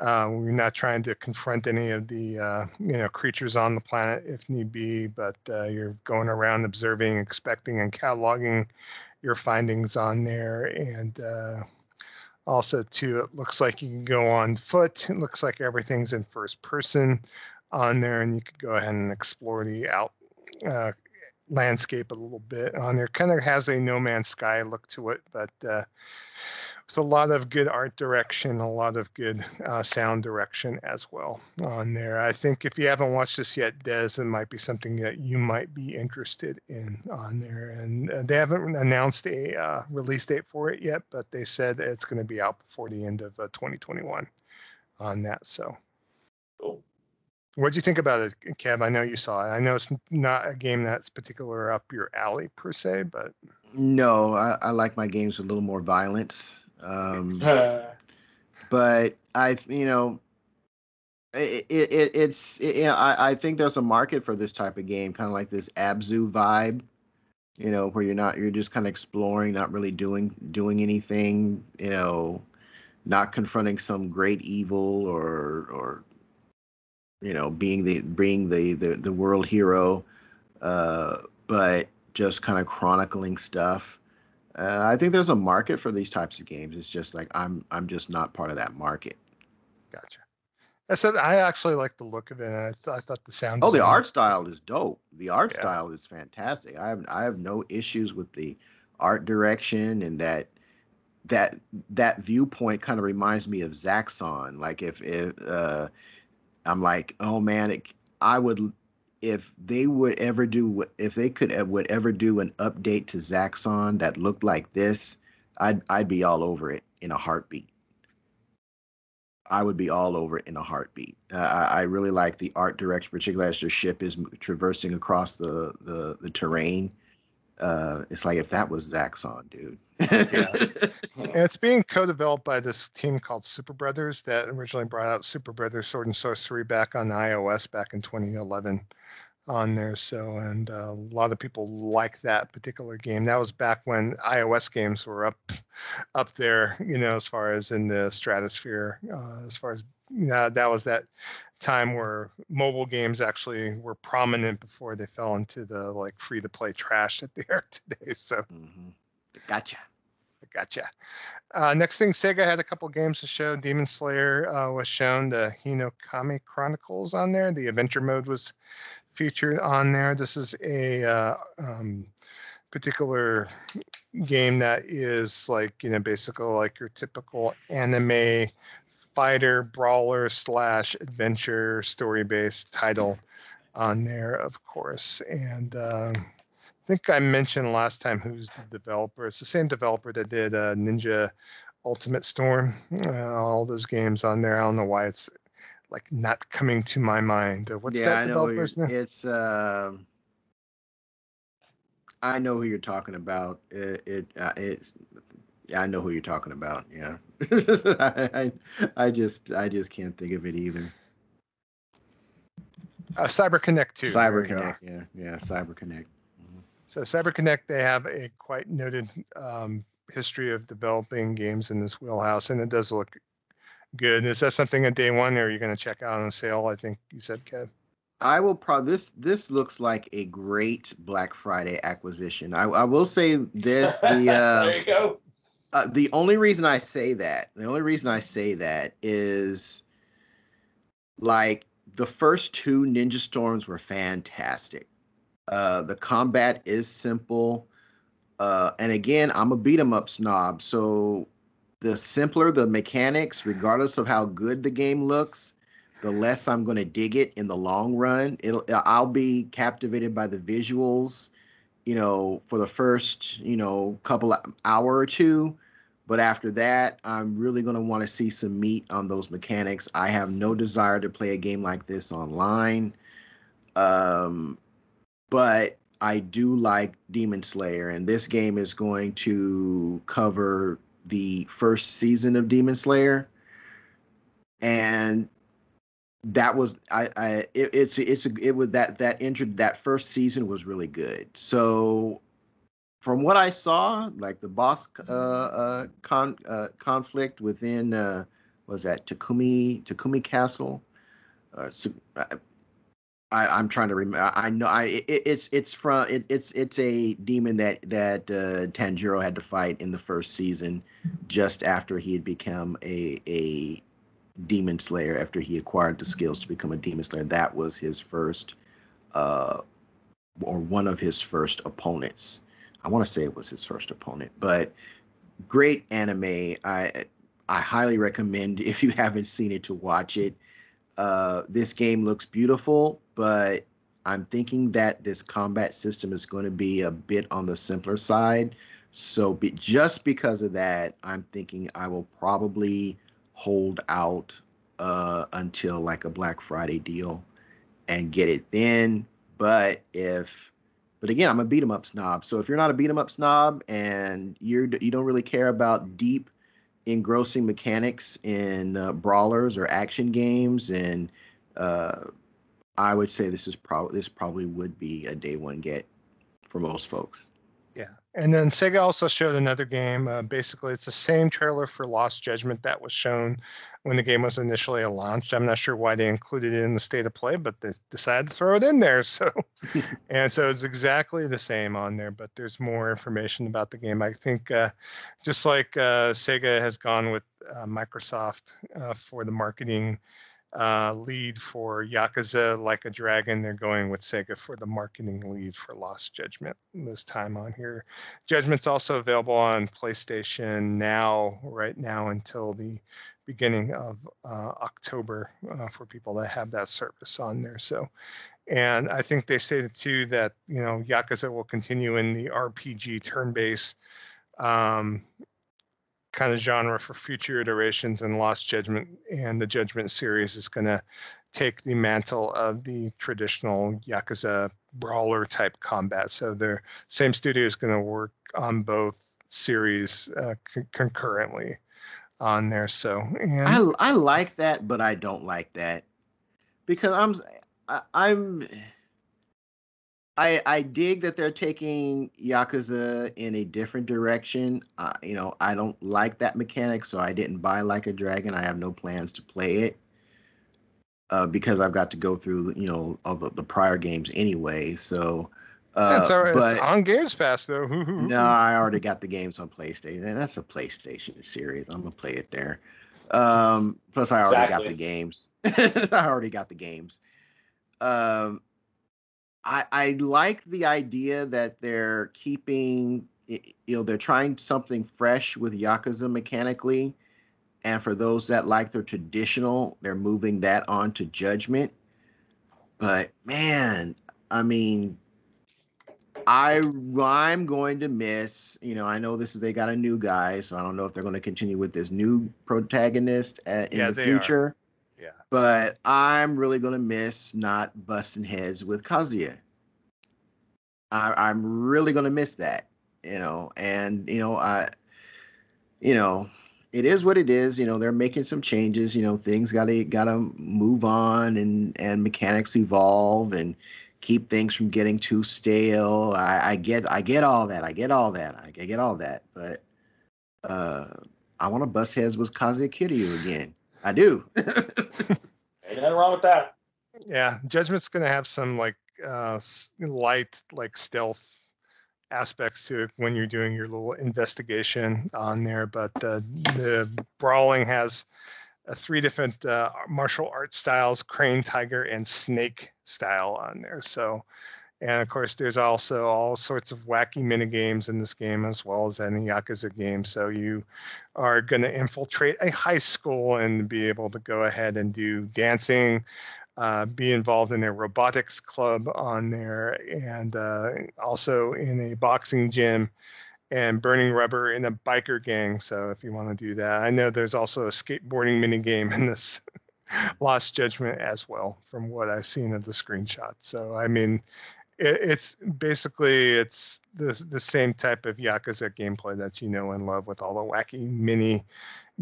Uh, we're not trying to confront any of the uh, you know creatures on the planet if need be, but uh, you're going around observing, expecting, and cataloging your findings on there. And also, too, it looks like you can go on foot. It looks like everything's in first person on there, and you could go ahead and explore the out landscape a little bit on there. Kind of has a No Man's Sky look to it, but uh, with a lot of good art direction, a lot of good uh, sound direction as well on there. I think if you haven't watched this yet, Des, it might be something that you might be interested in on there. And uh, they haven't announced a uh, release date for it yet, but they said it's going to be out before the end of uh, 2021 on that. So. Cool. What do you think about it, Kev? I know you saw it. I know it's not a game that's particular up your alley per se, but No, I, I like my games with a little more violence. Um, but I, you know, it, it, it it's it, you know, I, I think there's a market for this type of game, kind of like this Abzu vibe, you know, where you're not you're just kind of exploring, not really doing doing anything, you know, not confronting some great evil or or you know being the being the the, the world hero, uh, but just kind of chronicling stuff. Uh, I think there's a market for these types of games. It's just like I'm I'm just not part of that market. gotcha. I said I actually like the look of it. I, th- I thought the sound. Oh, the art style is dope. The art Yeah. style is fantastic. I have I have no issues with the art direction and that that that viewpoint kind of reminds me of Zaxxon. Like if if uh, I'm like, oh man, it, I would if they would ever do if they could uh, would ever do an update to Zaxxon that looked like this, I'd I'd be all over it in a heartbeat. I would be all over it in a heartbeat. Uh, I, I really like the art direction, particularly as your ship is traversing across the the, the terrain. Uh, it's like if that was Zaxxon, dude. And it's being co-developed by this team called Superbrothers that originally brought out Superbrothers Sword and Sworcery back on iOS back in 2011 on there. So, and uh, a lot of people like that particular game. That was back when iOS games were up, up there, you know, as far as in the stratosphere, uh, as far as, you know, that was that time where mobile games actually were prominent before they fell into the like free to play trash that they are today. So, hmm Gotcha. Gotcha. Uh, next thing, Sega had a couple games to show. Demon Slayer uh, was shown. The Hinokami Chronicles on there. The adventure mode was featured on there. This is a uh, um, particular game that is like you know basically like your typical anime fighter brawler slash adventure story based title on there, of course. And uh, I think I mentioned last time who's the developer. It's the same developer that did uh, Ninja Ultimate Storm. Uh, all those games on there. I don't know why it's like not coming to my mind. Uh, what's yeah, that developer's name? It's. Uh, I know who you're talking about. It. it, uh, it I know who you're talking about. Yeah. I, I, I just. I just can't think of it either. Uh, CyberConnect 2. there you go. CyberConnect. Yeah. Yeah. CyberConnect. So CyberConnect, they have a quite noted um, history of developing games in this wheelhouse, and it does look good. Is that something at day one, or are you going to check out on sale? I think you said, Kev. I will probably this this looks like a great Black Friday acquisition. I, I will say this the uh, there you go. Uh, the only reason I say that the only reason I say that is like the first two Ninja Storms were fantastic. Uh, the combat is simple, uh, and again, I'm a beat 'em up snob, so the simpler the mechanics, regardless of how good the game looks, the less I'm going to dig it in the long run. It'll I'll be captivated by the visuals, you know, for the first, you know, couple hour or two, but after that, I'm really going to want to see some meat on those mechanics. I have no desire to play a game like this online. Um but I do like Demon Slayer and this game is going to cover the first season of Demon Slayer and that was I, I it, it's it's it was that that entered that first season was really good. So from what I saw, like the boss uh, uh, con uh, conflict within uh, was that Takumi Takumi Castle. Uh, so, I, I'm trying to remember. I know I it, it's it's from it, it's it's a demon that that uh, Tanjiro had to fight in the first season, just after he had become a a demon slayer after he acquired the skills to become a demon slayer. That was his first, or one of his first opponents. I want to say it was his first opponent, but great anime. I I highly recommend if you haven't seen it to watch it. Uh, this game looks beautiful, but I'm thinking that this combat system is going to be a bit on the simpler side. So, be, just because of that, I'm thinking I will probably hold out uh, until like a Black Friday deal and get it then. But if, but again, I'm a beat 'em up snob. So if you're not a beat 'em up snob and you're you don't really care about deep, engrossing mechanics in uh, brawlers or action games, and uh, I would say this is probably this probably would be a day one get for most folks. And then Sega also showed another game. Uh, basically, it's the same trailer for Lost Judgment that was shown when the game was initially launched. I'm not sure why they included it in the state of play, but they decided to throw it in there. So, and so it's exactly the same on there, but there's more information about the game. I think uh, just like uh, Sega has gone with uh, Microsoft uh, for the marketing uh, lead for Yakuza Like a Dragon. They're going with Sega for the marketing lead for Lost Judgment this time on here. Judgment's also available on PlayStation now, right now until the beginning of uh, October uh, for people that have that service on there. So, and I think they stated too that you know Yakuza will continue in the RPG turn-based um, kind of genre for future iterations and Lost Judgment and the Judgment series is going to take the mantle of the traditional Yakuza brawler type combat. So the same studio is going to work on both series uh, c- concurrently on there. So and I I like that, but I don't like that because I'm I, I'm I I dig that they're taking Yakuza in a different direction. Uh, you know, I don't like that mechanic, so I didn't buy Like a Dragon. I have no plans to play it uh, because I've got to go through you know all the, the prior games anyway. So. Uh, that's all right. but it's on Games Pass though. no, I already got the games on PlayStation. And that's a PlayStation series. I'm gonna play it there. Um, plus, I already got the games. I already got the games. Um, I I like the idea that they're keeping you know they're trying something fresh with Yakuza mechanically, and for those that like the traditional, they're moving that on to Judgment. But man, I mean, I I'm going to miss. You know, I know this is they got a new guy, so I don't know if they're going to continue with this new protagonist at, in Yeah, the they are. Yeah. But I'm really going to miss not busting heads with Kazuya. I, I'm really going to miss that. You know, and you know, I, you know, it is what it is. You know, they're making some changes. You know, things got to got to move on, and and mechanics evolve, and keep things from getting too stale. I, I get I get all that. I get all that. I get all that. But uh I want to bust heads with Kazuya Kiryu again. I do. Ain't nothing wrong with that. Yeah, Judgment's gonna have some like uh light like stealth aspects to it when you're doing your little investigation on there, but uh, the brawling has uh, three different uh, martial art styles: crane, tiger, and snake style on there. So, and of course, there's also all sorts of wacky mini games in this game as well as any Yakuza game. So you are going to infiltrate a high school and be able to go ahead and do dancing, uh, be involved in a robotics club on there, and uh, also in a boxing gym and burning rubber in a biker gang. So if you want to do that, I know there's also a skateboarding mini game in this Lost Judgment as well, from what I've seen of the screenshot. So I mean, it, it's basically it's the the same type of Yakuza gameplay that you know and love with all the wacky mini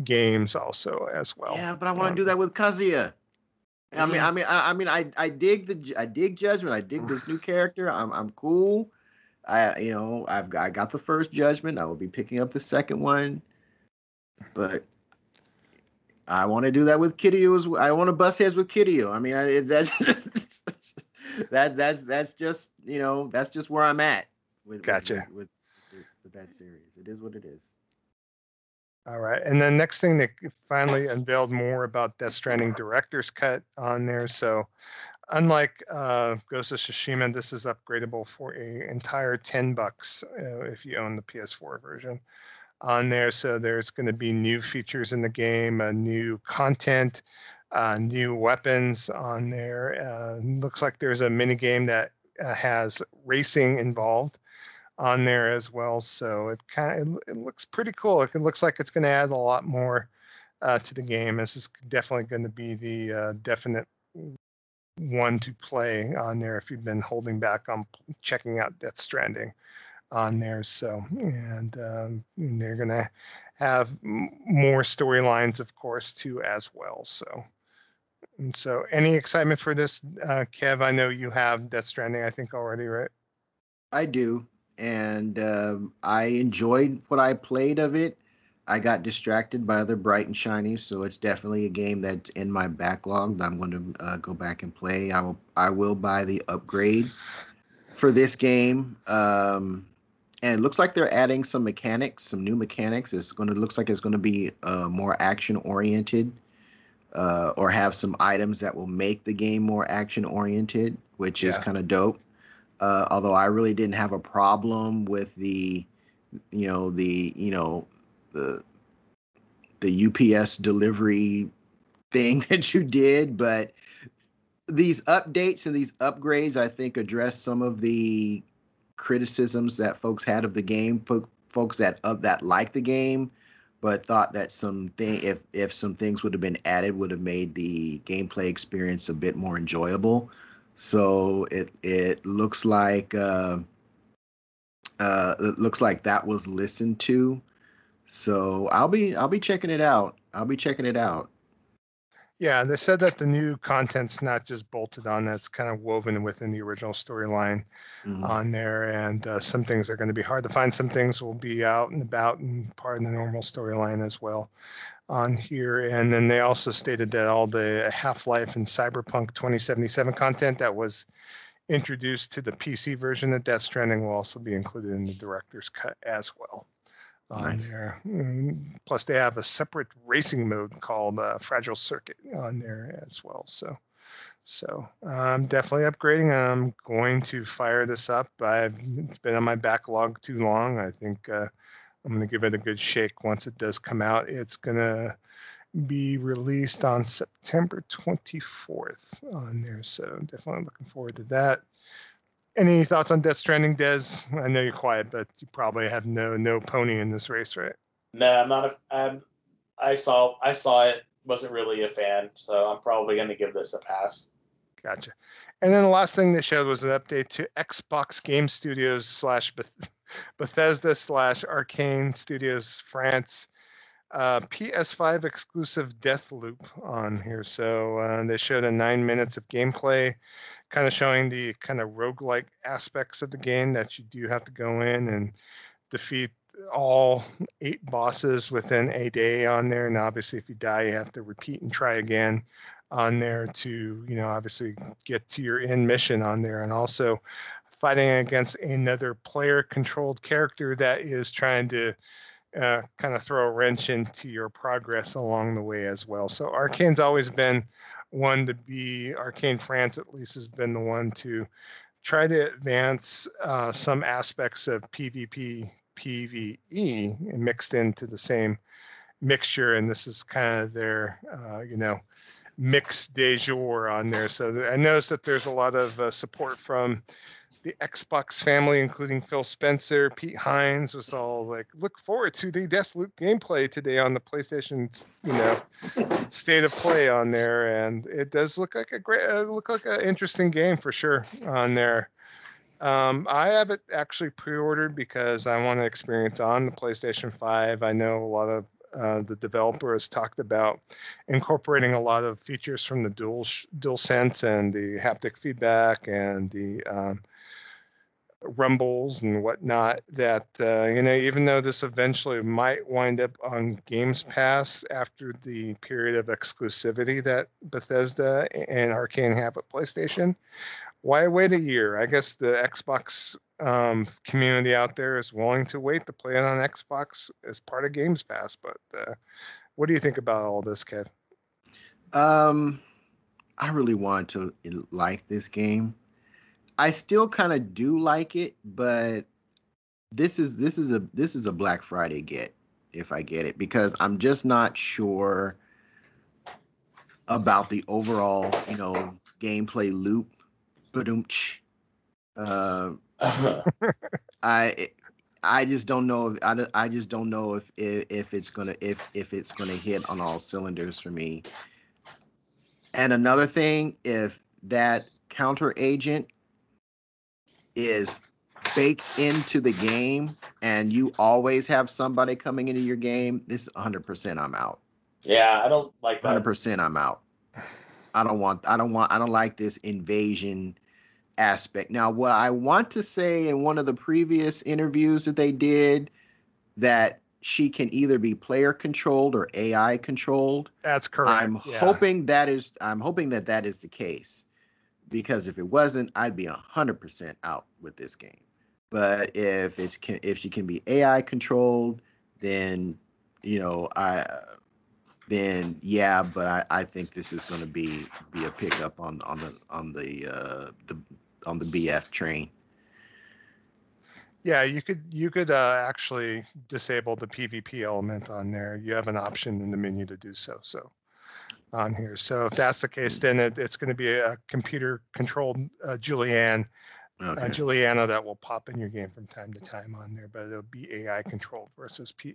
games also as well. yeah, but I want Um, to do that with Kazuya. I mean. I mean, I, I mean, I, I dig the, I dig Judgment. I dig this new character. I'm, I'm cool. I, you know, I've, I got the first Judgment. I will be picking up the second one, but I want to do that with Kiryu as well. I want to bust heads with Kiryu. I mean, I, that's that, that's, that's just, you know, that's just where I'm at with, with- Gotcha. with, with, with that series. It is what it is. All right, and then next thing they finally unveiled more about Death Stranding director's cut on there. So, unlike uh, Ghost of Tsushima, this is upgradable for a entire ten bucks uh, if you own the PS4 version on there. So there's going to be new features in the game, uh, new content, uh, new weapons on there. Uh, looks like there's a mini game that uh, has racing involved on there as well. So it kind of it, looks pretty cool. It looks like it's going to add a lot more uh, to the game. This is definitely going to be the uh, definite one to play on there if you've been holding back on checking out Death Stranding on there. So and, um, they're going to have more storylines, of course, too as well. So. And so, any excitement for this, uh, Kev? I know you have Death Stranding, I think already, right? I do, and um, I enjoyed what I played of it. I got distracted by other bright and shiny, so it's definitely a game that's in my backlog that I'm going to uh, go back and play. I will I will buy the upgrade for this game. Um, and it looks like they're adding some mechanics, some new mechanics. It's going to looks like it's going to be uh, more action oriented, uh, or have some items that will make the game more action oriented, which is kind of dope. Uh, although I really didn't have a problem with the, you know, the you know, the the UPS delivery thing that you did, but these updates and these upgrades, I think, address some of the criticisms that folks had of the game. Folks that uh, that like the game, but thought that some thing if if some things would have been added, would have made the gameplay experience a bit more enjoyable. So it it looks like uh, uh, it looks like that was listened to. So I'll be I'll be checking it out. I'll be checking it out. Yeah, they said that the new content's not just bolted on; that's kind of woven within the original storyline Mhm. on there. And uh, some things are going to be hard to find. Some things will be out and about and part of the normal storyline as well on here. And then they also stated that all the Half-Life and Cyberpunk 2077 content that was introduced to the PC version of Death Stranding will also be included in the director's cut as well. On Nice. there. Mm, Plus, they have a separate racing mode called uh, Fragile Circuit on there as well. So, So I'm definitely upgrading. I'm going to fire this up. I've it's been on my backlog too long. I think uh, I'm going to give it a good shake once it does come out. It's going to be released on September 24th on there. So definitely looking forward to that. Any thoughts on Death Stranding, Des? I know you're quiet, but you probably have no no pony in this race, right? No, I'm not a. I'm, I saw I saw it. Wasn't really a fan, so I'm probably going to give this a pass. Gotcha. And then the last thing they showed was an update to Xbox Game Studios slash Beth- Bethesda slash Arkane Studios France uh, PS5 exclusive Deathloop on here. So uh, they showed a nine minutes of gameplay, kind of showing the kind of roguelike aspects of the game that you do have to go in and defeat all eight bosses within a day on there. And obviously, if you die, you have to repeat and try again on there to, you know, obviously get to your end mission on there. And also fighting against another player controlled character that is trying to uh, kind of throw a wrench into your progress along the way as well. So Arkane's always been one to be Arkane France at least has been the one to try to advance uh, some aspects of PvP PvE mixed into the same mixture, and this is kind of their uh, you know mix de jour on there. So I noticed that there's a lot of uh, support from the Xbox family, including Phil Spencer, Pete Hines, was all like, "Look forward to the Deathloop gameplay today on the PlayStation, you know, state of play on there." And it does look like a great, uh, look like an interesting game for sure on there. Um, I have it actually pre-ordered because I want to experience on the PlayStation 5. I know a lot of uh, the developer has talked about incorporating a lot of features from the dual dual sense and the haptic feedback and the um, rumbles and whatnot that uh, you know even though this eventually might wind up on games pass after the period of exclusivity that bethesda and Arkane have at playstation why wait a year? I guess the xbox um, community out there is willing to wait to play it on xbox as part of games pass but uh, what do you think about all this kev? Um i really want to like this game I still kind of do like it, but this is this is a this is a Black Friday get if I get it because I'm just not sure about the overall, you know, gameplay loop. Uh, I I just don't know. If, I, I just don't know if, if if it's gonna if if it's gonna hit on all cylinders for me. And another thing, if that counter agent is baked into the game and you always have somebody coming into your game, this 100% I'm out. Yeah, I don't like that. 100% I'm out. I don't want I don't want I don't like this invasion aspect. Now, what I want to say in one of the previous interviews that they did that she can either be player controlled or AI controlled. That's correct. I'm yeah. hoping that is I'm hoping that that is the case because if it wasn't, I'd be hundred percent out with this game. But if it's if she can be AI controlled, then you know I then yeah. But I, I think this is going to be be a pickup on on the on the uh, the on the BF train. Yeah, you could you could uh, actually disable the PvP element on there. You have an option in the menu to do so. So on here. So if that's the case, then it, it's going to be a computer controlled uh, Julianne, uh, okay. uh, Juliana that will pop in your game from time to time on there, but it'll be AI controlled versus P,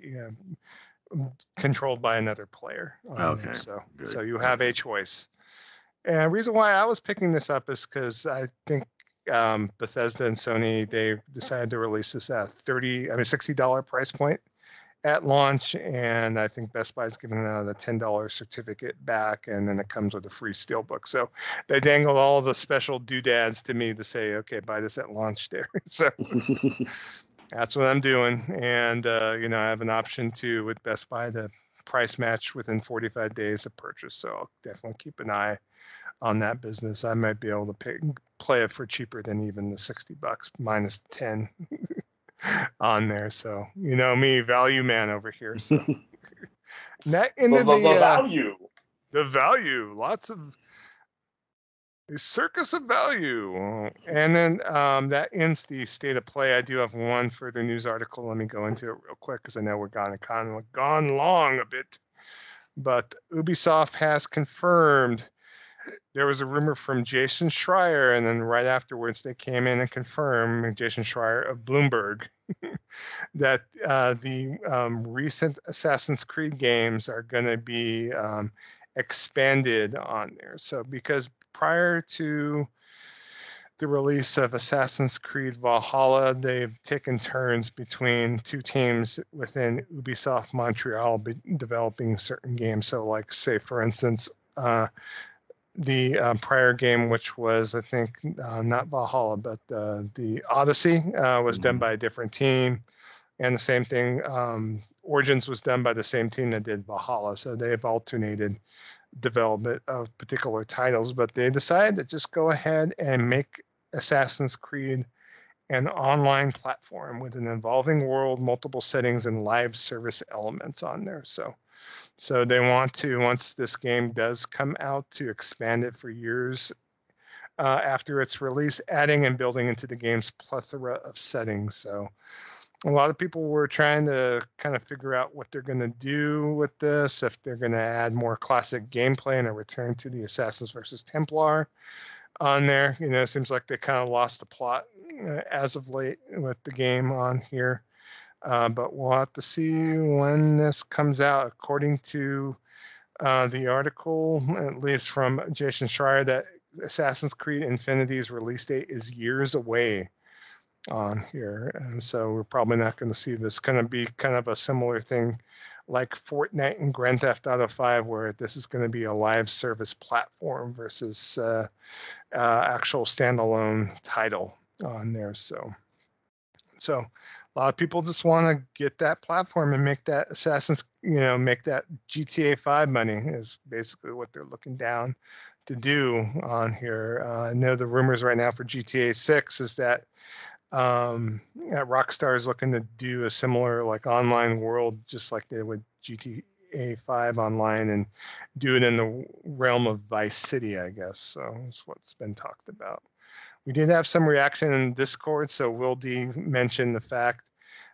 controlled by another player. okay. There. So Good. so you have a choice. And the reason why I was picking this up is because I think um, Bethesda and Sony they decided to release this at thirty, I mean sixty dollar price point at launch, and I think Best Buy's giving out a ten dollars certificate back, and then it comes with a free steelbook. So they dangled all the special doodads to me to say, okay, buy this at launch there. so that's what I'm doing, and uh, you know I have an option to with Best Buy to price match within 45 days of purchase. So I'll definitely keep an eye on that business. I might be able to pay, play it for cheaper than even the 60 bucks minus 10 on there. So you know me, value man over here. So that into the, the, the uh, value. The value. Lots of a circus of value. And then um, that ends the state of play. I do have one further news article. Let me go into it real quick because I know we're gone kind of gone long a bit. But Ubisoft has confirmed there was a rumor from Jason Schreier, and then right afterwards they came in and confirmed Jason Schreier of Bloomberg that uh, the um, recent Assassin's Creed games are going to be um, expanded on there. So because prior to the release of Assassin's Creed Valhalla, they've taken turns between two teams within Ubisoft Montreal developing certain games. So, like, say, for instance, uh, the uh, prior game, which was, I think, uh, not Valhalla, but uh, the Odyssey, uh, was mm-hmm. done by a different team. And the same thing, um, Origins was done by the same team that did Valhalla. So they've alternated development of particular titles, but they decided to just go ahead and make Assassin's Creed an online platform with an evolving world, multiple settings, and live service elements on there. So, so they want to once this game does come out to expand it for years uh, after its release, adding and building into the game's plethora of settings. So, a lot of people were trying to kind of figure out what they're going to do with this, if they're going to add more classic gameplay and a return to the Assassins versus Templar on there. You know, it seems like they kind of lost the plot uh, as of late with the game on here. Uh, but we'll have to see when this comes out. According to uh, the article, at least from Jason Schreier, that Assassin's Creed Infinity's release date is years away on here. And so we're probably not going to see this. Going to be kind of a similar thing like Fortnite and Grand Theft Auto 5, where this is going to be a live service platform versus uh, uh, actual standalone title on there. So, so a lot of people just want to get that platform and make that Assassin's, you know, make that GTA 5 money is basically what they're looking down to do on here. Uh, I know the rumors right now for GTA 6 is that um, Rockstar is looking to do a similar like online world, just like they would GTA 5 online, and do it in the realm of Vice City, I guess. So that's what's been talked about. We did have some reaction in Discord, so Will D mentioned the fact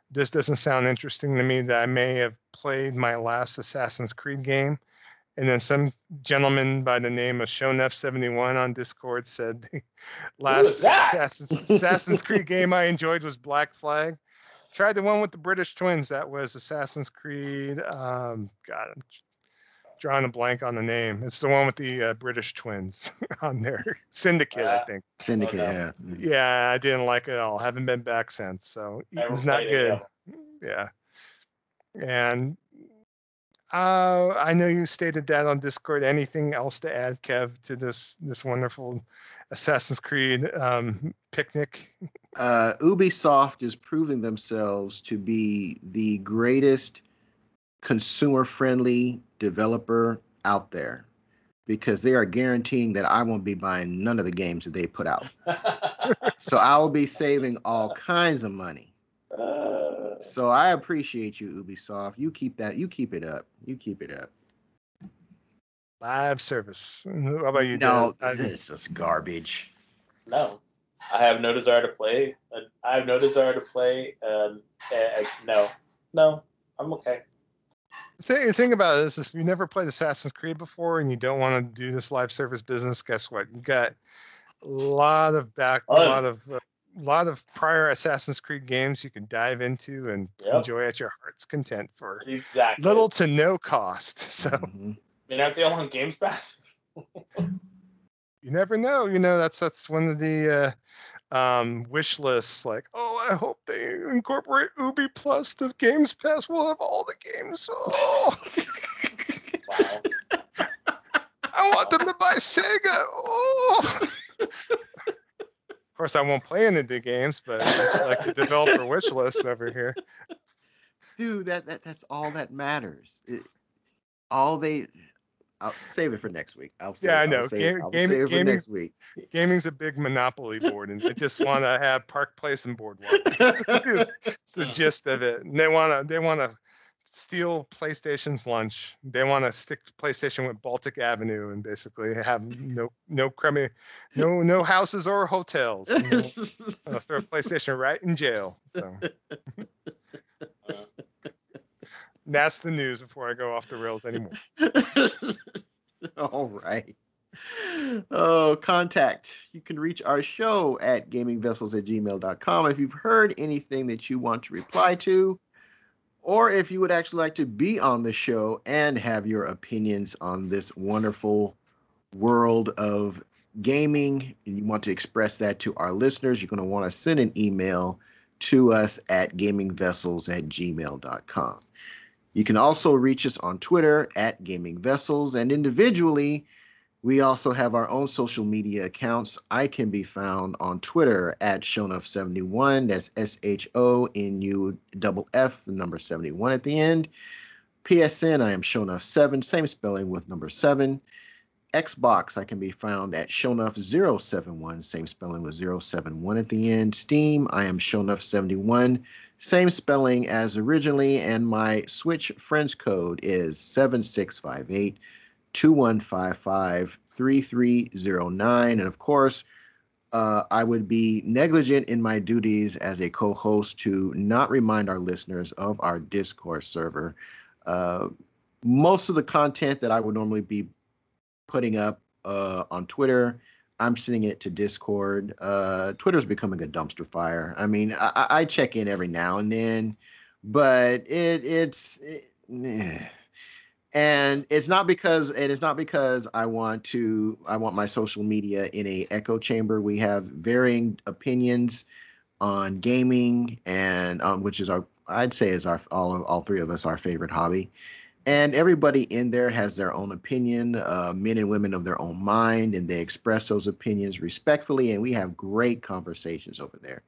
this doesn't sound interesting to me that I may have played my last Assassin's Creed game and then some gentleman by the name of Shonuff71 on Discord said the last Assassin's, Assassin's Creed game I enjoyed was Black Flag. Tried the one with the British twins. That was Assassin's Creed. Um, God, I'm drawing a blank on the name. It's the one with the uh, British twins on there. Syndicate, uh, I think. Syndicate, oh, no. yeah. Yeah, I didn't like it at all. Haven't been back since. So it's not good. It, yeah. And uh, I know you stated that on Discord. Anything else to add, Kev, to this this wonderful Assassin's Creed um, picnic? Uh, Ubisoft is proving themselves to be the greatest consumer-friendly developer out there because they are guaranteeing that I won't be buying none of the games that they put out. so I will be saving all kinds of money. Uh so I appreciate you, Ubisoft. You keep that. You keep it up. You keep it up. Live service. How about you? No, this is garbage. No, I have no desire to play. Uh, I have no desire to play. Um, uh, no, no, I'm okay. The thing, about this is if you never played Assassin's Creed before and you don't want to do this live service business, guess what? You got a lot of back, a lot of uh, a lot of prior Assassin's Creed games you can dive into and yep. enjoy at your heart's content for exactly little to no cost. So, mm-hmm. I mean, aren't they all on Games Pass? you never know. You know, that's that's one of the uh, um, wish lists. Like, oh, I hope they incorporate Ubi Plus to Games Pass. We'll have all the games. Oh. wow. I want them to buy Sega. Oh of course, I won't play any of the games, but like the developer wish list over here. Dude, that, that that's all that matters. It, all they, I'll save it for next week. I'll save, yeah, I know. I'll save, Game, save it for next week. Gaming's a big monopoly board, and they just want to have Park Place and Boardwalk. it's the gist of it. And they want to they want to steal PlayStation's lunch. They want to stick PlayStation with Baltic Avenue and basically have no no crummy, no no houses or hotels. You know? uh, throw PlayStation right in jail. So that's the news before I go off the rails anymore. All right. Oh, contact. You can reach our show at gamingvessels at gmail.com if you've heard anything that you want to reply to, or if you would actually like to be on the show and have your opinions on this wonderful world of gaming, and you want to express that to our listeners, you're going to want to send an email to us at gamingvessels at gmail.com. You can also reach us on Twitter at Gaming Vessels, and individually, we also have our own social media accounts. I can be found on Twitter at Shonuff71. That's S H O N U F, the number 71 at the end. PSN, I am Shonuff7, same spelling with number 7. Xbox, I can be found at Shonuff071, same spelling with 071 at the end. Steam, I am Shonuff71, same spelling as originally. And my Switch friends code is 7658 2155 3309. And of course, uh, I would be negligent in my duties as a co host to not remind our listeners of our Discord server. Uh, most of the content that I would normally be putting up uh, on Twitter. I'm sending it to Discord. Uh, Twitter's becoming a dumpster fire. I mean, I, I check in every now and then, but it it's it, eh. and it's not because it's not because I want to I want my social media in a echo chamber. We have varying opinions on gaming and um, which is our I'd say is our all all three of us our favorite hobby and everybody in there has their own opinion uh, men and women of their own mind and they express those opinions respectfully and we have great conversations over there.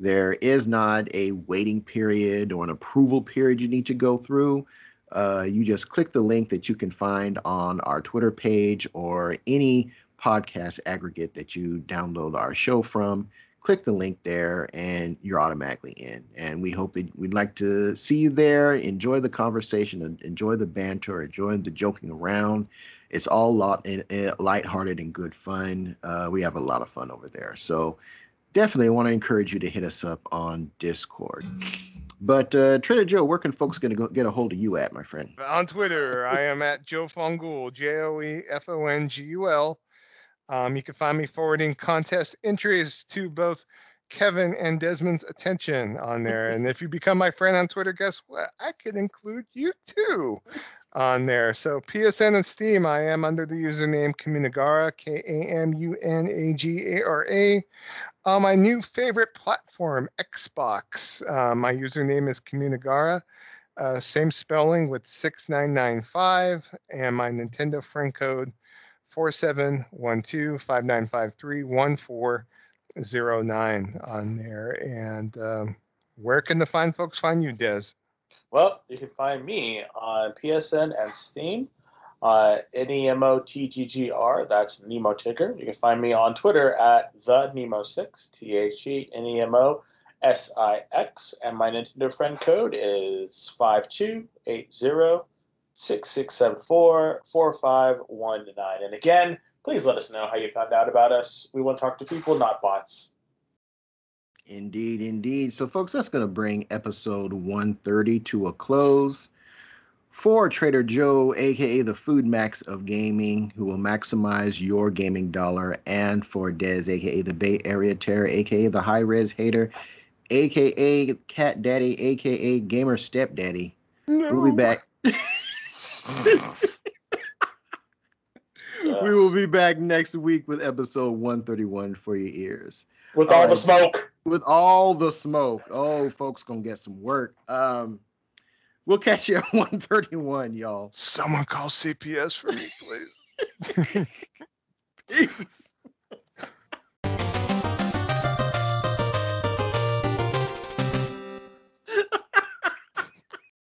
There is not a waiting period or an approval period you need to go through. Uh, you just click the link that you can find on our twitter page or any podcast aggregate that you download our show from click the link there and you're automatically in. And we hope that we'd like to see you there. Enjoy the conversation, enjoy the banter, enjoy the joking around. It's all lot eh, eh, lighthearted and good fun. Uh, we have a lot of fun over there. So definitely want to encourage you to hit us up on Discord. But uh, Trader Joe, where can folks to go get a hold of you at, my friend? On Twitter, I am at Joe Fongul, J O E F O N G U L. Um, you can find me forwarding contest entries to both Kevin and Desmond's attention on there. and if you become my friend on Twitter, guess what? I can include you too on there. So PSN and Steam, I am under the username Kamunagara, K A M U N A G A R A. On my new favorite platform, Xbox, uh, my username is Kamunagara. Uh, same spelling with 6995 and my Nintendo friend code 4712-5953-1409 on there. And um, where can the fine folks find you, Des? Well, you can find me on PSN and Steam. Uh, N-E-M-O-T-G-G-R, that's Nemo Tigger. You can find me on Twitter at the Nemo6, T-H-E-N-E-M-O-S-I-X, and my Nintendo friend code is 5280 6674 4519. And again, please let us know how you found out about us. We want to talk to people, not bots. Indeed, indeed. So, folks, that's going to bring episode 130 to a close. For Trader Joe, aka the Food Max of gaming, who will maximize your gaming dollar, and for Dez, aka the Bay Area Terror, aka the High Res Hater, aka Cat Daddy, aka Gamer Stepdaddy. No. We'll be back. we will be back next week with episode 131 for your ears. With all, all right. the smoke. With all the smoke. Oh, folks gonna get some work. Um, we'll catch you at 131, y'all. Someone call CPS for me, please. Peace.